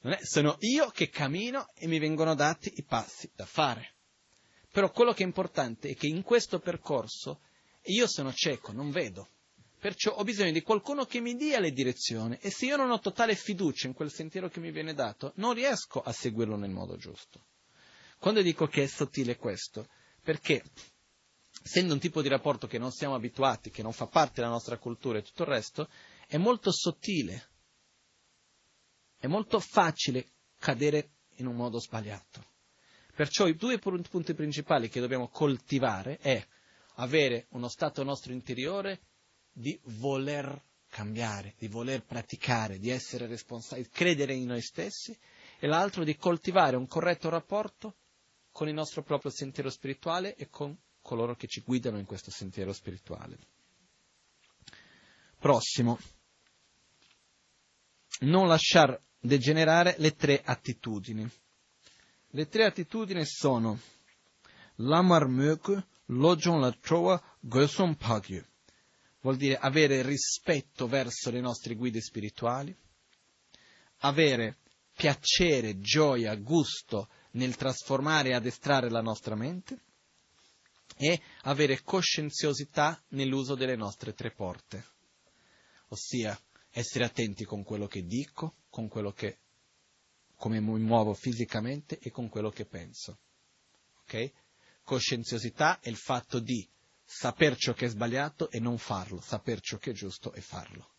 È, sono io che cammino e mi vengono dati i passi da fare. Però quello che è importante è che in questo percorso io sono cieco, non vedo. Perciò ho bisogno di qualcuno che mi dia le direzioni e se io non ho totale fiducia in quel sentiero che mi viene dato, non riesco a seguirlo nel modo giusto. Quando dico che è sottile questo, perché essendo un tipo di rapporto che non siamo abituati, che non fa parte della nostra cultura e tutto il resto, è molto sottile, è molto facile cadere in un modo sbagliato. Perciò i due punti principali che dobbiamo coltivare è avere uno stato nostro interiore di voler cambiare, di voler praticare, di essere responsabili, credere in noi stessi e l'altro di coltivare un corretto rapporto con il nostro proprio sentiero spirituale e con coloro che ci guidano in questo sentiero spirituale. Prossimo. Non lasciar degenerare le tre attitudini. Le tre attitudini sono Lamar Möke, Lojon la Trova, Goson Pagyu. Vuol dire avere rispetto verso le nostre guide spirituali, avere piacere, gioia, gusto nel trasformare e addestrare la nostra mente e avere coscienziosità nell'uso delle nostre tre porte, ossia essere attenti con quello che dico, con quello che come mi muovo fisicamente e con quello che penso. Ok? Coscienziosità è il fatto di saper ciò che è sbagliato e non farlo, saper ciò che è giusto e farlo.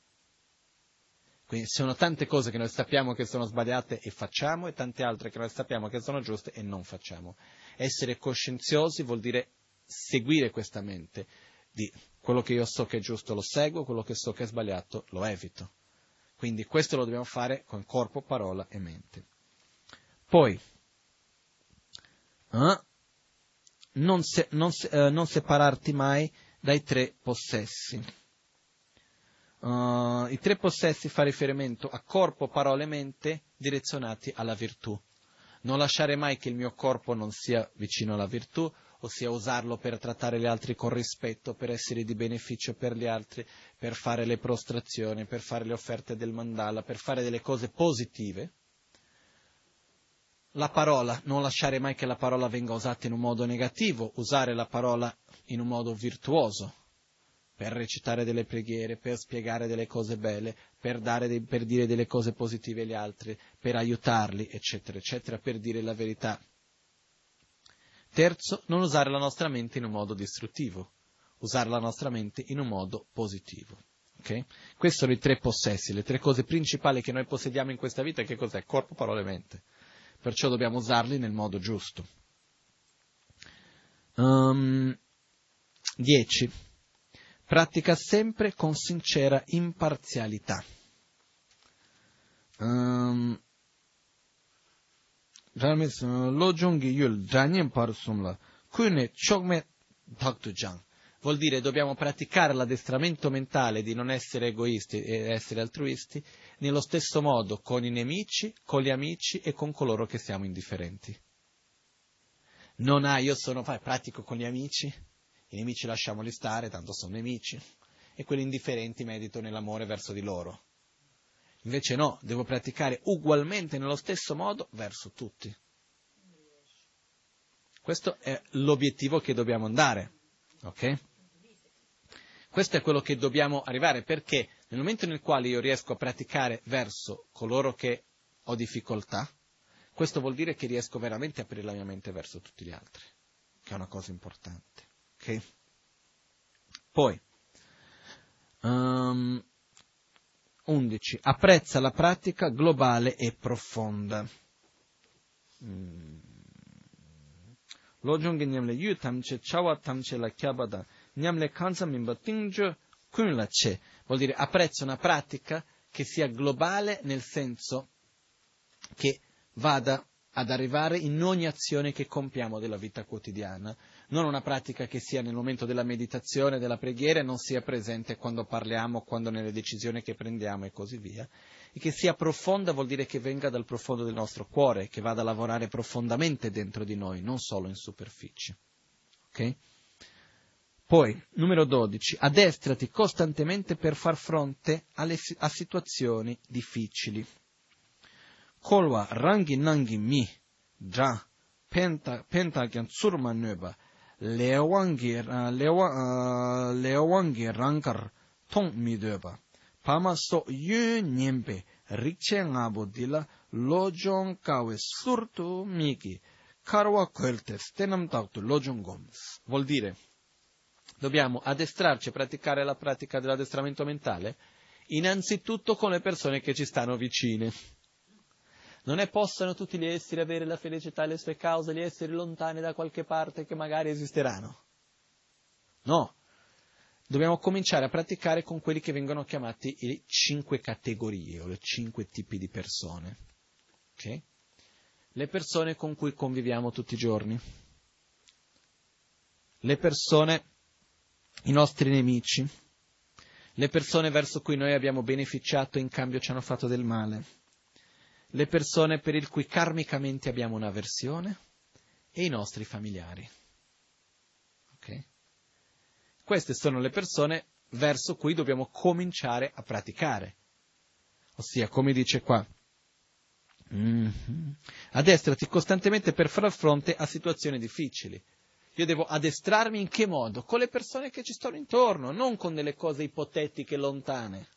Quindi ci sono tante cose che noi sappiamo che sono sbagliate e facciamo e tante altre che noi sappiamo che sono giuste e non facciamo. Essere coscienziosi vuol dire seguire questa mente, di quello che io so che è giusto lo seguo, quello che so che è sbagliato lo evito. Quindi questo lo dobbiamo fare con corpo, parola e mente. Poi, eh, non, se, non, se, eh, non, separarti mai dai tre possessi. Uh, I tre possessi fa riferimento a corpo, parola e mente direzionati alla virtù. Non lasciare mai che il mio corpo non sia vicino alla virtù, ossia usarlo per trattare gli altri con rispetto, per essere di beneficio per gli altri, per fare le prostrazioni, per fare le offerte del mandala, per fare delle cose positive, la parola, non lasciare mai che la parola venga usata in un modo negativo, usare la parola in un modo virtuoso, per recitare delle preghiere, per spiegare delle cose belle, per, dei, per dire delle cose positive agli altri, per aiutarli, eccetera, eccetera, per dire la verità. Terzo, non usare la nostra mente in un modo distruttivo, usare la nostra mente in un modo positivo. Okay? Questi sono i tre possessi, le tre cose principali che noi possediamo in questa vita, che cos'è? Corpo, parola e mente perciò dobbiamo usarli nel modo giusto. 10. Um, Pratica sempre con sincera imparzialità. Um, Vuol dire dobbiamo praticare l'addestramento mentale di non essere egoisti e essere altruisti nello stesso modo con i nemici, con gli amici e con coloro che siamo indifferenti. Non ha, io sono, pratico con gli amici, i nemici lasciamoli stare, tanto sono nemici, e quelli indifferenti medito nell'amore verso di loro. Invece no, devo praticare ugualmente nello stesso modo verso tutti. Questo è l'obiettivo che dobbiamo andare. Ok? Questo è quello che dobbiamo arrivare, perché nel momento nel quale io riesco a praticare verso coloro che ho difficoltà, questo vuol dire che riesco veramente a aprire la mia mente verso tutti gli altri, che è una cosa importante. Okay? Poi, um, 11. Apprezza la pratica globale e profonda. Mm. Lo jungin yu tamche chawa tamche la kyabada Nyamle kansa mimba tingjo kun la che. Vuol dire apprezzo una pratica che sia globale nel senso che vada ad arrivare in ogni azione che compiamo della vita quotidiana, non una pratica che sia nel momento della meditazione, della preghiera e non sia presente quando parliamo, quando nelle decisioni che prendiamo e così via, e che sia profonda vuol dire che venga dal profondo del nostro cuore, che vada a lavorare profondamente dentro di noi, non solo in superficie. Okay? Poi, numero 12, addestrati costantemente per far fronte alle, a situazioni difficili. Kolwa rangi nangi mi, già, penta penta kyan tsurma nöba lewangi lewa lewangi rankar tong mi döba pama so yun nyempe rikche ngabo dila lojong kawe surtu miki karwa kwelte stenam tautu lojong goms vuol dire dobbiamo addestrarci a praticare la pratica dell'addestramento mentale innanzitutto con le persone che ci stanno vicine non è possano tutti gli esseri avere la felicità e le sue cause, gli esseri lontani da qualche parte che magari esisteranno. No, dobbiamo cominciare a praticare con quelli che vengono chiamati le cinque categorie o le cinque tipi di persone. Okay? Le persone con cui conviviamo tutti i giorni, le persone, i nostri nemici, le persone verso cui noi abbiamo beneficiato e in cambio ci hanno fatto del male, le persone per il cui karmicamente abbiamo un'avversione e i nostri familiari. Okay? Queste sono le persone verso cui dobbiamo cominciare a praticare. Ossia, come dice qua, mm-hmm. addestrati costantemente per far fronte a situazioni difficili. Io devo addestrarmi in che modo? Con le persone che ci stanno intorno, non con delle cose ipotetiche lontane.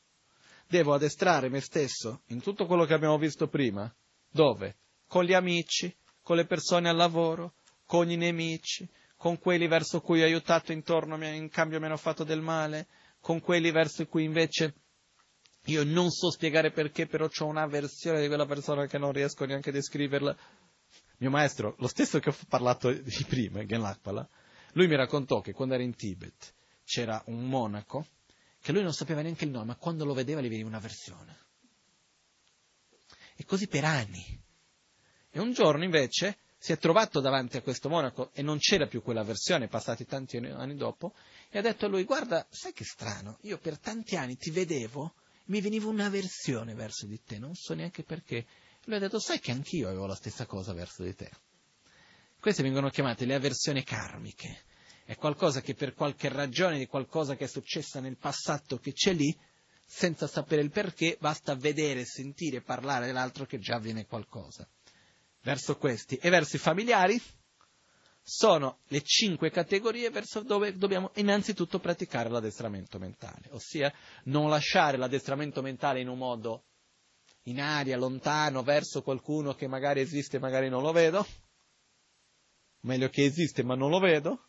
Devo addestrare me stesso in tutto quello che abbiamo visto prima. Dove? Con gli amici, con le persone al lavoro, con i nemici, con quelli verso cui ho aiutato intorno, in cambio mi hanno fatto del male, con quelli verso cui invece io non so spiegare perché, però ho un'avversione di quella persona che non riesco neanche a descriverla. Mio maestro, lo stesso che ho parlato di prima, Genlakpala, lui mi raccontò che quando era in Tibet c'era un monaco che lui non sapeva neanche il nome, ma quando lo vedeva gli veniva un'avversione. E così per anni. E un giorno invece si è trovato davanti a questo monaco e non c'era più quella versione, passati tanti anni dopo, e ha detto a lui, guarda, sai che strano, io per tanti anni ti vedevo, mi veniva un'avversione verso di te, non so neanche perché. E lui ha detto, sai che anch'io avevo la stessa cosa verso di te. Queste vengono chiamate le avversioni karmiche. È qualcosa che per qualche ragione di qualcosa che è successa nel passato che c'è lì, senza sapere il perché, basta vedere, sentire, parlare dell'altro che già avviene qualcosa. Verso questi. E verso i familiari? Sono le cinque categorie verso dove dobbiamo innanzitutto praticare l'addestramento mentale, ossia non lasciare l'addestramento mentale in un modo in aria, lontano, verso qualcuno che magari esiste e magari non lo vedo, meglio che esiste ma non lo vedo,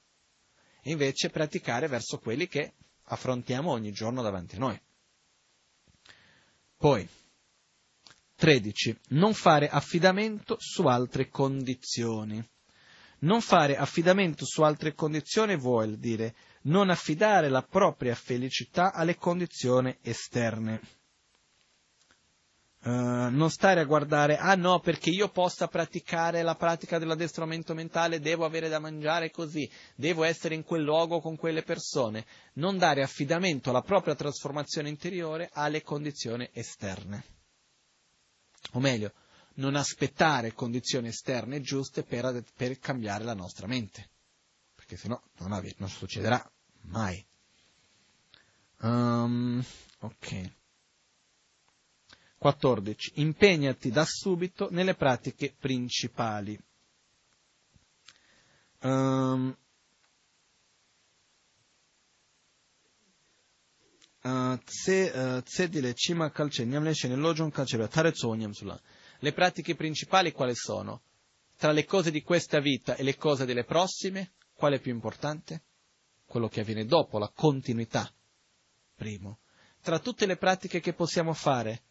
e invece praticare verso quelli che affrontiamo ogni giorno davanti a noi. Poi, 13. Non fare affidamento su altre condizioni. Non fare affidamento su altre condizioni vuol dire non affidare la propria felicità alle condizioni esterne. Uh, non stare a guardare, ah no, perché io possa praticare la pratica dell'addestramento mentale, devo avere da mangiare così, devo essere in quel luogo con quelle persone. Non dare affidamento alla propria trasformazione interiore alle condizioni esterne o meglio, non aspettare condizioni esterne giuste per, per cambiare la nostra mente, perché se no non, ave, non succederà mai. Um, ok. 14. Impegnati da subito nelle pratiche principali. Um. Le pratiche principali quali sono? Tra le cose di questa vita e le cose delle prossime, quale è più importante? Quello che avviene dopo, la continuità. Primo. Tra tutte le pratiche che possiamo fare,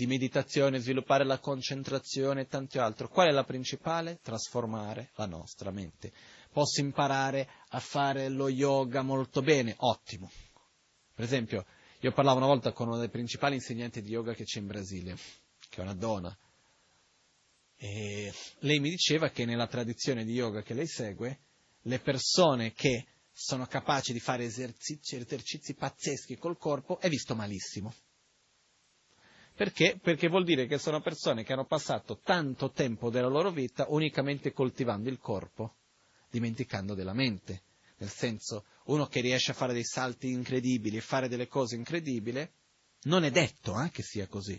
di meditazione, sviluppare la concentrazione e tanto altro, qual è la principale? Trasformare la nostra mente. Posso imparare a fare lo yoga molto bene? Ottimo per esempio, io parlavo una volta con uno dei principali insegnanti di yoga che c'è in Brasile, che è una donna, e lei mi diceva che nella tradizione di yoga che lei segue, le persone che sono capaci di fare esercizi, esercizi pazzeschi col corpo è visto malissimo. Perché? Perché vuol dire che sono persone che hanno passato tanto tempo della loro vita unicamente coltivando il corpo, dimenticando della mente nel senso uno che riesce a fare dei salti incredibili e fare delle cose incredibili, non è detto eh, che sia così,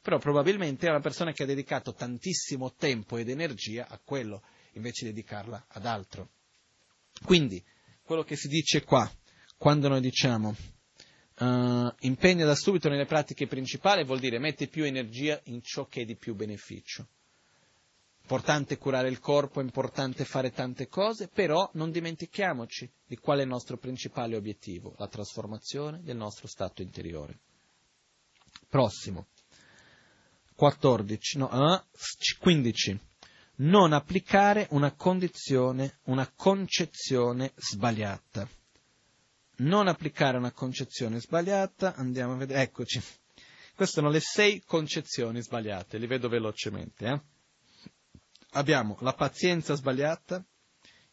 però probabilmente è una persona che ha dedicato tantissimo tempo ed energia a quello. invece di dedicarla ad altro. Quindi, quello che si dice qua, quando noi diciamo uh, impegna da subito nelle pratiche principali, vuol dire metti più energia in ciò che è di più beneficio. Importante curare il corpo, è importante fare tante cose, però non dimentichiamoci di qual è il nostro principale obiettivo, la trasformazione del nostro stato interiore. Prossimo. 14, no, 15. Eh, non applicare una condizione, una concezione sbagliata. Non applicare una concezione sbagliata, andiamo a vedere, eccoci. Queste sono le sei concezioni sbagliate, li vedo velocemente. Eh? Abbiamo la pazienza sbagliata,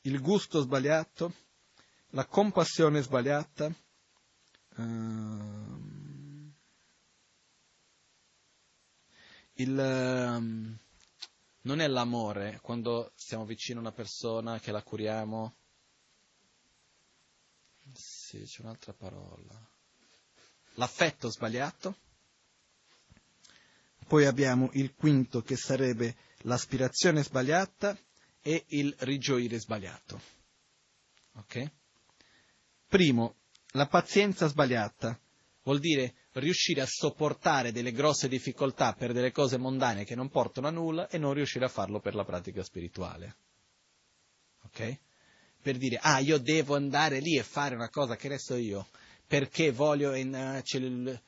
il gusto sbagliato, la compassione sbagliata, uh, il, um, non è l'amore quando stiamo vicino a una persona che la curiamo. Sì, c'è un'altra parola. L'affetto sbagliato. Poi abbiamo il quinto che sarebbe l'aspirazione sbagliata e il rigioire sbagliato. Ok? Primo, la pazienza sbagliata vuol dire riuscire a sopportare delle grosse difficoltà per delle cose mondane che non portano a nulla e non riuscire a farlo per la pratica spirituale. Ok? Per dire, ah, io devo andare lì e fare una cosa che resto io, perché voglio in, uh,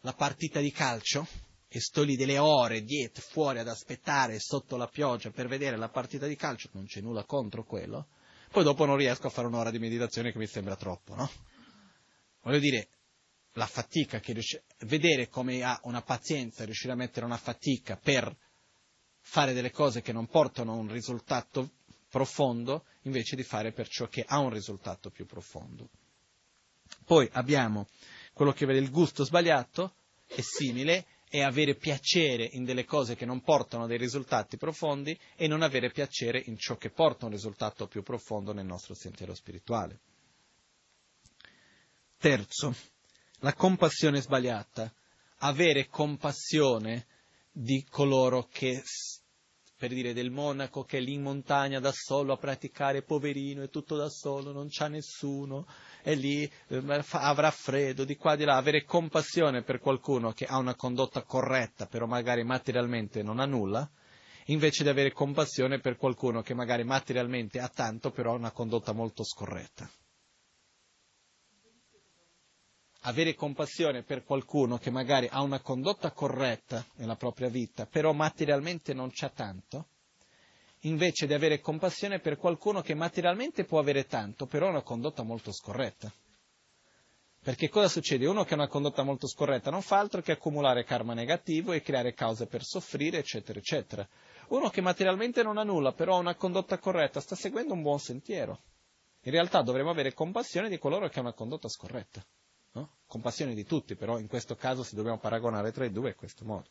la partita di calcio e sto lì delle ore dietro, fuori ad aspettare sotto la pioggia per vedere la partita di calcio, non c'è nulla contro quello, poi dopo non riesco a fare un'ora di meditazione che mi sembra troppo, no? Voglio dire, la fatica, che riesce, vedere come ha una pazienza, riuscire a mettere una fatica per fare delle cose che non portano a un risultato profondo, invece di fare per ciò che ha un risultato più profondo. Poi abbiamo quello che vede il gusto sbagliato, è simile, è avere piacere in delle cose che non portano dei risultati profondi e non avere piacere in ciò che porta un risultato più profondo nel nostro sentiero spirituale. Terzo, la compassione sbagliata, avere compassione di coloro che, per dire del monaco che è lì in montagna da solo a praticare, poverino, è tutto da solo, non c'ha nessuno, è lì, eh, avrà freddo, di qua di là, avere compassione per qualcuno che ha una condotta corretta, però magari materialmente non ha nulla, invece di avere compassione per qualcuno che magari materialmente ha tanto, però ha una condotta molto scorretta avere compassione per qualcuno che magari ha una condotta corretta nella propria vita, però materialmente non c'ha tanto, invece di avere compassione per qualcuno che materialmente può avere tanto, però ha una condotta molto scorretta. Perché cosa succede? Uno che ha una condotta molto scorretta non fa altro che accumulare karma negativo e creare cause per soffrire, eccetera, eccetera. Uno che materialmente non ha nulla, però ha una condotta corretta, sta seguendo un buon sentiero. In realtà dovremmo avere compassione di coloro che hanno una condotta scorretta no? compassione di tutti, però in questo caso se dobbiamo paragonare tra i due è questo modo.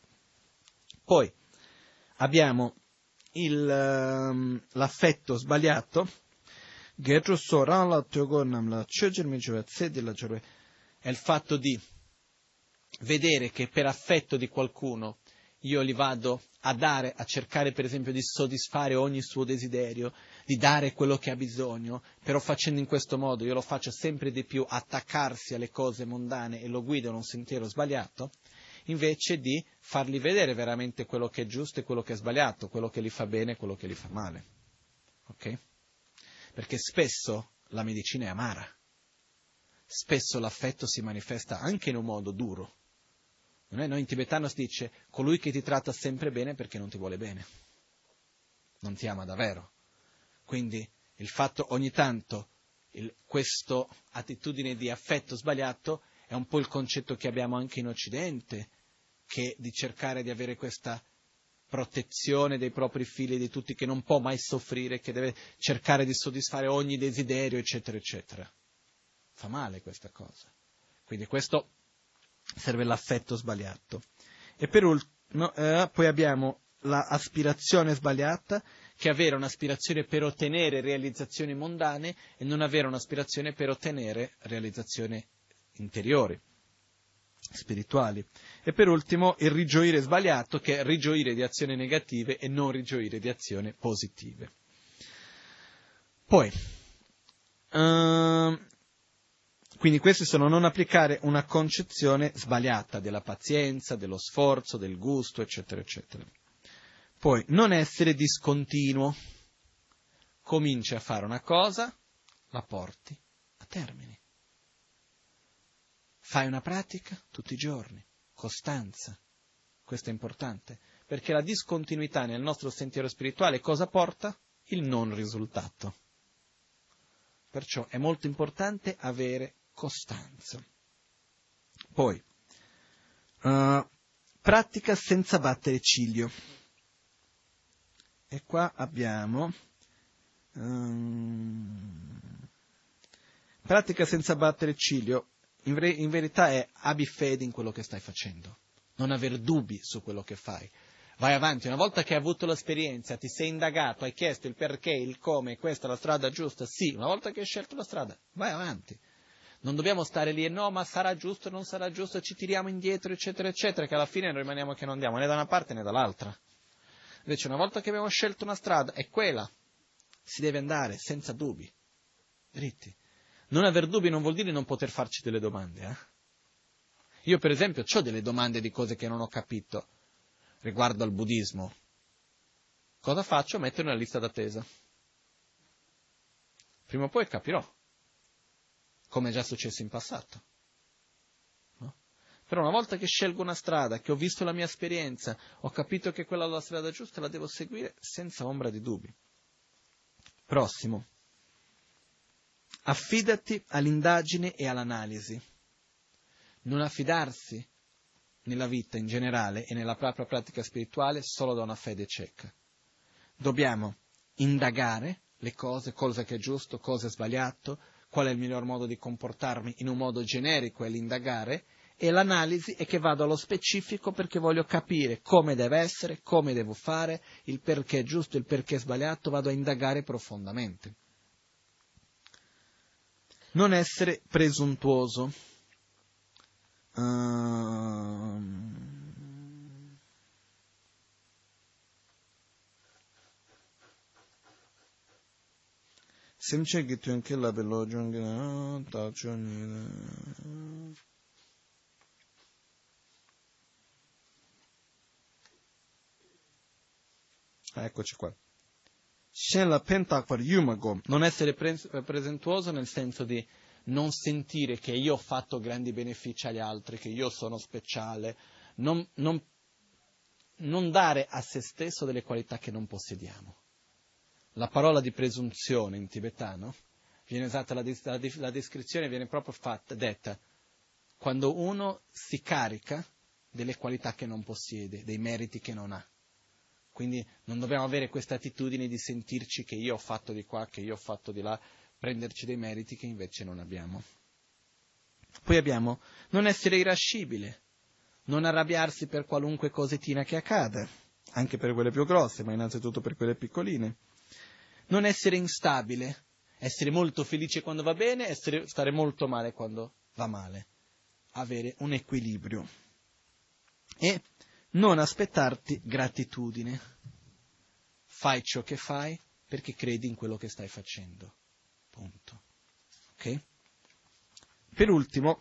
Poi abbiamo il, um, l'affetto sbagliato, è il fatto di vedere che per affetto di qualcuno io li vado a dare, a cercare per esempio di soddisfare ogni suo desiderio, di dare quello che ha bisogno, però facendo in questo modo io lo faccio sempre di più attaccarsi alle cose mondane e lo guido in un sentiero sbagliato, invece di fargli vedere veramente quello che è giusto e quello che è sbagliato, quello che gli fa bene e quello che gli fa male. Ok? Perché spesso la medicina è amara, spesso l'affetto si manifesta anche in un modo duro noi in tibetano si dice colui che ti tratta sempre bene perché non ti vuole bene, non ti ama davvero. Quindi il fatto ogni tanto, questa attitudine di affetto sbagliato è un po' il concetto che abbiamo anche in Occidente, che di cercare di avere questa protezione dei propri figli, di tutti, che non può mai soffrire, che deve cercare di soddisfare ogni desiderio, eccetera, eccetera. Fa male questa cosa. Quindi questo serve l'affetto sbagliato. E per ultimo, eh, poi abbiamo l'aspirazione sbagliata, che avere un'aspirazione per ottenere realizzazioni mondane e non avere un'aspirazione per ottenere realizzazioni interiori, spirituali. E per ultimo il rigioire sbagliato, che è rigioire di azioni negative e non rigioire di azioni positive. Poi, uh, quindi questi sono non applicare una concezione sbagliata della pazienza, dello sforzo, del gusto, eccetera, eccetera. Poi, non essere discontinuo. Cominci a fare una cosa, la porti a termine. Fai una pratica tutti i giorni, costanza. Questo è importante, perché la discontinuità nel nostro sentiero spirituale cosa porta? Il non risultato. Perciò è molto importante avere costanza. Poi, uh, pratica senza battere ciglio. E qua abbiamo um, pratica senza battere ciglio. In, ver- in verità è abbi fede in quello che stai facendo, non aver dubbi su quello che fai. Vai avanti, una volta che hai avuto l'esperienza, ti sei indagato, hai chiesto il perché, il come, questa è la strada giusta, sì, una volta che hai scelto la strada, vai avanti. Non dobbiamo stare lì e no, ma sarà giusto, non sarà giusto, ci tiriamo indietro, eccetera, eccetera, che alla fine rimaniamo che non andiamo né da una parte né dall'altra. Invece una volta che abbiamo scelto una strada, è quella, si deve andare senza dubbi, dritti. Non aver dubbi non vuol dire non poter farci delle domande. Eh? Io per esempio ho delle domande di cose che non ho capito riguardo al buddismo. Cosa faccio? Metto una lista d'attesa. Prima o poi capirò, come è già successo in passato. Però una volta che scelgo una strada, che ho visto la mia esperienza, ho capito che quella è la strada giusta, la devo seguire senza ombra di dubbi. Prossimo. Affidati all'indagine e all'analisi. Non affidarsi nella vita in generale e nella propria pratica spirituale solo da una fede cieca. Dobbiamo indagare le cose, cosa che è giusto, cosa è sbagliato, qual è il miglior modo di comportarmi in un modo generico è l'indagare e l'analisi è che vado allo specifico perché voglio capire come deve essere, come devo fare, il perché è giusto, il perché è sbagliato, vado a indagare profondamente. Non essere presuntuoso. Um, semce che tu anche la belogio Eccoci qua. Shen la pentakvar yumago, non essere presentuoso nel senso di non sentire che io ho fatto grandi benefici agli altri, che io sono speciale, non, non, non dare a se stesso delle qualità che non possediamo. La parola di presunzione in tibetano viene usata, la, la, la descrizione viene proprio fatta, detta, quando uno si carica delle qualità che non possiede, dei meriti che non ha. Quindi non dobbiamo avere questa attitudine di sentirci che io ho fatto di qua, che io ho fatto di là, prenderci dei meriti che invece non abbiamo. Poi abbiamo non essere irascibile, non arrabbiarsi per qualunque cosettina che accade, anche per quelle più grosse, ma innanzitutto per quelle piccoline. Non essere instabile, essere molto felice quando va bene, essere, stare molto male quando va male. Avere un equilibrio. E non aspettarti gratitudine. Fai ciò che fai perché credi in quello che stai facendo. Punto. Ok? Per ultimo,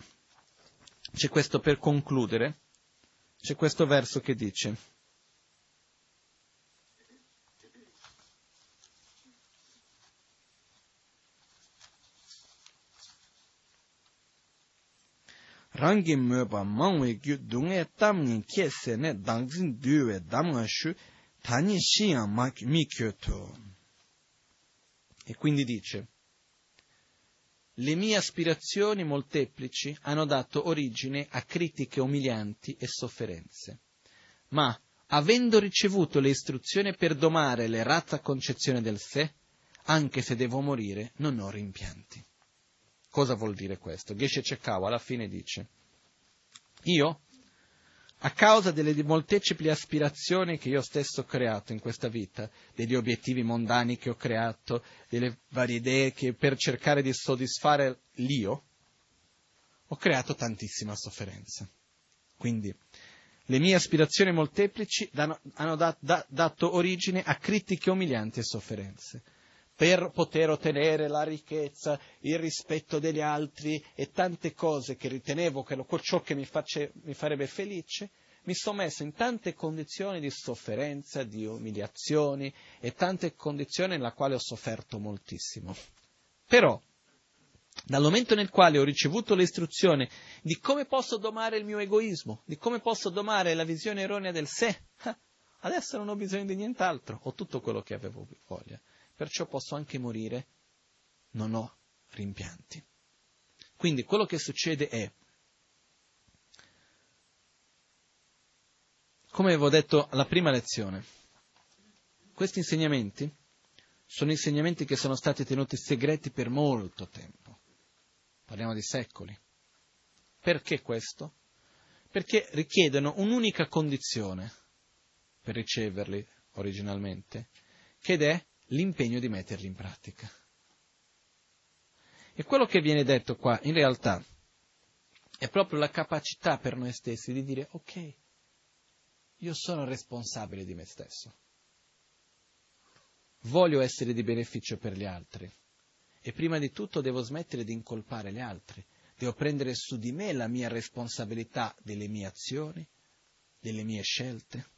c'è questo per concludere, c'è questo verso che dice, rangi möba mangwe gyu dunghe tam ngin kye se ne dangzin duwe dam nga shu tani shiyan mi kyoto. E quindi dice, le mie aspirazioni molteplici hanno dato origine a critiche umilianti e sofferenze. Ma, avendo ricevuto le istruzioni per domare l'errata concezione del sé, anche se devo morire, non ho rimpianti. Cosa vuol dire questo? Geshe Chekawa alla fine dice, io, a causa delle molteplici aspirazioni che io stesso ho creato in questa vita, degli obiettivi mondani che ho creato, delle varie idee che per cercare di soddisfare l'io, ho creato tantissima sofferenza. Quindi, le mie aspirazioni molteplici hanno dat, dat, dato origine a critiche umilianti e sofferenze. Per poter ottenere la ricchezza, il rispetto degli altri e tante cose che ritenevo che ciò che mi, face, mi farebbe felice, mi sono messo in tante condizioni di sofferenza, di umiliazioni e tante condizioni nella quale ho sofferto moltissimo. Però, dal momento nel quale ho ricevuto l'istruzione di come posso domare il mio egoismo, di come posso domare la visione erronea del sé, adesso non ho bisogno di nient'altro, ho tutto quello che avevo voglia, perciò posso anche morire, non ho rimpianti. Quindi quello che succede è, come avevo detto alla prima lezione, questi insegnamenti sono insegnamenti che sono stati tenuti segreti per molto tempo. Parliamo di secoli. Perché questo? Perché richiedono un'unica condizione per riceverli originalmente, che è l'impegno di metterli in pratica. E quello che viene detto qua, in realtà, è proprio la capacità per noi stessi di dire, ok, io sono responsabile di me stesso voglio essere di beneficio per gli altri. E prima di tutto devo smettere di incolpare gli altri. Devo prendere su di me la mia responsabilità delle mie azioni, delle mie scelte.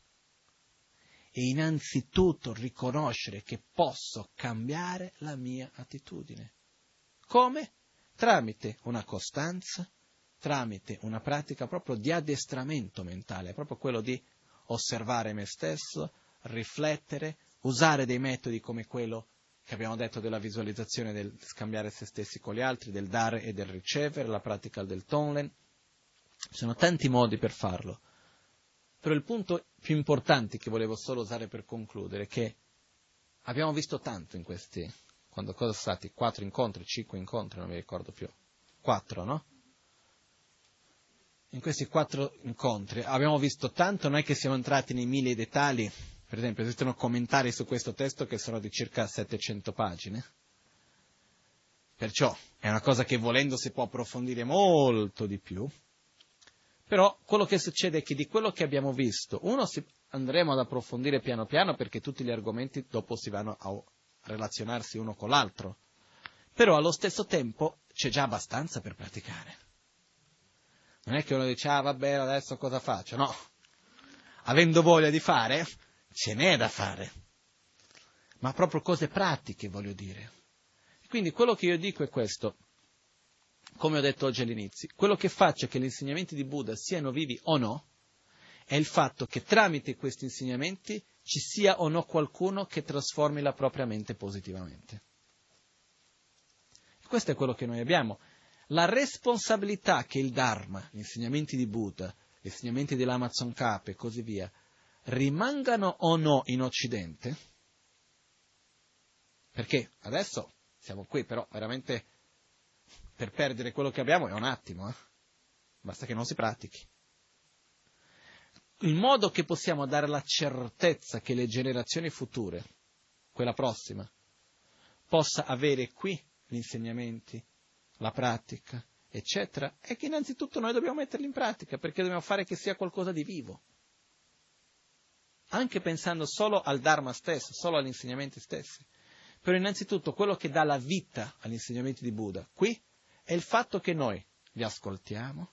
E innanzitutto riconoscere che posso cambiare la mia attitudine. Come? Tramite una costanza, tramite una pratica proprio di addestramento mentale, proprio quello di osservare me stesso, riflettere, usare dei metodi come quello che abbiamo detto della visualizzazione, del scambiare se stessi con gli altri, del dare e del ricevere, la pratica del Tonlen. Ci sono tanti modi per farlo. Però il punto più importante che volevo solo usare per concludere è che abbiamo visto tanto in questi, quando cosa sono stati? Quattro incontri, cinque incontri, non mi ricordo più. Quattro, no? In questi quattro incontri abbiamo visto tanto, non è che siamo entrati nei mille dettagli, per esempio, esistono commentari su questo testo che sono di circa 700 pagine. Perciò è una cosa che volendo si può approfondire molto di più. Però quello che succede è che di quello che abbiamo visto, uno si, andremo ad approfondire piano piano perché tutti gli argomenti dopo si vanno a relazionarsi uno con l'altro. Però allo stesso tempo c'è già abbastanza per praticare. Non è che uno dice, ah vabbè, adesso cosa faccio? No. Avendo voglia di fare, ce n'è da fare, ma proprio cose pratiche, voglio dire. Quindi quello che io dico è questo, come ho detto oggi all'inizio, quello che faccia che gli insegnamenti di Buddha siano vivi o no, è il fatto che tramite questi insegnamenti ci sia o no qualcuno che trasformi la propria mente positivamente. Questo è quello che noi abbiamo. La responsabilità che il Dharma, gli insegnamenti di Buddha, gli insegnamenti dell'Amazon K e così via, rimangano o no in Occidente? Perché adesso siamo qui, però veramente per perdere quello che abbiamo è un attimo, eh? basta che non si pratichi. Il modo che possiamo dare la certezza che le generazioni future, quella prossima, possa avere qui gli insegnamenti, la pratica, eccetera, è che innanzitutto noi dobbiamo metterli in pratica, perché dobbiamo fare che sia qualcosa di vivo anche pensando solo al Dharma stesso, solo agli insegnamenti stessi. Però innanzitutto quello che dà la vita agli insegnamenti di Buddha qui è il fatto che noi li ascoltiamo,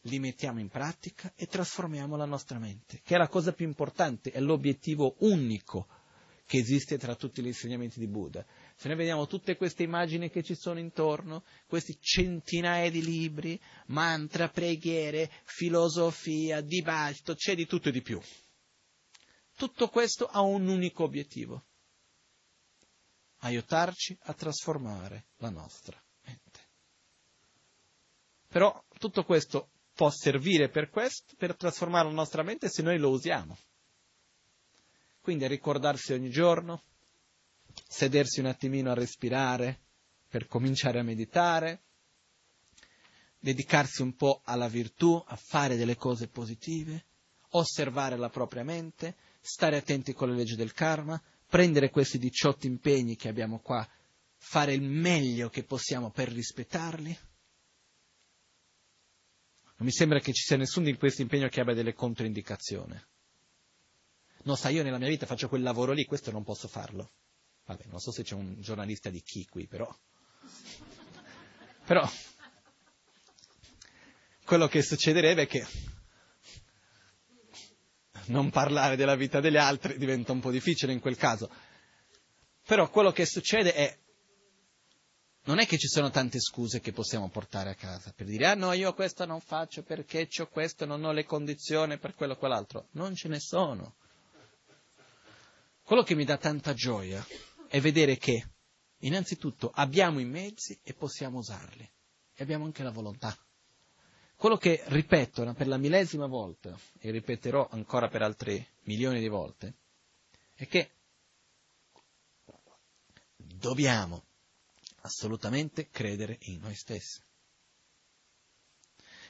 li mettiamo in pratica e trasformiamo la nostra mente, che è la cosa più importante, è l'obiettivo unico che esiste tra tutti gli insegnamenti di Buddha. Se noi vediamo tutte queste immagini che ci sono intorno, questi centinaia di libri, mantra, preghiere, filosofia, dibattito, c'è di tutto e di più. Tutto questo ha un unico obiettivo, aiutarci a trasformare la nostra. Però tutto questo può servire per questo, per trasformare la nostra mente se noi lo usiamo. Quindi ricordarsi ogni giorno, sedersi un attimino a respirare per cominciare a meditare, dedicarsi un po' alla virtù, a fare delle cose positive, osservare la propria mente, stare attenti con le leggi del karma, prendere questi 18 impegni che abbiamo qua, fare il meglio che possiamo per rispettarli. Non mi sembra che ci sia nessuno di questi impegni che abbia delle controindicazioni. No, sai, io nella mia vita faccio quel lavoro lì, questo non posso farlo. Vabbè, non so se c'è un giornalista di chi qui, però. Però, quello che succederebbe è che non parlare della vita degli altri diventa un po' difficile in quel caso. Però quello che succede è, non è che ci sono tante scuse che possiamo portare a casa per dire, ah no, io questo non faccio perché ho questo, non ho le condizioni per quello o quell'altro. Non ce ne sono. Quello che mi dà tanta gioia è vedere che, innanzitutto, abbiamo i mezzi e possiamo usarli. E abbiamo anche la volontà. Quello che ripeto per la millesima volta, e ripeterò ancora per altre milioni di volte, è che dobbiamo assolutamente credere in noi stessi.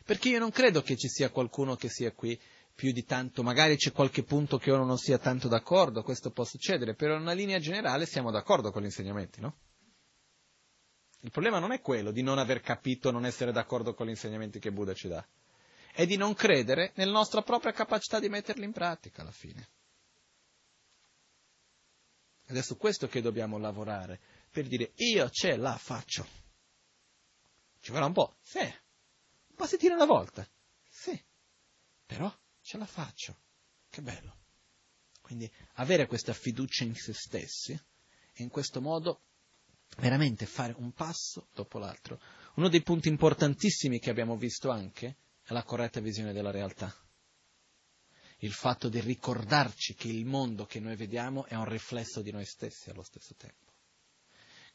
Perché io non credo che ci sia qualcuno che sia qui più di tanto, magari c'è qualche punto che uno non sia tanto d'accordo, questo può succedere, però in una linea generale siamo d'accordo con gli insegnamenti, no? Il problema non è quello di non aver capito, non essere d'accordo con gli insegnamenti che Buddha ci dà, è di non credere nella nostra propria capacità di metterli in pratica alla fine. Ed è su questo che dobbiamo lavorare, per dire io ce la faccio. Ci vorrà un po'? Sì. Un passettino alla volta? Sì. Però ce la faccio. Che bello. Quindi avere questa fiducia in se stessi e in questo modo veramente fare un passo dopo l'altro. Uno dei punti importantissimi che abbiamo visto anche è la corretta visione della realtà. Il fatto di ricordarci che il mondo che noi vediamo è un riflesso di noi stessi allo stesso tempo.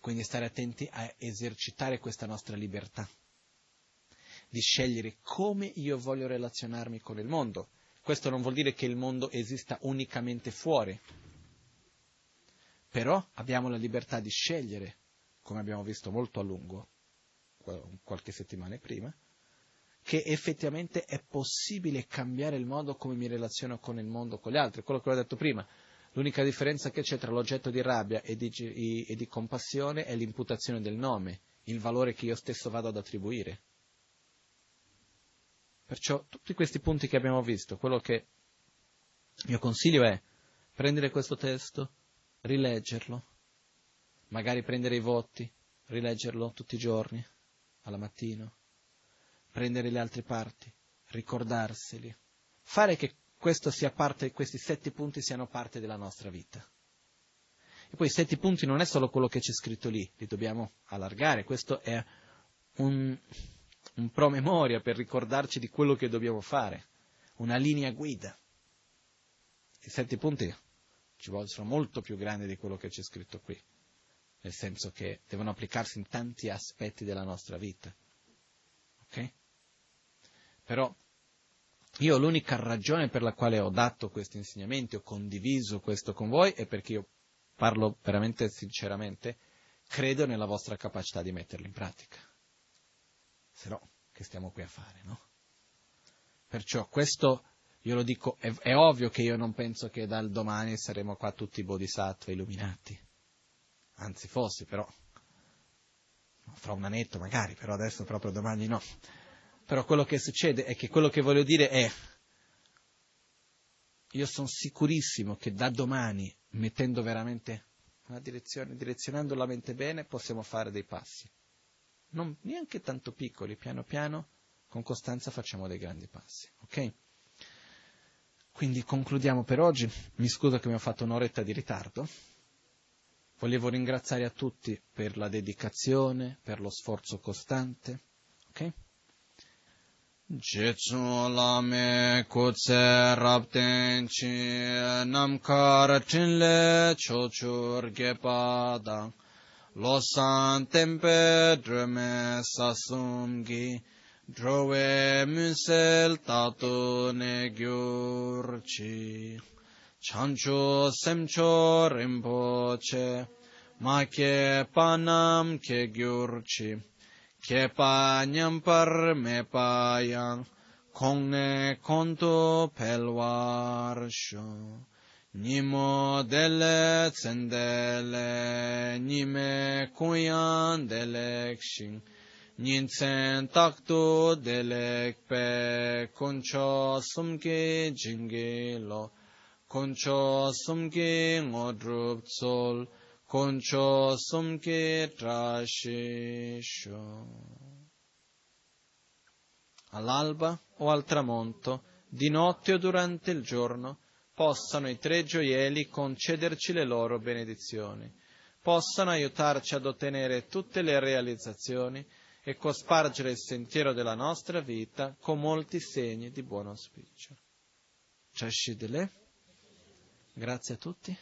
Quindi stare attenti a esercitare questa nostra libertà, di scegliere come io voglio relazionarmi con il mondo. Questo non vuol dire che il mondo esista unicamente fuori, però abbiamo la libertà di scegliere come abbiamo visto molto a lungo, qualche settimana prima, che effettivamente è possibile cambiare il modo come mi relaziono con il mondo, con gli altri. Quello che ho detto prima, l'unica differenza che c'è tra l'oggetto di rabbia e di, e di compassione è l'imputazione del nome, il valore che io stesso vado ad attribuire. Perciò tutti questi punti che abbiamo visto, quello che il mio consiglio è prendere questo testo, rileggerlo, magari prendere i voti, rileggerlo tutti i giorni, alla mattina, prendere le altre parti, ricordarseli, fare che parte, questi sette punti siano parte della nostra vita. E poi i sette punti non è solo quello che c'è scritto lì, li dobbiamo allargare, questo è un, un promemoria per ricordarci di quello che dobbiamo fare, una linea guida. I sette punti ci vogliono molto più grandi di quello che c'è scritto qui nel senso che devono applicarsi in tanti aspetti della nostra vita. Ok? Però io l'unica ragione per la quale ho dato questi insegnamenti, ho condiviso questo con voi, è perché io parlo veramente sinceramente, credo nella vostra capacità di metterli in pratica. Se no, che stiamo qui a fare, no? Perciò questo, io lo dico, è, è ovvio che io non penso che dal domani saremo qua tutti bodhisattva illuminati anzi fossi, però fra un annetto magari, però adesso proprio domani no. Però quello che succede è che quello che voglio dire è, io sono sicurissimo che da domani, mettendo veramente una direzione, direzionando la mente bene, possiamo fare dei passi. Non neanche tanto piccoli, piano piano, con costanza facciamo dei grandi passi, ok? Quindi concludiamo per oggi. Mi scuso che mi ho fatto un'oretta di ritardo. Volevo ringraziare a tutti per la dedicazione, per lo sforzo costante. Ok? Jetsun lame kutse rabten chi namkar tinle chochur gepadang losan tempe drume sasumgi drove musel tatu ne gyurchi chancho semcho rinpoche make panam ke gyurchi Kepa nyampar mepayang, konge konto pelwarsho. Nimo dele tsendele, nime kuyan delekshin. Nintsen takto delekpe, koncho sumke jingilo, koncho sumke ngodrup tsol. Concio sumke trasciscio. All'alba o al tramonto, di notte o durante il giorno, possano i tre gioielli concederci le loro benedizioni, possano aiutarci ad ottenere tutte le realizzazioni e cospargere il sentiero della nostra vita con molti segni di buon auspicio. Grazie a tutti.